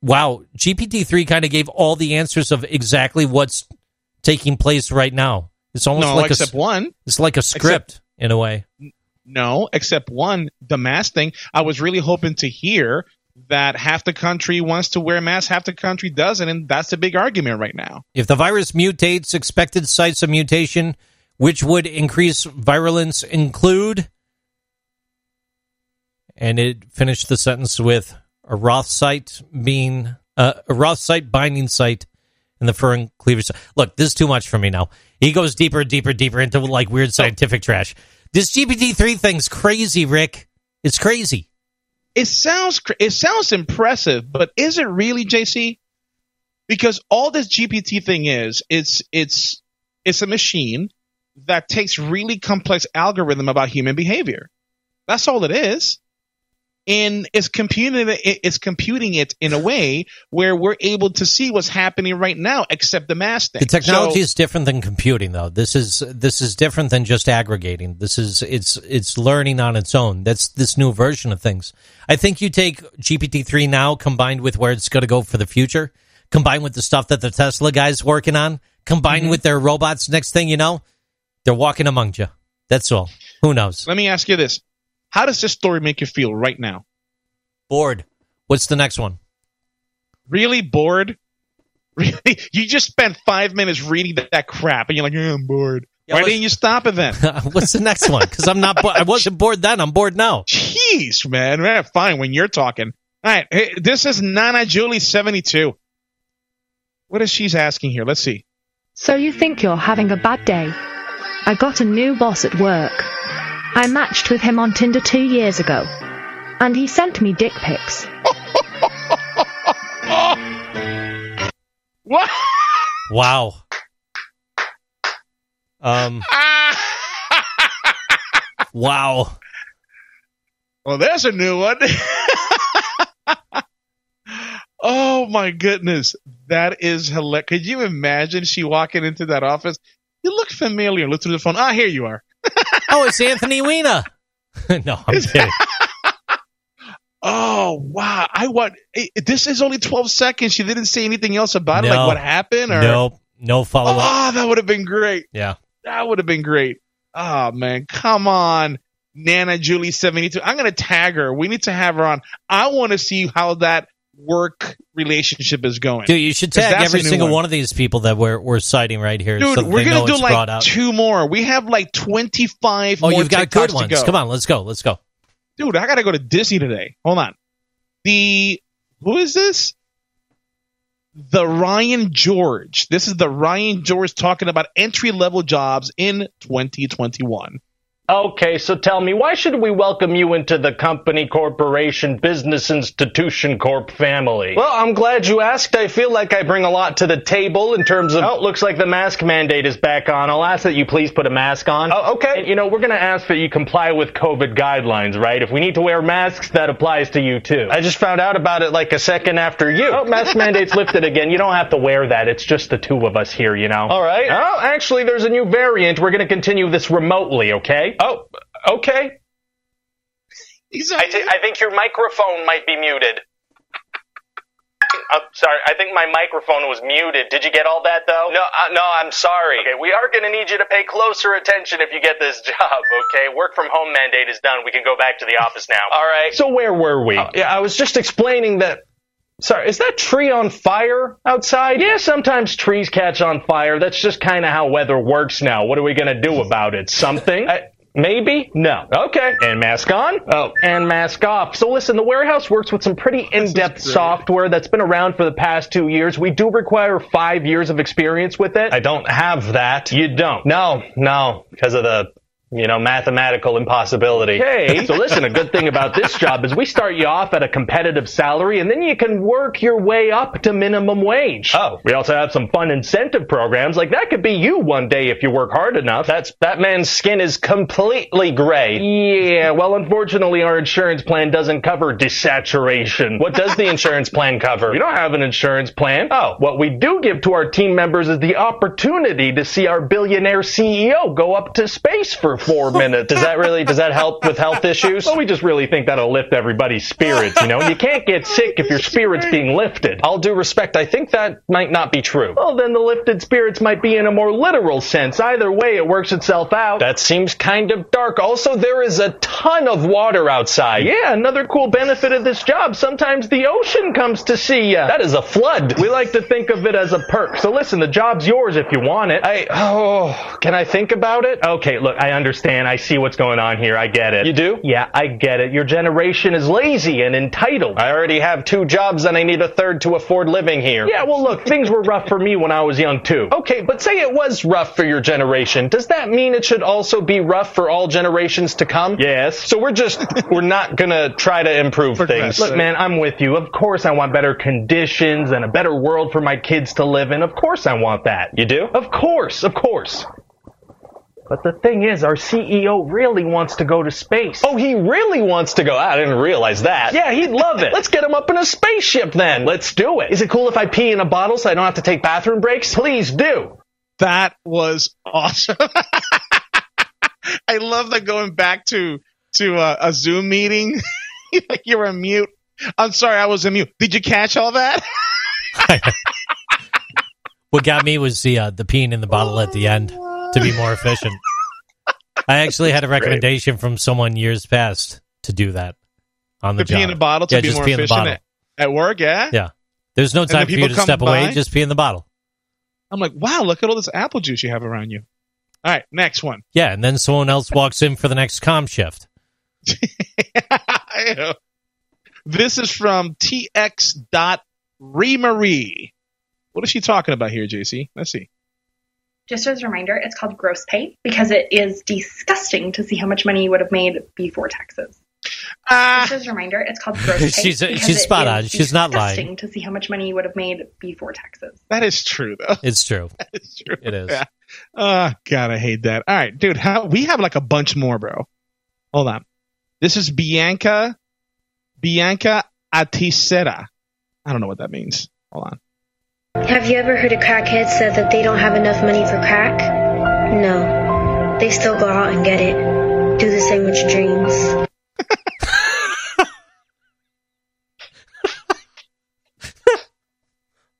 wow, GPT 3 kind of gave all the answers of exactly what's taking place right now. It's almost no, like except a, one. It's like a script Except- in a way. No, except one, the mask thing. I was really hoping to hear that half the country wants to wear masks, half the country doesn't, and that's the big argument right now. If the virus mutates, expected sites of mutation which would increase virulence include. And it finished the sentence with a Roth site being uh, a Roth site binding site in the and cleavage. Look, this is too much for me now. He goes deeper and deeper and deeper into like weird scientific trash. This GPT three thing's crazy, Rick. It's crazy. It sounds it sounds impressive, but is it really, JC? Because all this GPT thing is, it's it's it's a machine that takes really complex algorithm about human behavior. That's all it is. And it's computing it, it's computing it in a way where we're able to see what's happening right now, except the mask thing. The technology So- is different than computing, though. This is this is different than just aggregating. This is it's it's learning on its own. That's this new version of things. I think you take GPT three now, combined with where it's going to go for the future, combined with the stuff that the Tesla guys working on, combined Mm-hmm. with their robots. Next thing you know, they're walking among you. That's all. Who knows? Let me ask you this: How does this story make you feel right now? Bored. What's the next one? Really bored? Really? You just spent five minutes reading that, that crap, and you're like, yeah, I'm bored. Yeah, Why didn't you stop it then? What's the next one? Because I'm not. Bo- I wasn't bored then. I'm bored now. Jeez, man. Man, Fine when you're talking. All right, hey, this is Nana Julie seventy two. What is she's asking here? Let's see. So you think you're having a bad day? I got a new boss at work. I matched with him on Tinder two years ago, and he sent me dick pics. What? Wow. Um. wow. Well, there's a new one. oh my goodness, that is hilarious. Could you imagine she walking into that office? You look familiar. Look through the phone. Ah, here you are. Oh, it's Anthony Weiner. no, I'm kidding. Oh wow! I want eh, this is only twelve seconds. She didn't say anything else about it, like what happened, or Nope. No follow up. oh, that would have been great. Yeah. That would have been great. Oh man, come on, Nana Julie seventy two. I'm gonna tag her. We need to have her on. I want to see how that work relationship is going. Dude, you should tag every single one. one. of these people that we're we're citing right here. Dude, so we're gonna do like two more. We have like twenty five. Oh, more you've got TikToks good ones. go. Come on, let's go. Let's go. dude. I gotta go to Disney today. Hold on. The who is this? The Ryan George. This is the Ryan George talking about entry level jobs in 2021. Okay, so tell me, why should we welcome you into the company, corporation, business institution corp family? Well, I'm glad you asked. I feel like I bring a lot to the table in terms of. Oh, looks like the mask mandate is back on. I'll ask that you please put a mask on. Oh, okay. And, you know, we're going to ask that you comply with COVID guidelines, right? If we need to wear masks, that applies to you too. I just found out about it like a second after you. Oh, mask mandate's lifted again. You don't have to wear that. It's just the two of us here, you know? All right. Oh, actually, there's a new variant. We're going to continue this remotely, okay? Oh, okay. I, thi- I think your microphone might be muted. Oh, sorry, I think my microphone was muted. Did you get all that though? No, uh, no, I'm sorry. Okay, we are going to need you to pay closer attention if you get this job. Okay, work from home mandate is done. We can go back to the office now. All right. So where were we? yeah, I was just explaining that. Sorry, is that tree on fire outside? Yeah, sometimes trees catch on fire. That's just kind of how weather works now. What are we going to do about it? Something? I, Maybe? No. Okay. And mask on? Oh, and mask off. So listen, the warehouse works with some pretty in-depth software that's been around for the past two years. We do require five years of experience with it. I don't have that. You don't? No, no, because of the you know, mathematical impossibility. Okay. So listen, a good thing about this job is we start you off at a competitive salary and then you can work your way up to minimum wage. Oh. We also have some fun incentive programs. Like that could be you one day if you work hard enough. That's, that man's skin is completely gray. Yeah, well unfortunately our insurance plan doesn't cover desaturation. What does the insurance plan cover? We don't have an insurance plan. Oh, what we do give to our team members is the opportunity to see our billionaire CEO go up to space for four minutes. Does that really, does that help with health issues? Well, we just really think that'll lift everybody's spirits, you know? And You can't get sick if your spirit's being lifted. All due respect, I think that might not be true. Well, then the lifted spirits might be in a more literal sense. Either way, it works itself out. That seems kind of dark. Also, there is a ton of water outside. Yeah, another cool benefit of this job. Sometimes the ocean comes to see ya. That is a flood. We like to think of it as a perk. So listen, the job's yours if you want it. I, oh, can I think about it? Okay, look, I understand. I see what's going on here. I get it. You do? Yeah, I get it. Your generation is lazy and entitled. I already have two jobs and I need a third to afford living here. Yeah, well, look, things were rough for me when I was young too. Okay, but say it was rough for your generation. Does that mean it should also be rough for all generations to come? Yes. So we're just, we're not gonna try to improve things. Look, man, I'm with you. Of course I want better conditions and a better world for my kids to live in. Of course I want that. You do? Of course, of course. But the thing is, our CEO really wants to go to space. Oh, he really wants to go? I didn't realize that. Yeah, he'd love it. Let's get him up in a spaceship then. Let's do it. Is it cool if I pee in a bottle so I don't have to take bathroom breaks? Please do. That was awesome. I love that going back to to uh, a Zoom meeting. like you were a mute. I'm sorry, I was a mute. Did you catch all that? What got me was the uh, the peeing in the bottle at the end to be more efficient. I actually had a recommendation from someone years past to do that on the to pee in job. a bottle to yeah, be just more pee in the efficient bottle. at, at work. Yeah. Yeah, there's no time for you people to come step away. Just pee in the bottle. I'm like, wow, look at all this apple juice you have around you. All right, next one. Yeah, and then someone else walks in for the next com shift. This is from TX dot Remarie. What is she talking about here, JC? Let's see. Just as a reminder, it's called gross pay because it is disgusting to see how much money you would have made before taxes. Just ah. as a reminder, it's called gross pay. She's- uh, because she's spot on. She's not lying. To see how much money you would have made before taxes. That is true, though. It's true. It's true. It is. Yeah. Oh, God, I hate that. All right, dude, how, we have like a bunch more, bro. Hold on. This is Bianca, Bianca Atisera. I don't know what that means. Hold on. Have you ever heard a crackhead said that they don't have enough money for crack? No. They still go out and get it. Do the same with your dreams.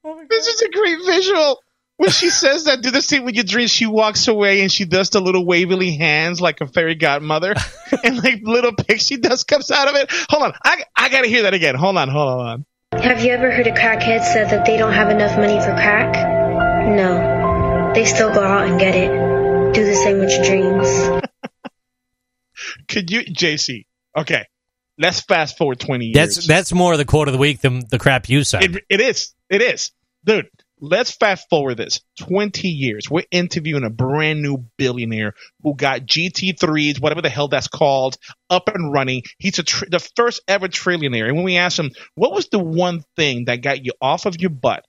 Oh this is a great visual. When she says that, do the same with your dreams, she walks away and she does the little wavily hands like a fairy godmother, and like little pixie dust comes out of it. Hold on, I, I gotta hear that again. Hold on, hold on, hold on. Have you ever heard a crackhead say that they don't have enough money for crack? No. They still go out and get it. Do the same with your dreams. Could you, JC? Okay, let's fast forward twenty years. That's that's more the quote of the week than the crap you said. It, it is. It is. Dude, let's fast forward this 20 years. We're interviewing a brand new billionaire who got GT3s, whatever the hell that's called, up and running. He's tr- the first ever trillionaire. And when we asked him, what was the one thing that got you off of your butt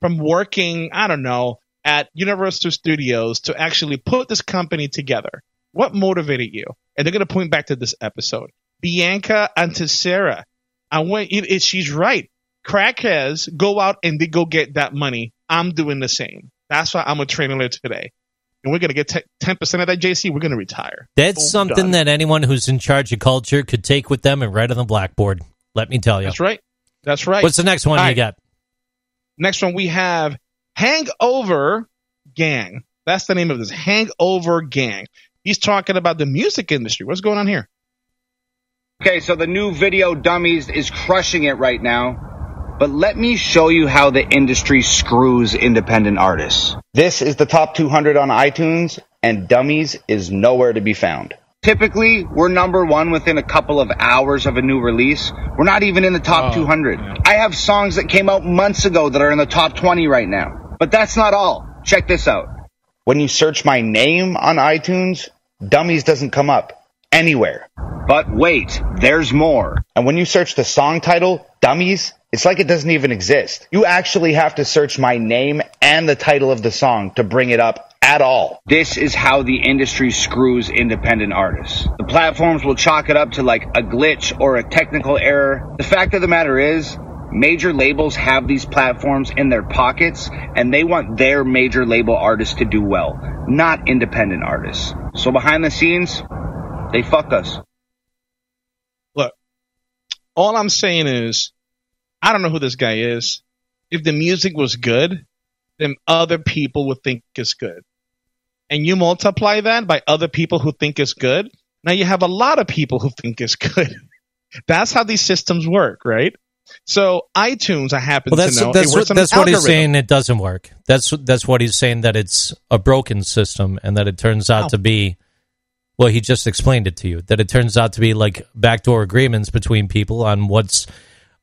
from working, I don't know, at Universal Studios to actually put this company together? What motivated you? And they're going to point back to this episode. Bianca Antisera. I it, it, she's right. Crackheads go out and they go get that money. I'm doing the same. That's why I'm a trainer today. And we're going to get te- 10% of that, JC. We're going to retire. That's Boom, something done. that anyone who's in charge of culture could take with them and write on the blackboard. Let me tell you. That's right. That's right. What's the next one All you right. got? Next one we have Hangover Gang. That's the name of this Hangover Gang. He's talking about the music industry. What's going on here? Okay, so the new video Dummies is crushing it right now. But let me show you how the industry screws independent artists. This is the top 200 on iTunes, and Dummies is nowhere to be found. Typically, we're number one within a couple of hours of a new release. We're not even in the top 200. I have songs that came out months ago that are in the top 20 right now. But that's not all. Check this out. When you search my name on iTunes, Dummies doesn't come up anywhere. But wait, there's more. And when you search the song title, Dummies, it's like it doesn't even exist. You actually have to search my name and the title of the song to bring it up at all. This is how the industry screws independent artists. The platforms will chalk it up to like a glitch or a technical error. The fact of the matter is, major labels have these platforms in their pockets and they want their major label artists to do well, not independent artists. So behind the scenes, they fuck us. Look, all I'm saying is, I don't know who this guy is. If the music was good, then other people would think it's good. And you multiply that by other people who think it's good. Now you have a lot of people who think it's good. That's how these systems work, right? So iTunes, I happen Well, that's to know, that's it works what that's what he's saying. It doesn't work. That's that's what he's saying that it's a broken system and that it turns out How? to be. Well, he just explained it to you that it turns out to be like backdoor agreements between people on what's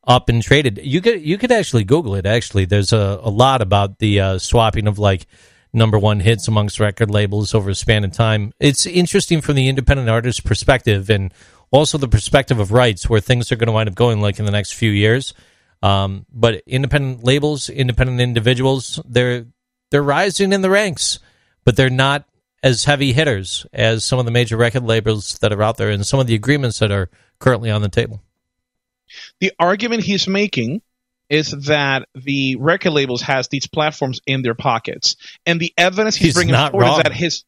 up and traded. You could you could actually Google it. Actually, there's a, a lot about the uh, swapping of like number one hits amongst record labels over a span of time. It's interesting from the independent artist perspective and also the perspective of rights, where things are going to wind up going like in the next few years. Um, but independent labels, independent individuals, they're they're rising in the ranks, but they're not as heavy hitters as some of the major record labels that are out there and some of the agreements that are currently on the table. the argument he's making is that the record labels has these platforms in their pockets, and the evidence he's, He's bringing forward wrong. is that his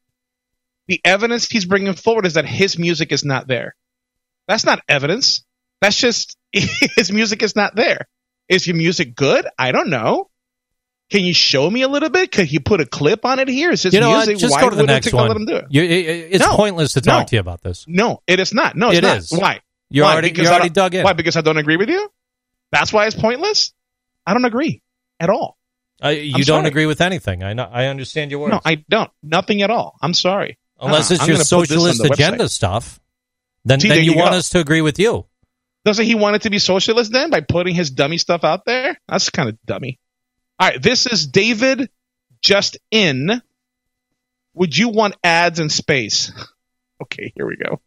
the evidence he's bringing forward is that his music is not there. That's not evidence. That's just his music is not there. Is your music good? I don't know. Can you show me a little bit? Could you put a clip on it here? Is his you know what? music? Just Why go to the next one. Let him do it? You- it- it's No. pointless to talk No. to you about this. No, it is not. No, it's It not. is. Why? You're Why? already- Because already don't- dug in. Why? Because I don't agree with you. That's why it's pointless. I don't agree at all. Uh, you I'm don't sorry. agree with anything. I know. I understand your words. No, I don't. Nothing at all. I'm sorry. Unless Uh-uh. it's your gonna put this on socialist agenda website. stuff, then See, then you, you want us to agree with you. Doesn't he want it to be socialist then by putting his dummy stuff out there? That's kind of dummy. All right, this is David Just In. would you want ads in space? okay, here we go.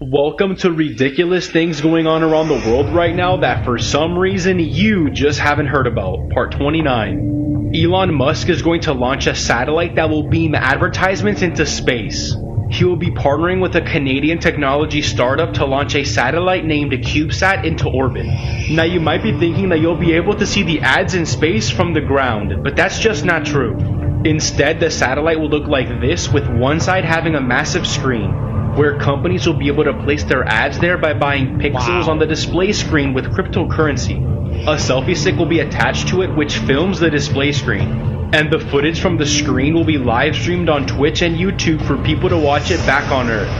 Welcome to ridiculous things going on around the world right now that for some reason you just haven't heard about. Part 29. Elon Musk is going to launch a satellite that will beam advertisements into space. He will be partnering with a Canadian technology startup to launch a satellite named CubeSat into orbit. Now you might be thinking that you'll be able to see the ads in space from the ground, but that's just not true. Instead, the satellite will look like this with one side having a massive screen where companies will be able to place their ads there by buying pixels wow. on the display screen with cryptocurrency. A selfie stick will be attached to it, which films the display screen. And the footage from the screen will be live streamed on Twitch and YouTube for people to watch it back on Earth.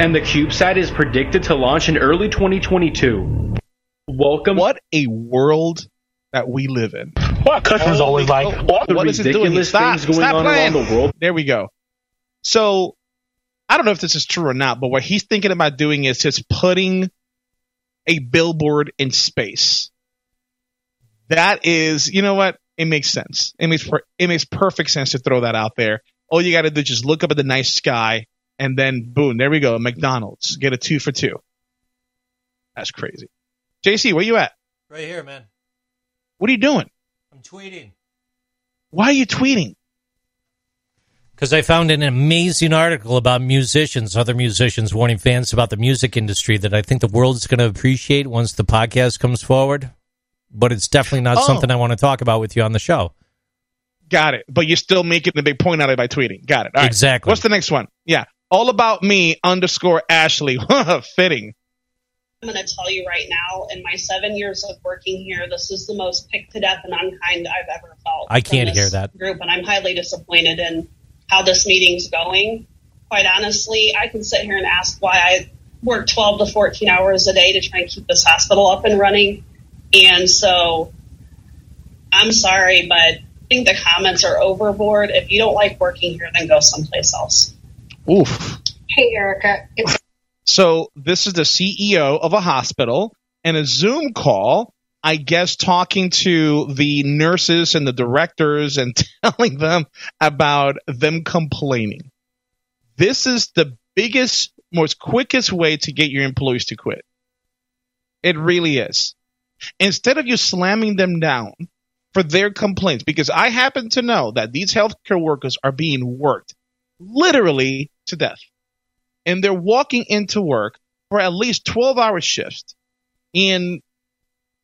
And the CubeSat is predicted to launch in early 2022. Welcome. What a world that we live in. Well, customers oh, always like, oh, what is it doing? Stop, things going stop on playing. around the world. There we go. So I don't know if this is true or not, but what he's thinking about doing is just putting a billboard in space. That is, you know what? It makes sense. It makes it makes perfect sense to throw that out there. All you got to do is just look up at the nice sky, and then boom, there we go. McDonald's get a two for two. That's crazy. JC, where you at? Right here, man. What are you doing? I'm tweeting. Why are you tweeting? because I found an amazing article about musicians, other musicians warning fans about the music industry that I think the world is going to appreciate once the podcast comes forward. But it's definitely not oh. something I want to talk about with you on the show. Got it. But you're still making the big point out of it by tweeting. Got it. exactly. What's the next one? Yeah. All about me underscore Ashley. Fitting. I'm going to tell you right now, in my seven years of working here, this is the most picked to death and unkind I've ever felt. I can't hear that. Group, and I'm highly disappointed in how this meeting's going. Quite honestly, I can sit here and ask why I work 12 to 14 hours a day to try and keep this hospital up and running. And so I'm sorry, but I think the comments are overboard. If you don't like working here, then go someplace else. Oof. Hey, Erica. It's- so this is the CEO of a hospital and a Zoom call I guess talking to the nurses and the directors and telling them about them complaining. This is the biggest, most quickest way to get your employees to quit. It really is. Instead of you slamming them down for their complaints, because I happen to know that these healthcare workers are being worked literally to death. And they're walking into work for at least 12 hour shifts in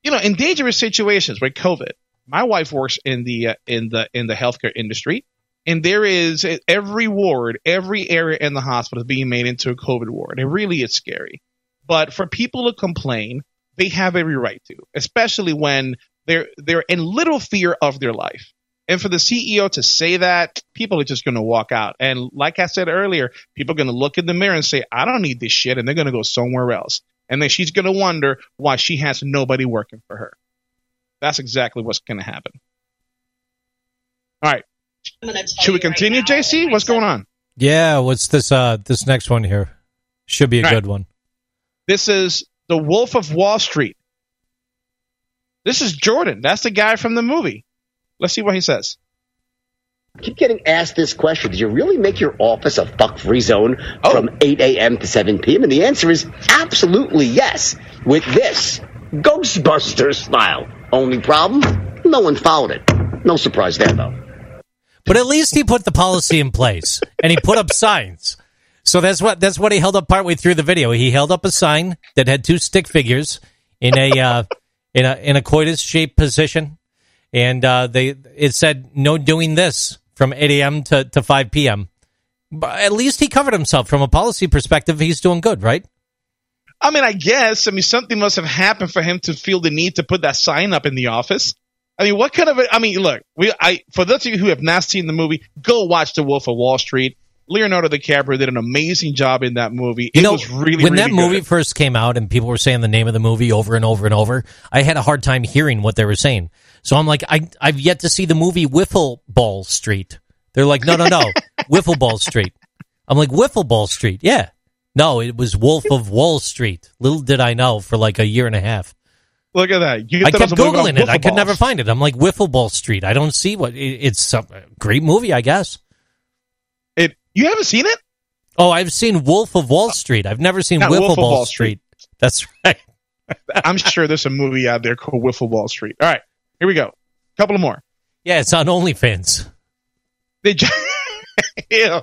you know, in dangerous situations like COVID, my wife works in the uh, in the in the healthcare industry, and there is every ward, every area in the hospital is being made into a COVID ward. It really is scary. But for people to complain, they have every right to, especially when they're they're in little fear of their life. And for the CEO to say that, people are just going to walk out. And like I said earlier, people are going to look in the mirror and say, I don't need this shit. And they're going to go somewhere else and then she's going to wonder why she has nobody working for her. That's exactly what's going to happen. All right. Should we continue, right JC? What's going on? Yeah, what's this uh this next one here? Should be a All good right. one. This is The Wolf of Wall Street. This is Jordan. That's the guy from the movie. Let's see what he says. I keep getting asked this question. Did you really make your office a fuck free zone oh. from 8 a.m. to 7 p.m.? And the answer is absolutely yes. With this Ghostbusters style. Only problem? No one followed it. No surprise there, though. But at least he put the policy in place and he put up signs. So that's what that's what he held up partway through the video. He held up a sign that had two stick figures in a uh, in a in a coitus shaped position, and uh, they it said no doing this from 8 a.m. to, to 5 p.m. But at least he covered himself from a policy perspective. He's doing good, right? I mean, I guess. I mean, something must have happened for him to feel the need to put that sign up in the office. I mean, what kind of? A, I mean, look, we. I for those of you who have not seen the movie, go watch The Wolf of Wall Street. Leonardo DiCaprio did an amazing job in that movie. You it know, was really when really that movie first came out and people were saying the name of the movie over and over and over, I had a hard time hearing what they were saying. So I'm like, I I've yet to see the movie Wiffle Ball Street. They're like, no, no, no, Wiffle Ball Street. I'm like, Wiffle Ball Street. Yeah. No, it was Wolf of Wall Street. Little did I know for like a year and a half. Look at that. I kept Googling it. I could never find it. I'm like, Wiffle Ball Street. I don't see what. It, it's a great movie, I guess. You haven't seen it? Oh, I've seen Wolf of Wall Street. I've never seen Not Wolf of Wall Street. That's right. I'm sure there's a movie out there called Wiffle Wall Street. All right, here we go. couple of more. Yeah, it's on OnlyFans. They j- Ew.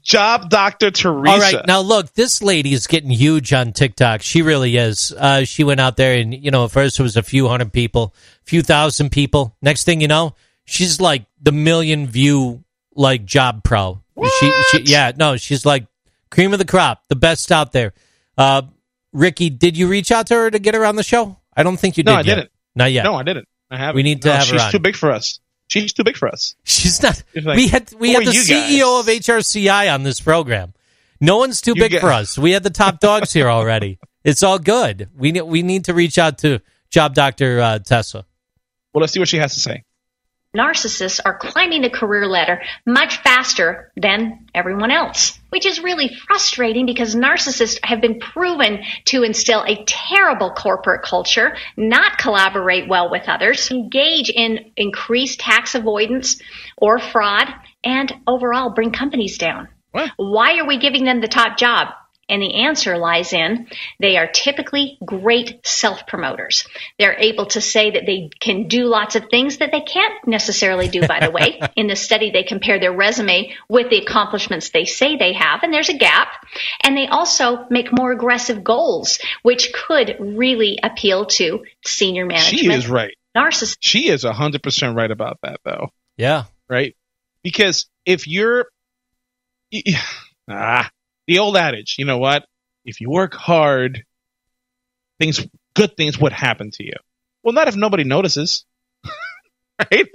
Job Doctor Teresa. All right, now look, this lady is getting huge on TikTok. She really is. Uh, she went out there, and you know, at first it was a few hundred people, few thousand people. Next thing you know, she's like the million view like job pro. She, she, yeah, no, she's like cream of the crop, the best out there. Uh, Ricky, did you reach out to her to get her on the show? I don't think you did. no, I yet. didn't. Not yet. No, I didn't. I haven't. We need to No, have her She's too big for us. She's too big for us. She's not. She's like, we had we had the CEO of HRCI on this program. No one's too You big for us. We had the top dogs here already. It's all good. We ne- we need to reach out to Job Doctor uh, Tessa. Well, let's see what she has to say. Narcissists are climbing the career ladder much faster than everyone else, which is really frustrating because narcissists have been proven to instill a terrible corporate culture, not collaborate well with others, engage in increased tax avoidance or fraud, and overall bring companies down. Why are we giving them the top job? And the answer lies in they are typically great self promoters. They're able to say that they can do lots of things that they can't necessarily do, by the way. In the study, they compare their resume with the accomplishments they say they have, and there's a gap. And they also make more aggressive goals, which could really appeal to senior management. She is right. Narcissist. She is 100% right about that, though. Yeah. Right? Because if you're. Ah, the old adage, you know what? If you work hard, things, good things would happen to you. Well, not if nobody notices. right?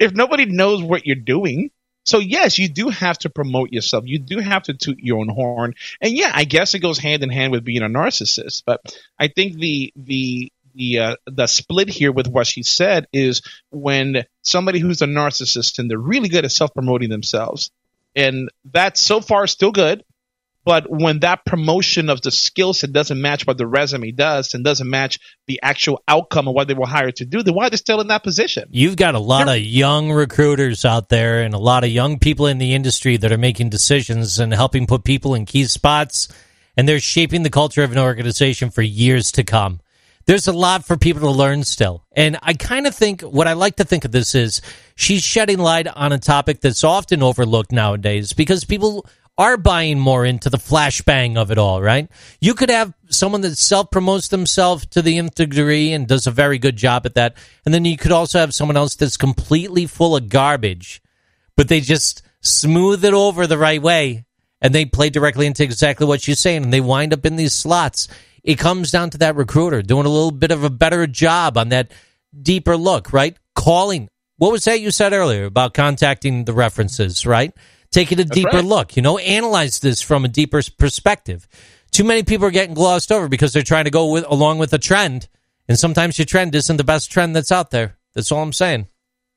if nobody knows what you're doing. So yes, you do have to promote yourself. You do have to toot your own horn. And yeah, I guess it goes hand in hand with being a narcissist. But I think the the the uh, the split here with what she said is when somebody who's a narcissist and they're really good at self promoting themselves, and that's so far still good. But when that promotion of the skill set doesn't match what the resume does and doesn't match the actual outcome of what they were hired to do, then why are they still in that position? You've got a lot of young recruiters out there and a lot of young people in the industry that are making decisions and helping put people in key spots, and they're shaping the culture of an organization for years to come. There's a lot for people to learn still. And I kind of think what I like to think of this is she's shedding light on a topic that's often overlooked nowadays because people are buying more into the flashbang of it all, right? You could have someone that self promotes themselves to the nth degree and does a very good job at that. And then you could also have someone else that's completely full of garbage, but they just smooth it over the right way and they play directly into exactly what you're saying and they wind up in these slots. It comes down to that recruiter doing a little bit of a better job on that deeper look, right? Calling. What was that you said earlier about contacting the references, right? Taking a deeper right. look, you know, analyze this from a deeper perspective. Too many people are getting glossed over because they're trying to go with along with a trend, and sometimes your trend isn't the best trend that's out there. That's all I'm saying.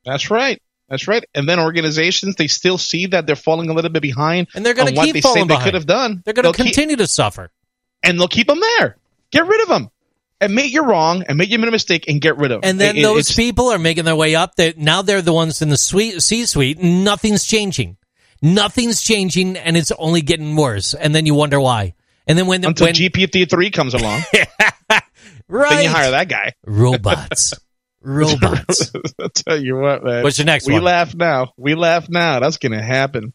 That's right. That's right. And then organizations, they still see that they're falling a little bit behind And they're on what keep they falling say they could have done. They're going to keep- continue to suffer. and they'll keep them there. Get rid of them. Admit you're wrong. Admit you made a mistake and get rid of them. And then It- it- those people are making their way up. They're, now they're the ones in the suite, C-suite. Nothing's changing. Nothing's changing, and it's only getting worse. And then you wonder why. And then when until when GPT-3 comes along, right, then you hire that guy. robots, robots. I'll tell you what, man. What's your next we one? laugh now. We laugh now. That's going to happen.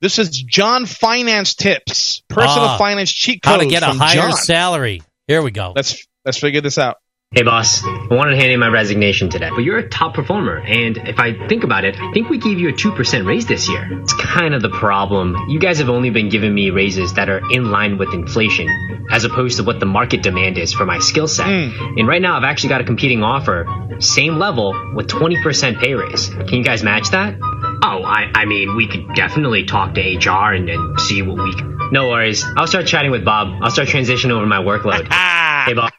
This is John Finance Tips, personal Ah, finance cheat How to get a higher John. salary? Here we go. Let's let's figure this out. Hey boss, I wanted to hand in my resignation today, but you're a top performer, and if I think about it, I think we gave you a 2% raise this year. It's kind of the problem. You guys have only been giving me raises that are in line with inflation, as opposed to what the market demand is for my skill set. Hmm. And right now, I've actually got a competing offer, same level, with 20% pay raise. Can you guys match that? Oh, I, I mean, we could definitely talk to HR and, and see what we can. No worries. I'll start chatting with Bob. I'll start transitioning over my workload. hey, Bob.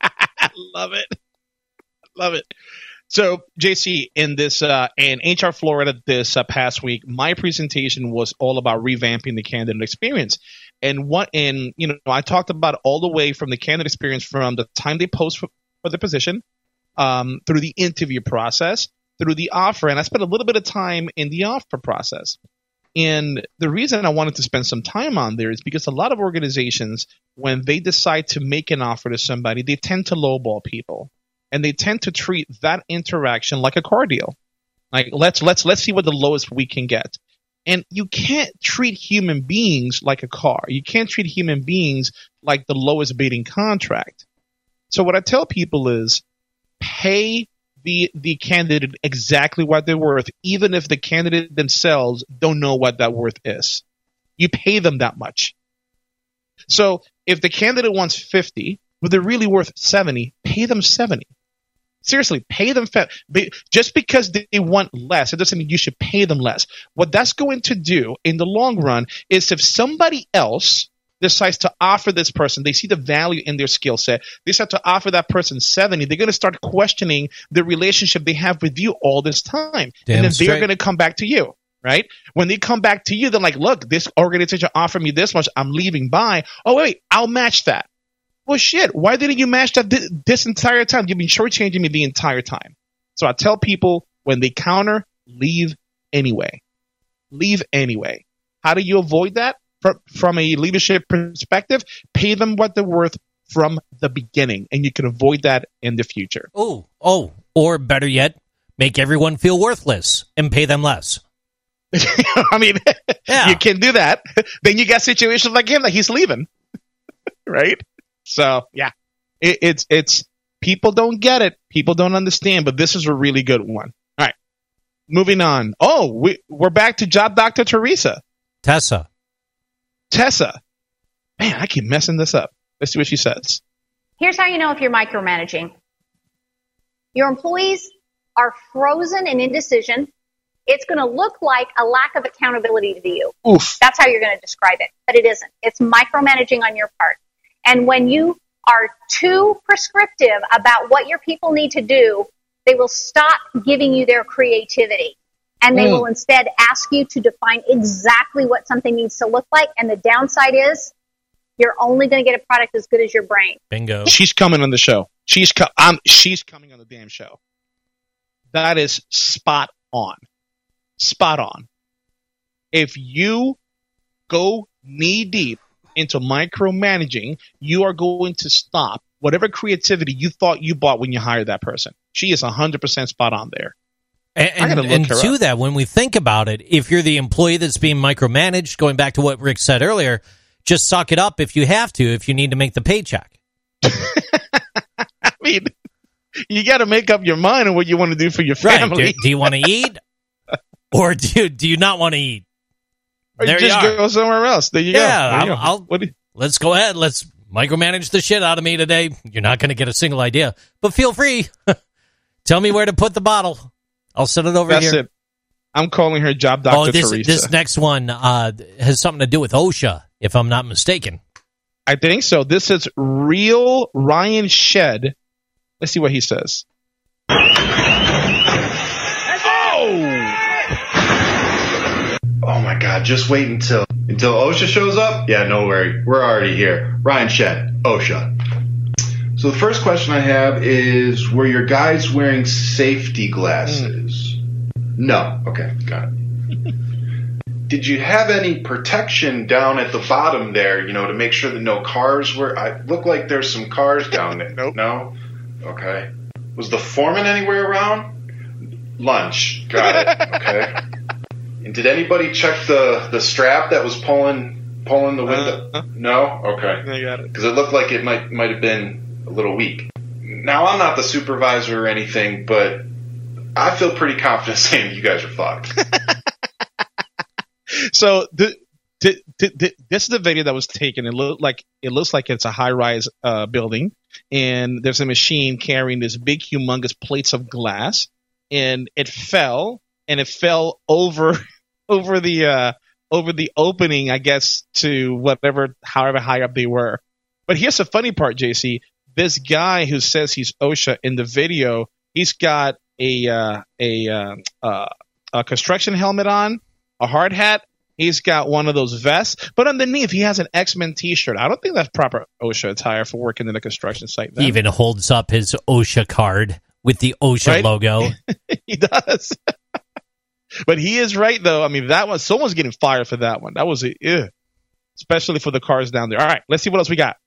Love it. So, JC, in this uh, in HR Florida this uh, past week, my presentation was all about revamping the candidate experience. And what and you know, I talked about all the way from the candidate experience from the time they post for, for the position, um, through the interview process, through the offer, and I spent a little bit of time in the offer process. And the reason I wanted to spend some time on there is because a lot of organizations, when they decide to make an offer to somebody, they tend to lowball people, and they tend to treat that interaction like a car deal. Like let's let's let's see what the lowest we can get. And you can't treat human beings like a car. You can't treat human beings like the lowest bidding contract. So what I tell people is pay the the candidate exactly what they're worth, even if the candidate themselves don't know what that worth is. You pay them that much. So if the candidate wants 50, but they're really worth 70, pay them 70. Seriously, pay them fa- just because they want less. It doesn't mean you should pay them less. What that's going to do in the long run is if somebody else decides to offer this person, they see the value in their skill set, they start to offer that person 70, they're going to start questioning the relationship they have with you all this time. Damn and then straight. they're going to come back to you. Right when they come back to you, they're like, "Look, this organization offered me this much. I'm leaving by. Oh wait, I'll match that. Well, shit. Why didn't you match that thi- this entire time? You've been shortchanging me the entire time. So I tell people when they counter, leave anyway. Leave anyway. How do you avoid that? From, from a leadership perspective, pay them what they're worth from the beginning, and you can avoid that in the future. Oh, oh, or better yet, make everyone feel worthless and pay them less. I mean, you can do that. then you get situations like him that he's leaving, right? So yeah, it, it's it's people don't get it, people don't understand, but this is a really good one. All right, moving on. Oh, we we're back to Job Doctor Teresa. Tessa. Tessa. Man, I keep messing this up. Let's see what she says. Here's how you know if you're micromanaging. Your employees are frozen in indecision. It's going to look like a lack of accountability to you. Oof. That's how you're going to describe it, but it isn't. It's micromanaging on your part. And when you are too prescriptive about what your people need to do, they will stop giving you their creativity. And they Mm. will instead ask you to define exactly what something needs to look like. And the downside is you're only going to get a product as good as your brain. Bingo. She's coming on the show. She's co- I'm, she's coming on the damn show. That is spot on. Spot on. If you go knee deep into micromanaging, you are going to stop whatever creativity you thought you bought when you hired that person. She is 100% spot on there. And, and, and to up. that, when we think about it, if you're the employee that's being micromanaged, going back to what Rick said earlier, just suck it up if you have to, if you need to make the paycheck. I mean, you got to make up your mind on what you want to do for your Right. family. Do, do you want to eat? or do do you not want to eat? Or There just you go somewhere else. There you Yeah, go. You I'll- go. I'll- let's go ahead. Let's micromanage the shit out of me today. You're not going to get a single idea, but feel free. Tell me where to put the bottle. I'll set it over That's here. it. I'm calling her job Dr. oh, this Teresa. this next one uh, has something to do with OSHA, if I'm not mistaken. I think so. This is real Ryan Shed. Let's see what he says. Oh my god, just wait until until OSHA shows up? Yeah, no worry. We're already here. Ryan Shed, OSHA. So the first question I have is were your guys wearing safety glasses? Hmm. No. Okay, got it. Did you have any protection down at the bottom there, you know, to make sure that no cars were I look like there's some cars down there. nope. No? Okay. Was the foreman anywhere around? Lunch. Got it. Okay. And did anybody check the the strap that was pulling pulling the window? no. Okay. I got it. Because it looked like it might might have been a little weak. Now I'm not the supervisor or anything, but I feel pretty confident saying you guys are fucked. So the, the, this is the video that was taken. It looked like it looks like it's a high rise uh, building, and there's a machine carrying this big, humongous plates of glass, and it fell, and it fell over over the uh, over the opening, I guess, to whatever, however high up they were. But here's the funny part, JC. This guy who says he's OSHA in the video, he's got a uh, a uh, uh, a construction helmet on, a hard hat. He's got one of those vests, but underneath he has an X Men T-shirt. I don't think that's proper OSHA attire for working in a construction site. He even holds up his OSHA card with the OSHA Right? logo. he does. but he is right though. I mean, that one someone's getting fired for that one. That was a, ew. especially for the cars down there. All right, let's see what else we got.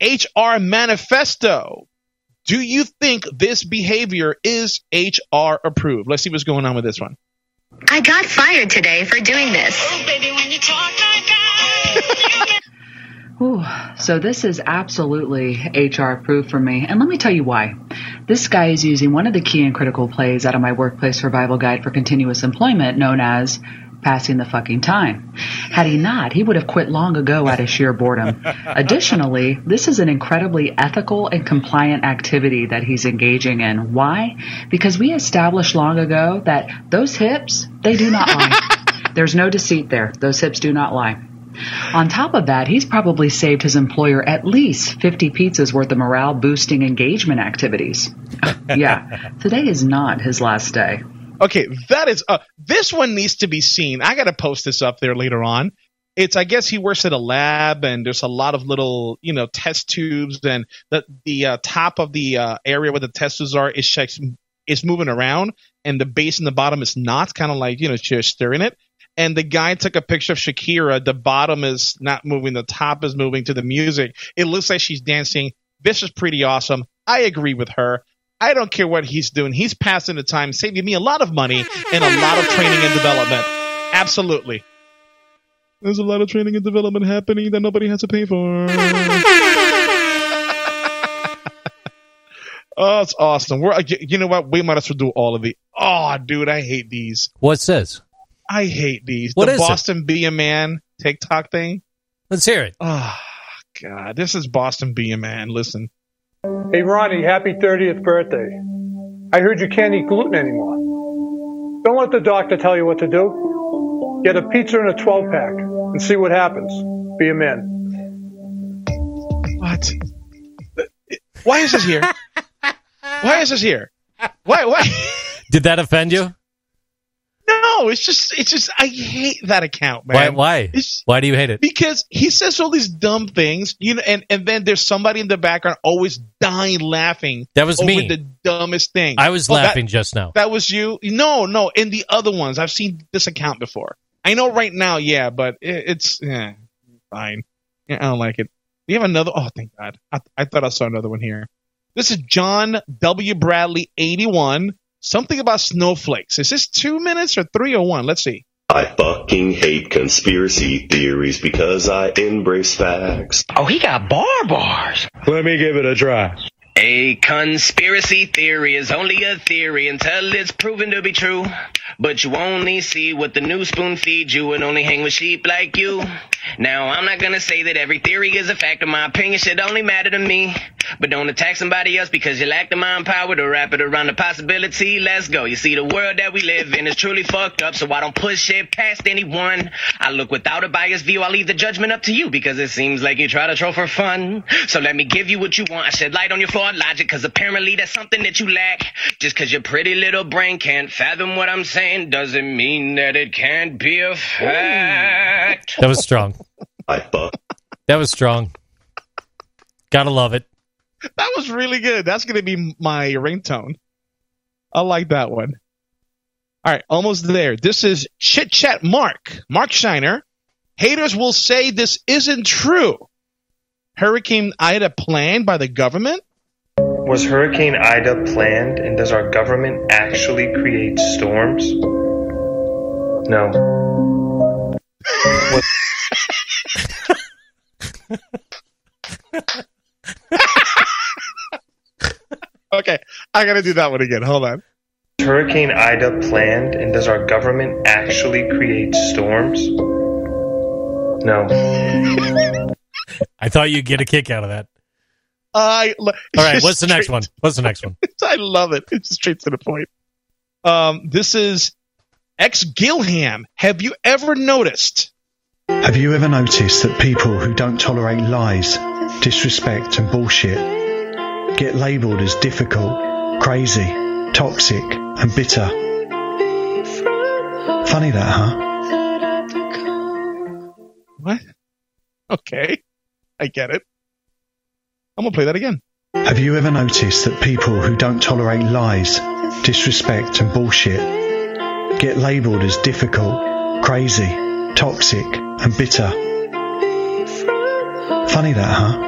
HR manifesto. Do you think this behavior is HR approved? Let's see what's going on with this one. I got fired today for doing this. Ooh, so this is absolutely HR approved for me. And let me tell you why. This guy is using one of the key and critical plays out of my workplace survival guide for continuous employment known as passing the fucking time. Had he not, he would have quit long ago out of sheer boredom. Additionally, this is an incredibly ethical and compliant activity that he's engaging in. Why? Because we established long ago that those hips, they do not lie. There's no deceit there. Those hips do not lie. On top of that, he's probably saved his employer at least 50 pizzas worth of morale boosting engagement activities. yeah, today is not his last day. Okay, that is uh this one needs to be seen. I got to post this up there later on. It's I guess he works at a lab and there's a lot of little, you know, test tubes and the the uh, top of the uh, area where the test tubes are is is moving around and the base and the bottom is not kind of like, you know, just stirring it and the guy took a picture of Shakira. The bottom is not moving, the top is moving to the music. It looks like she's dancing. This is pretty awesome. I agree with her. I don't care what he's doing. He's passing the time, saving me a lot of money and a lot of training and development. Absolutely. There's a lot of training and development happening that nobody has to pay for. oh, it's awesome. We're, you know what? We might as well do all of the. Oh, dude, I hate these. What's this? I hate these. What the is it? Boston Be a Man TikTok thing. Let's hear it. Oh, God. This is Boston Be a Man. Listen. Hey, Ronnie, happy 30th birthday. I heard you can't eat gluten anymore. Don't let the doctor tell you what to do. Get a pizza and a 12 pack and see what happens. Be a man. What? Why is this here? Why is this here? Why? Why? Did that offend you? No, it's just, it's just, I hate that account, man. Why? Why? It's- Why do you hate it? because he says all these dumb things, you know, and, and then there's somebody in the background always dying laughing. That was over me. the dumbest thing. I was Oh, that- laughing just now. That was you? No, no. In the other ones, I've seen this account before. I know right now, yeah, but it, it's eh, fine. Yeah, I don't like it. Do you have another? Oh, thank God. I, I thought I saw another one here. This is John W. Bradley, 81. Something about snowflakes. Is this two minutes or three or one? Let's see. I fucking hate conspiracy theories because I embrace facts. Oh, he got bar bars. Let me give it a try. A conspiracy theory is only a theory until it's proven to be true. But you only see what the new spoon feeds you and only hang with sheep like you. Now, I'm not gonna say that every theory is a fact, and my opinion should only matter to me. But don't attack somebody else because you lack the mind power to wrap it around the possibility. Let's go. You see, the world that we live in is truly fucked up, so I don't push it past anyone. I look without a biased view. I leave the judgment up to you because it seems like you try to troll for fun. So let me give you what you want. I shed light on your flawed logic because apparently that's something that you lack. Just because your pretty little brain can't fathom what I'm saying doesn't mean that it can't be a fact. That was strong. I fuck. That was strong. Gotta love it. That was really good. That's going to be my ringtone. I like that one. All right, almost there. This is Chit Chat Mark. Mark Shiner. Haters will say this isn't true. Hurricane Ida planned by the government? Was Hurricane Ida planned and does our government actually create storms? No. What- Okay, I got to do that one again. Hold on. Hurricane Ida planned and does our government actually create storms? No. I thought you'd get a kick out of that. I lo- All right, what's the next one? What's the next one? I love it. It's straight to the point. Um, this is ex Gilham. Have you ever noticed? Have you ever noticed that people who don't tolerate lies, disrespect, and bullshit get labelled as difficult, crazy, toxic, and bitter? Funny that, huh? What? Okay, I get it. I'm gonna play that again. Have you ever noticed that people who don't tolerate lies, disrespect, and bullshit get labelled as difficult, crazy, toxic, and bitter. Funny that, huh?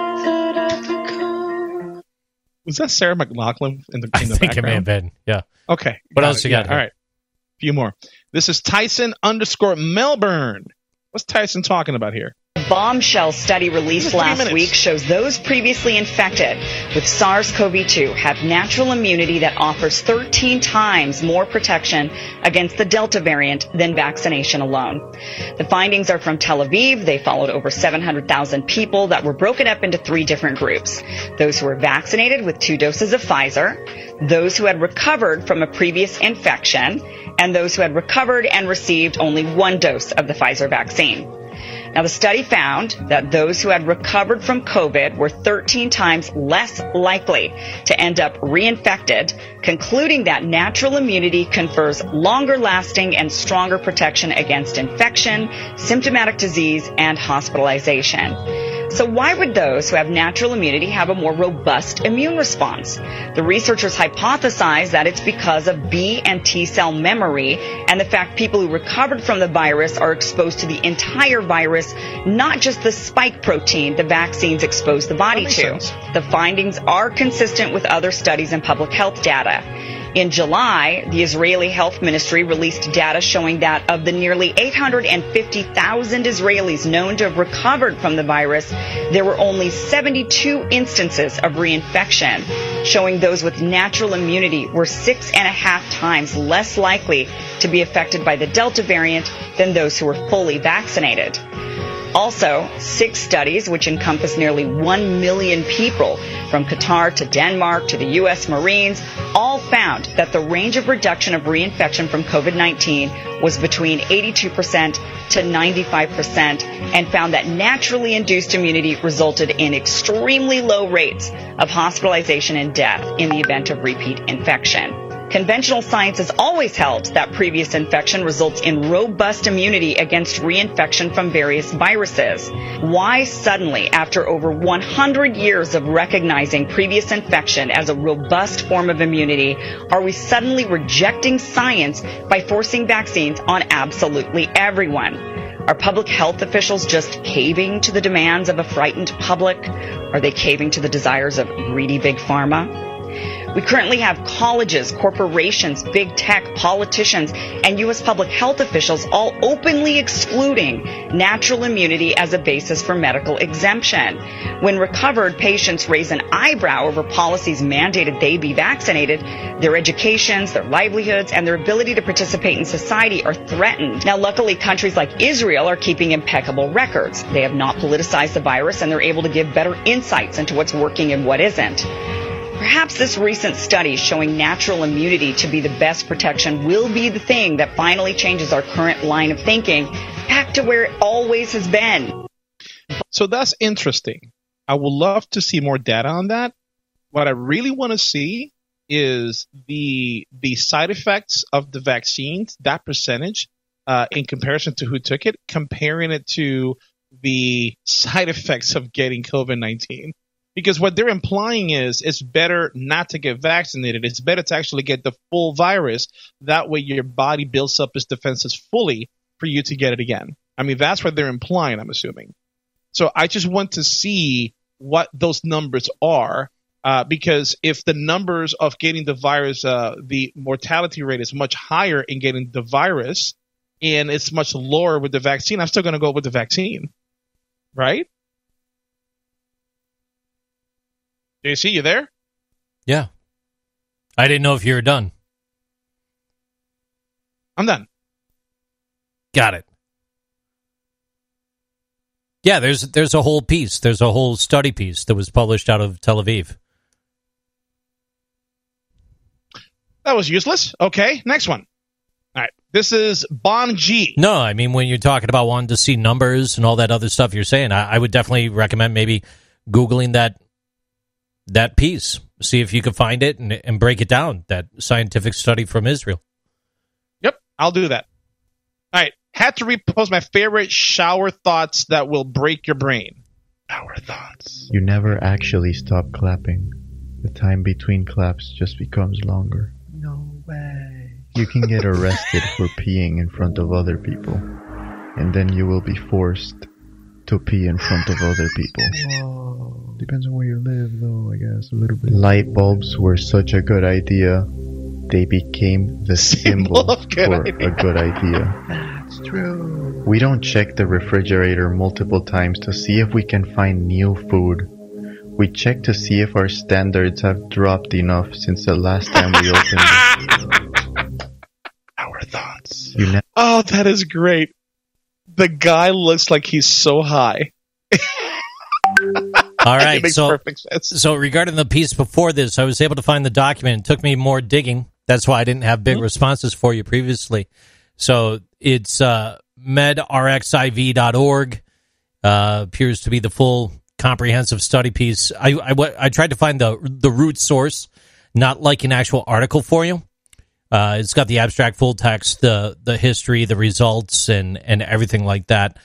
Was that Sarah McLachlan in the, in I the think background? it may have been. Yeah. Okay. What got else it. you got Yeah. All right. A few more. This is Tyson underscore Melbourne. What's Tyson talking about here? Bombshell study released last week shows those previously infected with SARS-CoV-2 have natural immunity that offers 13 times more protection against the Delta variant than vaccination alone. The findings are from Tel Aviv. They followed over 700,000 people that were broken up into three different groups. Those who were vaccinated with two doses of Pfizer, those who had recovered from a previous infection, and those who had recovered and received only one dose of the Pfizer vaccine. Now, the study found that those who had recovered from COVID were 13 times less likely to end up reinfected, concluding that natural immunity confers longer lasting and stronger protection against infection, symptomatic disease, and hospitalization. So why would those who have natural immunity have a more robust immune response? The researchers hypothesize that it's because of B and T cell memory and the fact people who recovered from the virus are exposed to the entire virus, not just the spike protein the vaccines expose the body to. The findings are consistent with other studies and public health data. In July, the Israeli Health Ministry released data showing that of the nearly 850,000 Israelis known to have recovered from the virus, there were only 72 instances of reinfection, showing those with natural immunity were six and a half times less likely to be affected by the Delta variant than those who were fully vaccinated. Also, six studies, which encompass nearly 1 million people from Qatar to Denmark to the U.S. Marines, all found that the range of reduction of reinfection from COVID-19 was between 82% to 95% and found that naturally induced immunity resulted in extremely low rates of hospitalization and death in the event of repeat infection. Conventional science has always held that previous infection results in robust immunity against reinfection from various viruses. Why suddenly, after over 100 years of recognizing previous infection as a robust form of immunity, are we suddenly rejecting science by forcing vaccines on absolutely everyone? Are public health officials just caving to the demands of a frightened public? Are they caving to the desires of greedy big pharma? We currently have colleges, corporations, big tech, politicians, and U.S. public health officials all openly excluding natural immunity as a basis for medical exemption. When recovered patients raise an eyebrow over policies mandated they be vaccinated, their educations, their livelihoods, and their ability to participate in society are threatened. Now, luckily, countries like Israel are keeping impeccable records. They have not politicized the virus and they're able to give better insights into what's working and what isn't. Perhaps this recent study showing natural immunity to be the best protection will be the thing that finally changes our current line of thinking back to where it always has been. So that's interesting. I would love to see more data on that. What I really want to see is the the side effects of the vaccines, that percentage, uh, in comparison to who took it, comparing it to the side effects of getting COVID nineteen. Because what they're implying is it's better not to get vaccinated. It's better to actually get the full virus. That way your body builds up its defenses fully for you to get it again. I mean, that's what they're implying, I'm assuming. So I just want to see what those numbers are. Uh, because if the numbers of getting the virus, uh, the mortality rate is much higher in getting the virus and it's much lower with the vaccine, I'm still going to go with the vaccine. Right? JC, you there? Yeah. I didn't know if you were done. I'm done. Got it. Yeah, there's there's a whole piece. There's a whole study piece that was published out of Tel Aviv. That was useless. Okay, next one. All right. This is Bon G. No, I mean when you're talking about wanting to see numbers and all that other stuff you're saying, I, I would definitely recommend maybe googling that that piece, see if you can find it and, and break it down. That scientific study from Israel. Yep, I'll do that. All right. Had to repost my favorite shower thoughts that will break your brain. Shower thoughts. You never actually stop clapping. The time between claps just becomes longer. No way. You can get arrested for peeing in front of other people, and then you will be forced to pee in front of other people. Depends on where you live, though, I guess, a little bit. Light bulbs were such a good idea, they became the symbol for idea. a good idea. That's true. We don't check the refrigerator multiple times to see if we can find new food. We check to see if our standards have dropped enough since the last time we opened. Our thoughts. You Oh, that is great. The guy looks like he's so high. All right, so so regarding the piece before this, I was able to find the document. It took me more digging. That's why I didn't have big responses for you previously. So it's uh, medrxiv.org. Uh, appears to be the full comprehensive study piece. I, I I tried to find the the root source, not like an actual article for you. Uh, it's got the abstract full text, the the history, the results, and and everything like that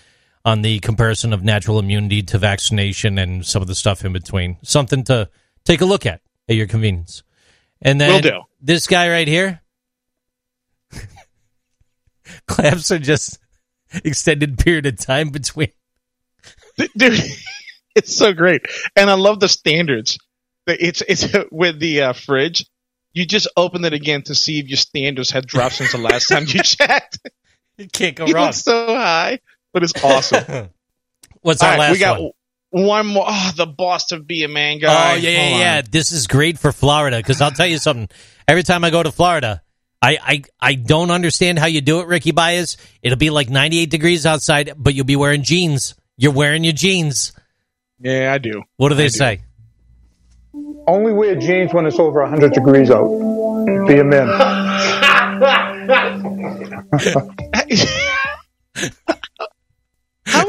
on the comparison of natural immunity to vaccination and some of the stuff in between. Something to take a look at at your convenience. And then this guy right here, clamps are just extended period of time between. dude it's so great and i love the standards it's it's with the uh, fridge you just open it again to see if your standards had dropped since the last time you checked you can't go you wrong so high but it's awesome What's All our right, last we got one? one more oh the boss to be a man guy Oh yeah, yeah, Hold on. This is great for Florida because I'll tell you something. Every time I go to Florida, I, I I don't understand how you do it, Ricky Baez. It'll be like 98 degrees outside, but you'll be wearing jeans. You're wearing your jeans. yeah i do What do they I do. say? Only wear jeans when it's over 100 degrees out. Be a man.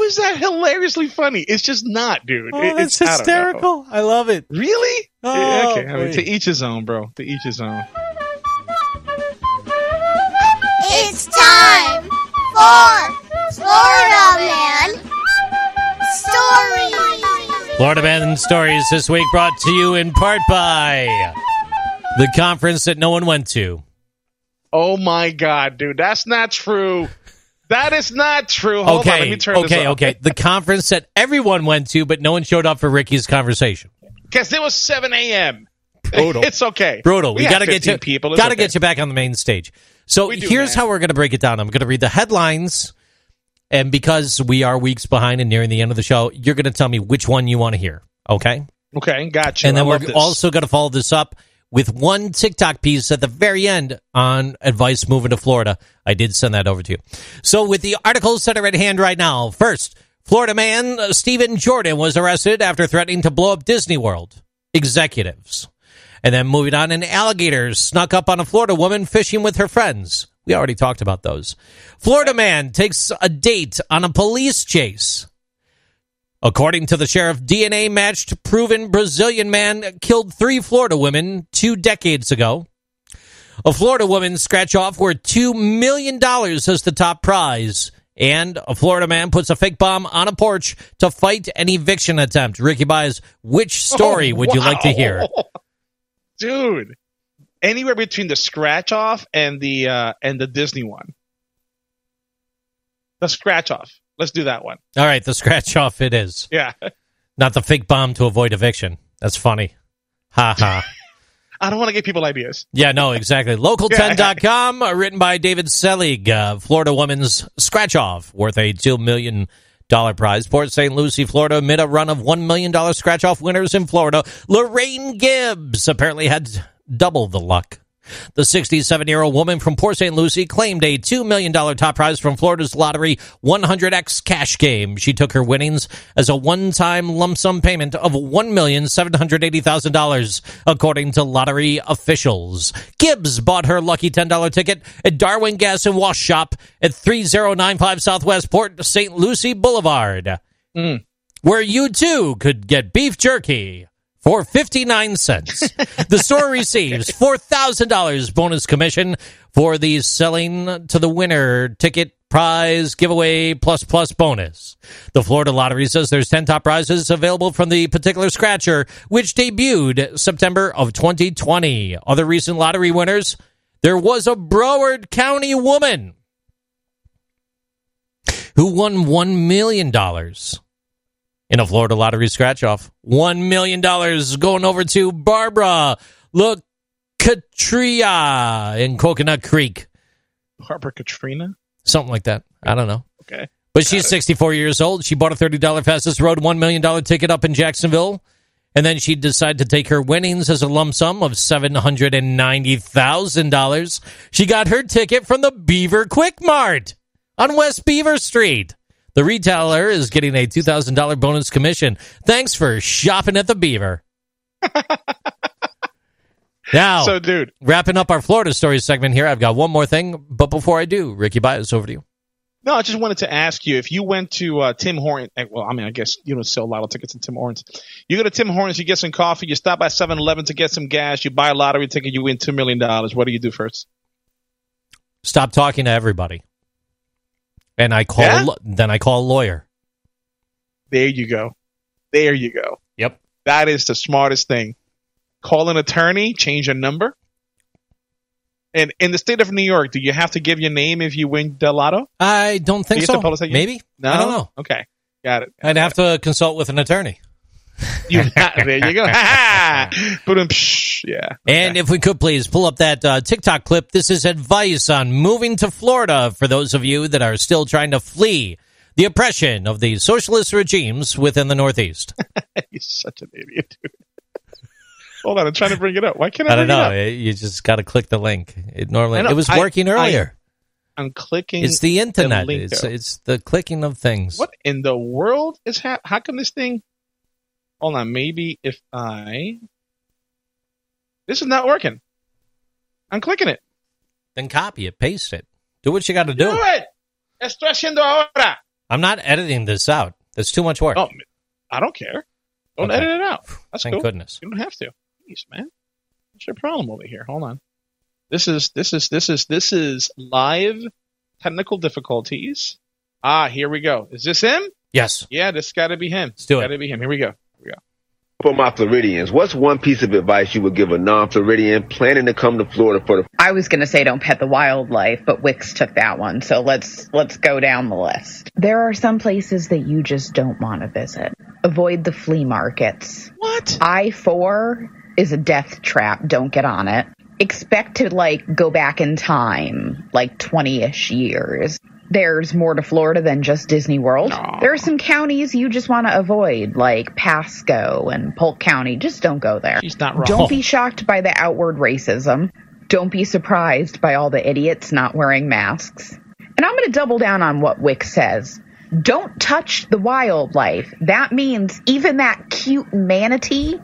how is that hilariously funny it's just not dude Oh, It- it's I don't know. hysterical. I love it. really Oh, yeah, okay i mean wait. to each his own bro to each his own It's time for Florida Man Stories. Florida Man Stories this week brought to you in part by the conference that no one went to. Oh my god, dude, that's not true. That is not true. Hold okay, on, let me turn okay, okay. The conference that everyone went to, but no one showed up for Ricky's conversation. Because it was 7 a.m. Brutal. It's okay. Brutal. We, have got to get you. people. Got to okay. get you back on the main stage. So do, here's man. how we're going to break it down. I'm going to read the headlines, and because we are weeks behind and nearing the end of the show, you're going to tell me which one you want to hear. Okay. Okay, gotcha. and then I we're also going to follow this up with one TikTok piece at the very end on advice moving to Florida. I did send that over to you. So with the articles that are at hand right now, first, Florida man uh, Stephen Jordan was arrested after threatening to blow up Disney World executives. And then moving on, an alligator snuck up on a Florida woman fishing with her friends. We already talked about those. Florida man takes a date on a police chase. According to the sheriff, DNA matched proven Brazilian man killed three Florida women two decades ago. A Florida woman scratch off worth $2 million as the top prize. And a Florida man puts a fake bomb on a porch to fight an eviction attempt. Ricky Baez, which story Oh, would you like to hear? dude. Anywhere between the scratch off and the uh, and the Disney one. The scratch off. Let's do that one. All right, the scratch off it is. Yeah. Not the fake bomb to avoid eviction. That's funny. Ha ha. I don't want to give people ideas. Yeah, no, exactly. Local10.com, uh, written by David Selig, uh, Florida woman's scratch off, worth a $2 million prize. Port St. Lucie, Florida, amid a run of $1 million scratch off winners in Florida. Lorraine Gibbs apparently had double the luck. The 67 year old woman from Port St. Lucie claimed a $2 million top prize from Florida's lottery 100X cash game. She took her winnings as a one time lump sum payment of $1,780,000, according to lottery officials. Gibbs bought her lucky $10 ticket at Darwin Gas and Wash Shop at 3095 Southwest Port St. Lucie Boulevard, mm. where you too could get beef jerky for 59 cents. the store receives $4,000 bonus commission for the selling to the winner ticket prize giveaway plus plus bonus. The Florida Lottery says there's 10 top prizes available from the particular scratcher, which debuted September of 2020. Other recent lottery winners There was a Broward County woman who won $1 million in a Florida lottery scratch off. $1 million going over to Barbara Lucatria in Coconut Creek. Barbara Katrina. Something like that. I don't know. Okay. But she's 64 years old. She bought a $30 fastest road $1 million ticket up in Jacksonville. And then she decided to take her winnings as a lump sum of $790,000. She got her ticket from the Beaver Quick Mart on West Beaver Street. The retailer is getting a $2,000 bonus commission. Thanks for shopping at the Beaver. now, So, dude, wrapping up our Florida stories segment here, I've got one more thing. But before I do, Ricky Baez, over to you. No, I just wanted to ask you if you went to uh, Tim Hortons. eh, Well, I mean, I guess you don't sell lotto tickets in Tim Hortons. You go to Tim Hortons, you get some coffee, you stop by 7 Eleven to get some gas, you buy a lottery ticket, you win $2 million. What do you do first? Stop talking to everybody. And I call, Yeah? then I call a lawyer. There you go. There you go. Yep. That is the smartest thing. Call an attorney, change your number. And in the state of New York, do you have to give your name if you win the lotto? I don't think You so. Maybe. No? I don't know. Okay. Got it. I'd have to consult with an attorney. You, there you go. Put him. Yeah. And if we could please pull up that uh, TikTok clip. This is advice on moving to Florida for those of you that are still trying to flee the oppression of the socialist regimes within the Northeast. You're such an idiot, dude. Hold on, I'm trying to bring it up. Why can't I, I don't know. up? You just got to click the link. It normally it was I- working earlier. I, am clicking. it's the internet. link, it's it's the clicking of things. What in the world is hap? How come this thing? Hold on, maybe if I. This is not working. I'm clicking it. Then copy it, paste it, do what you got to do. Do it. Estoy haciendo ahora. I'm not editing this out. That's too much work. Oh, I don't care. Don't Okay. edit it out. That's Thank cool. goodness. You don't have to. Jeez, man. What's your problem over here? Hold on. This is this is this is this is live technical difficulties. Ah, here we go. Is this him? Yes. Yeah, this got to be him. Let's do it. Got to be him. Here we go. Here we go. For my Floridians, what's one piece of advice you would give a non-Floridian planning to come to Florida for the I was going to say don't pet the wildlife, but Wix took that one. So let's let's go down the list. There are some places that you just don't want to visit. Avoid the flea markets. What? I-4 is a death trap. Don't get on it. Expect to like go back in time, like 20-ish years. There's more to Florida than just Disney World. There are some counties you just want to avoid, like Pasco and Polk County. Just don't go there. She's not wrong. Don't be shocked by the outward racism. Don't be surprised by all the idiots not wearing masks. And I'm going to double down on what Wick says. Don't touch the wildlife. That means even that cute manatee.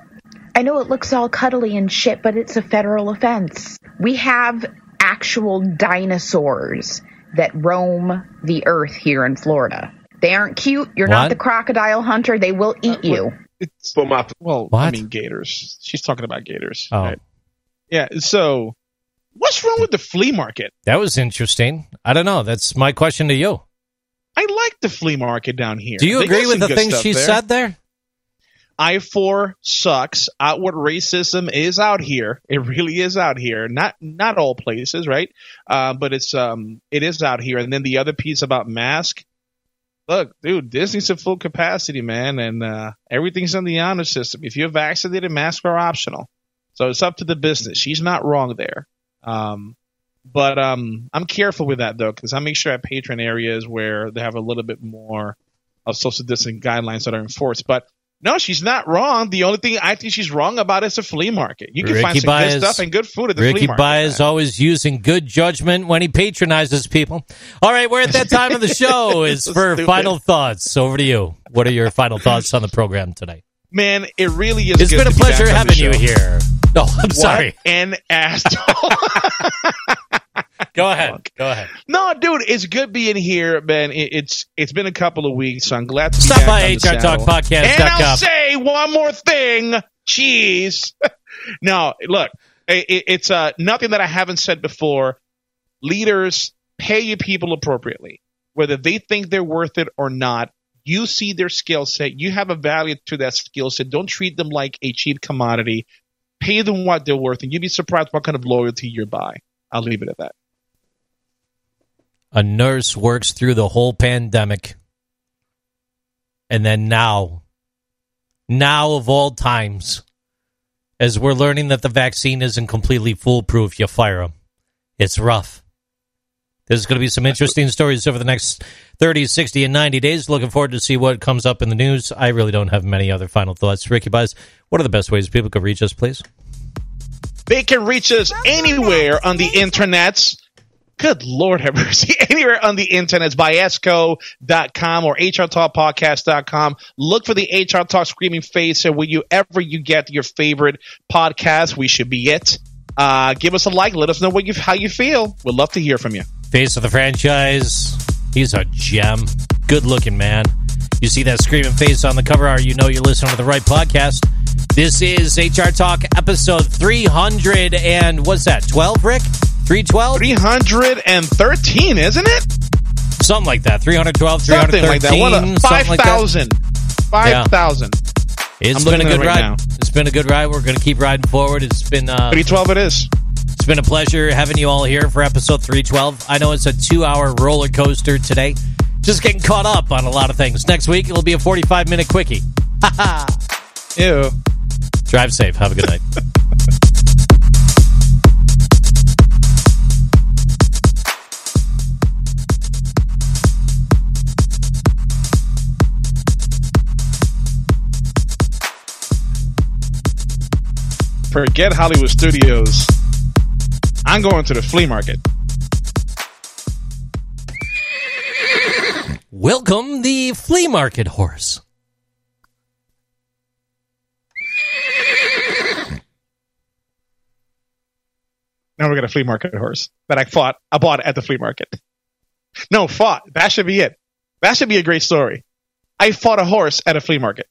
I know it looks all cuddly and shit, but it's a federal offense. We have actual dinosaurs that roam the earth here in Florida. They aren't cute. You're What? not the crocodile hunter. They will eat you. It's for my well. I mean, gators. She's talking about gators. Oh. right? Yeah. So, what's wrong with the flea market? That was interesting. I don't know. That's my question to you. I like the flea market down here. Do you They agree with the things she there. said there? I four sucks. Outward racism is out here. It really is out here. Not not all places, right? Uh, but it's um it is out here. And then the other piece about mask. Look, dude, Disney's at full capacity, man, and uh, everything's in the honor system. If you're vaccinated, masks are optional. So it's up to the business. She's not wrong there. Um, but um, I'm careful with that though, because I make sure I patron areas where they have a little bit more of social distancing guidelines that are enforced. But no, she's not wrong. The only thing I think she's wrong about is the flea market. You can find some Baez- good stuff and good food at the Ricky flea market. Ricky Baez always using good judgment when he patronizes people. All right, we're at that time of the show. Is for Stupid. final thoughts. Over to you. What are your final thoughts on the program today? Man, it really is. It's been a pleasure having you here. No, I'm What sorry. An asshole. Go ahead. Go ahead. no, dude, it's good being here, man. It, it's it's been a couple of weeks, so I'm glad to be Stop by the saddle. HRTalkPodcast.com. And I'll say one more thing. Jeez. no, look, it, it- it's uh nothing that I haven't said before. Leaders pay your people appropriately, whether they think they're worth it or not. You see their skill set. You have a value to that skill set. Don't treat them like a cheap commodity. Pay them what they're worth, and you'd be surprised what kind of loyalty you buy. I'll leave it at that. A nurse works through the whole pandemic. And then now, now of all times, as we're learning that the vaccine isn't completely foolproof, you fire them. It's rough. There's going to be some interesting stories over the next 30, 60, and 90 days. Looking forward to see what comes up in the news. I really don't have many other final thoughts. Ricky Baez, what are the best ways people can reach us, please? They can reach us anywhere on the internets. Good Lord have mercy. Anywhere on the internets by esco.com or hrtalkpodcast.com. Look for the HR Talk Screaming Face and wherever you get your favorite podcast, we should be it. Uh, give us a like. Let us know what you, how you feel. We'd love to hear from you. Face of the franchise. He's a gem. Good looking man. You see that screaming face on the cover art, you know you're listening to the right podcast. This is HR Talk episode 300 and what's that, 12, Rick? 312? 313, isn't it? Something like that. 312, Something 313. like that. What a, something like that. 5,000. 5,000. It's been a good it right ride. now. It's been a good ride. We're going to keep riding forward. It's been uh, 312 it is. It's been a pleasure having you all here for episode 312. I know it's a two hour roller coaster today. Just getting caught up on a lot of things. Next week, it'll be a 45 minute quickie. Ha ha. Ew. Drive safe. Have a good night. Forget Hollywood Studios. I'm going to the flea market. Welcome, the flea market horse. Now we got a flea market horse that I fought. I bought at the flea market. No, fought. That should be it. That should be a great story. I fought a horse at a flea market.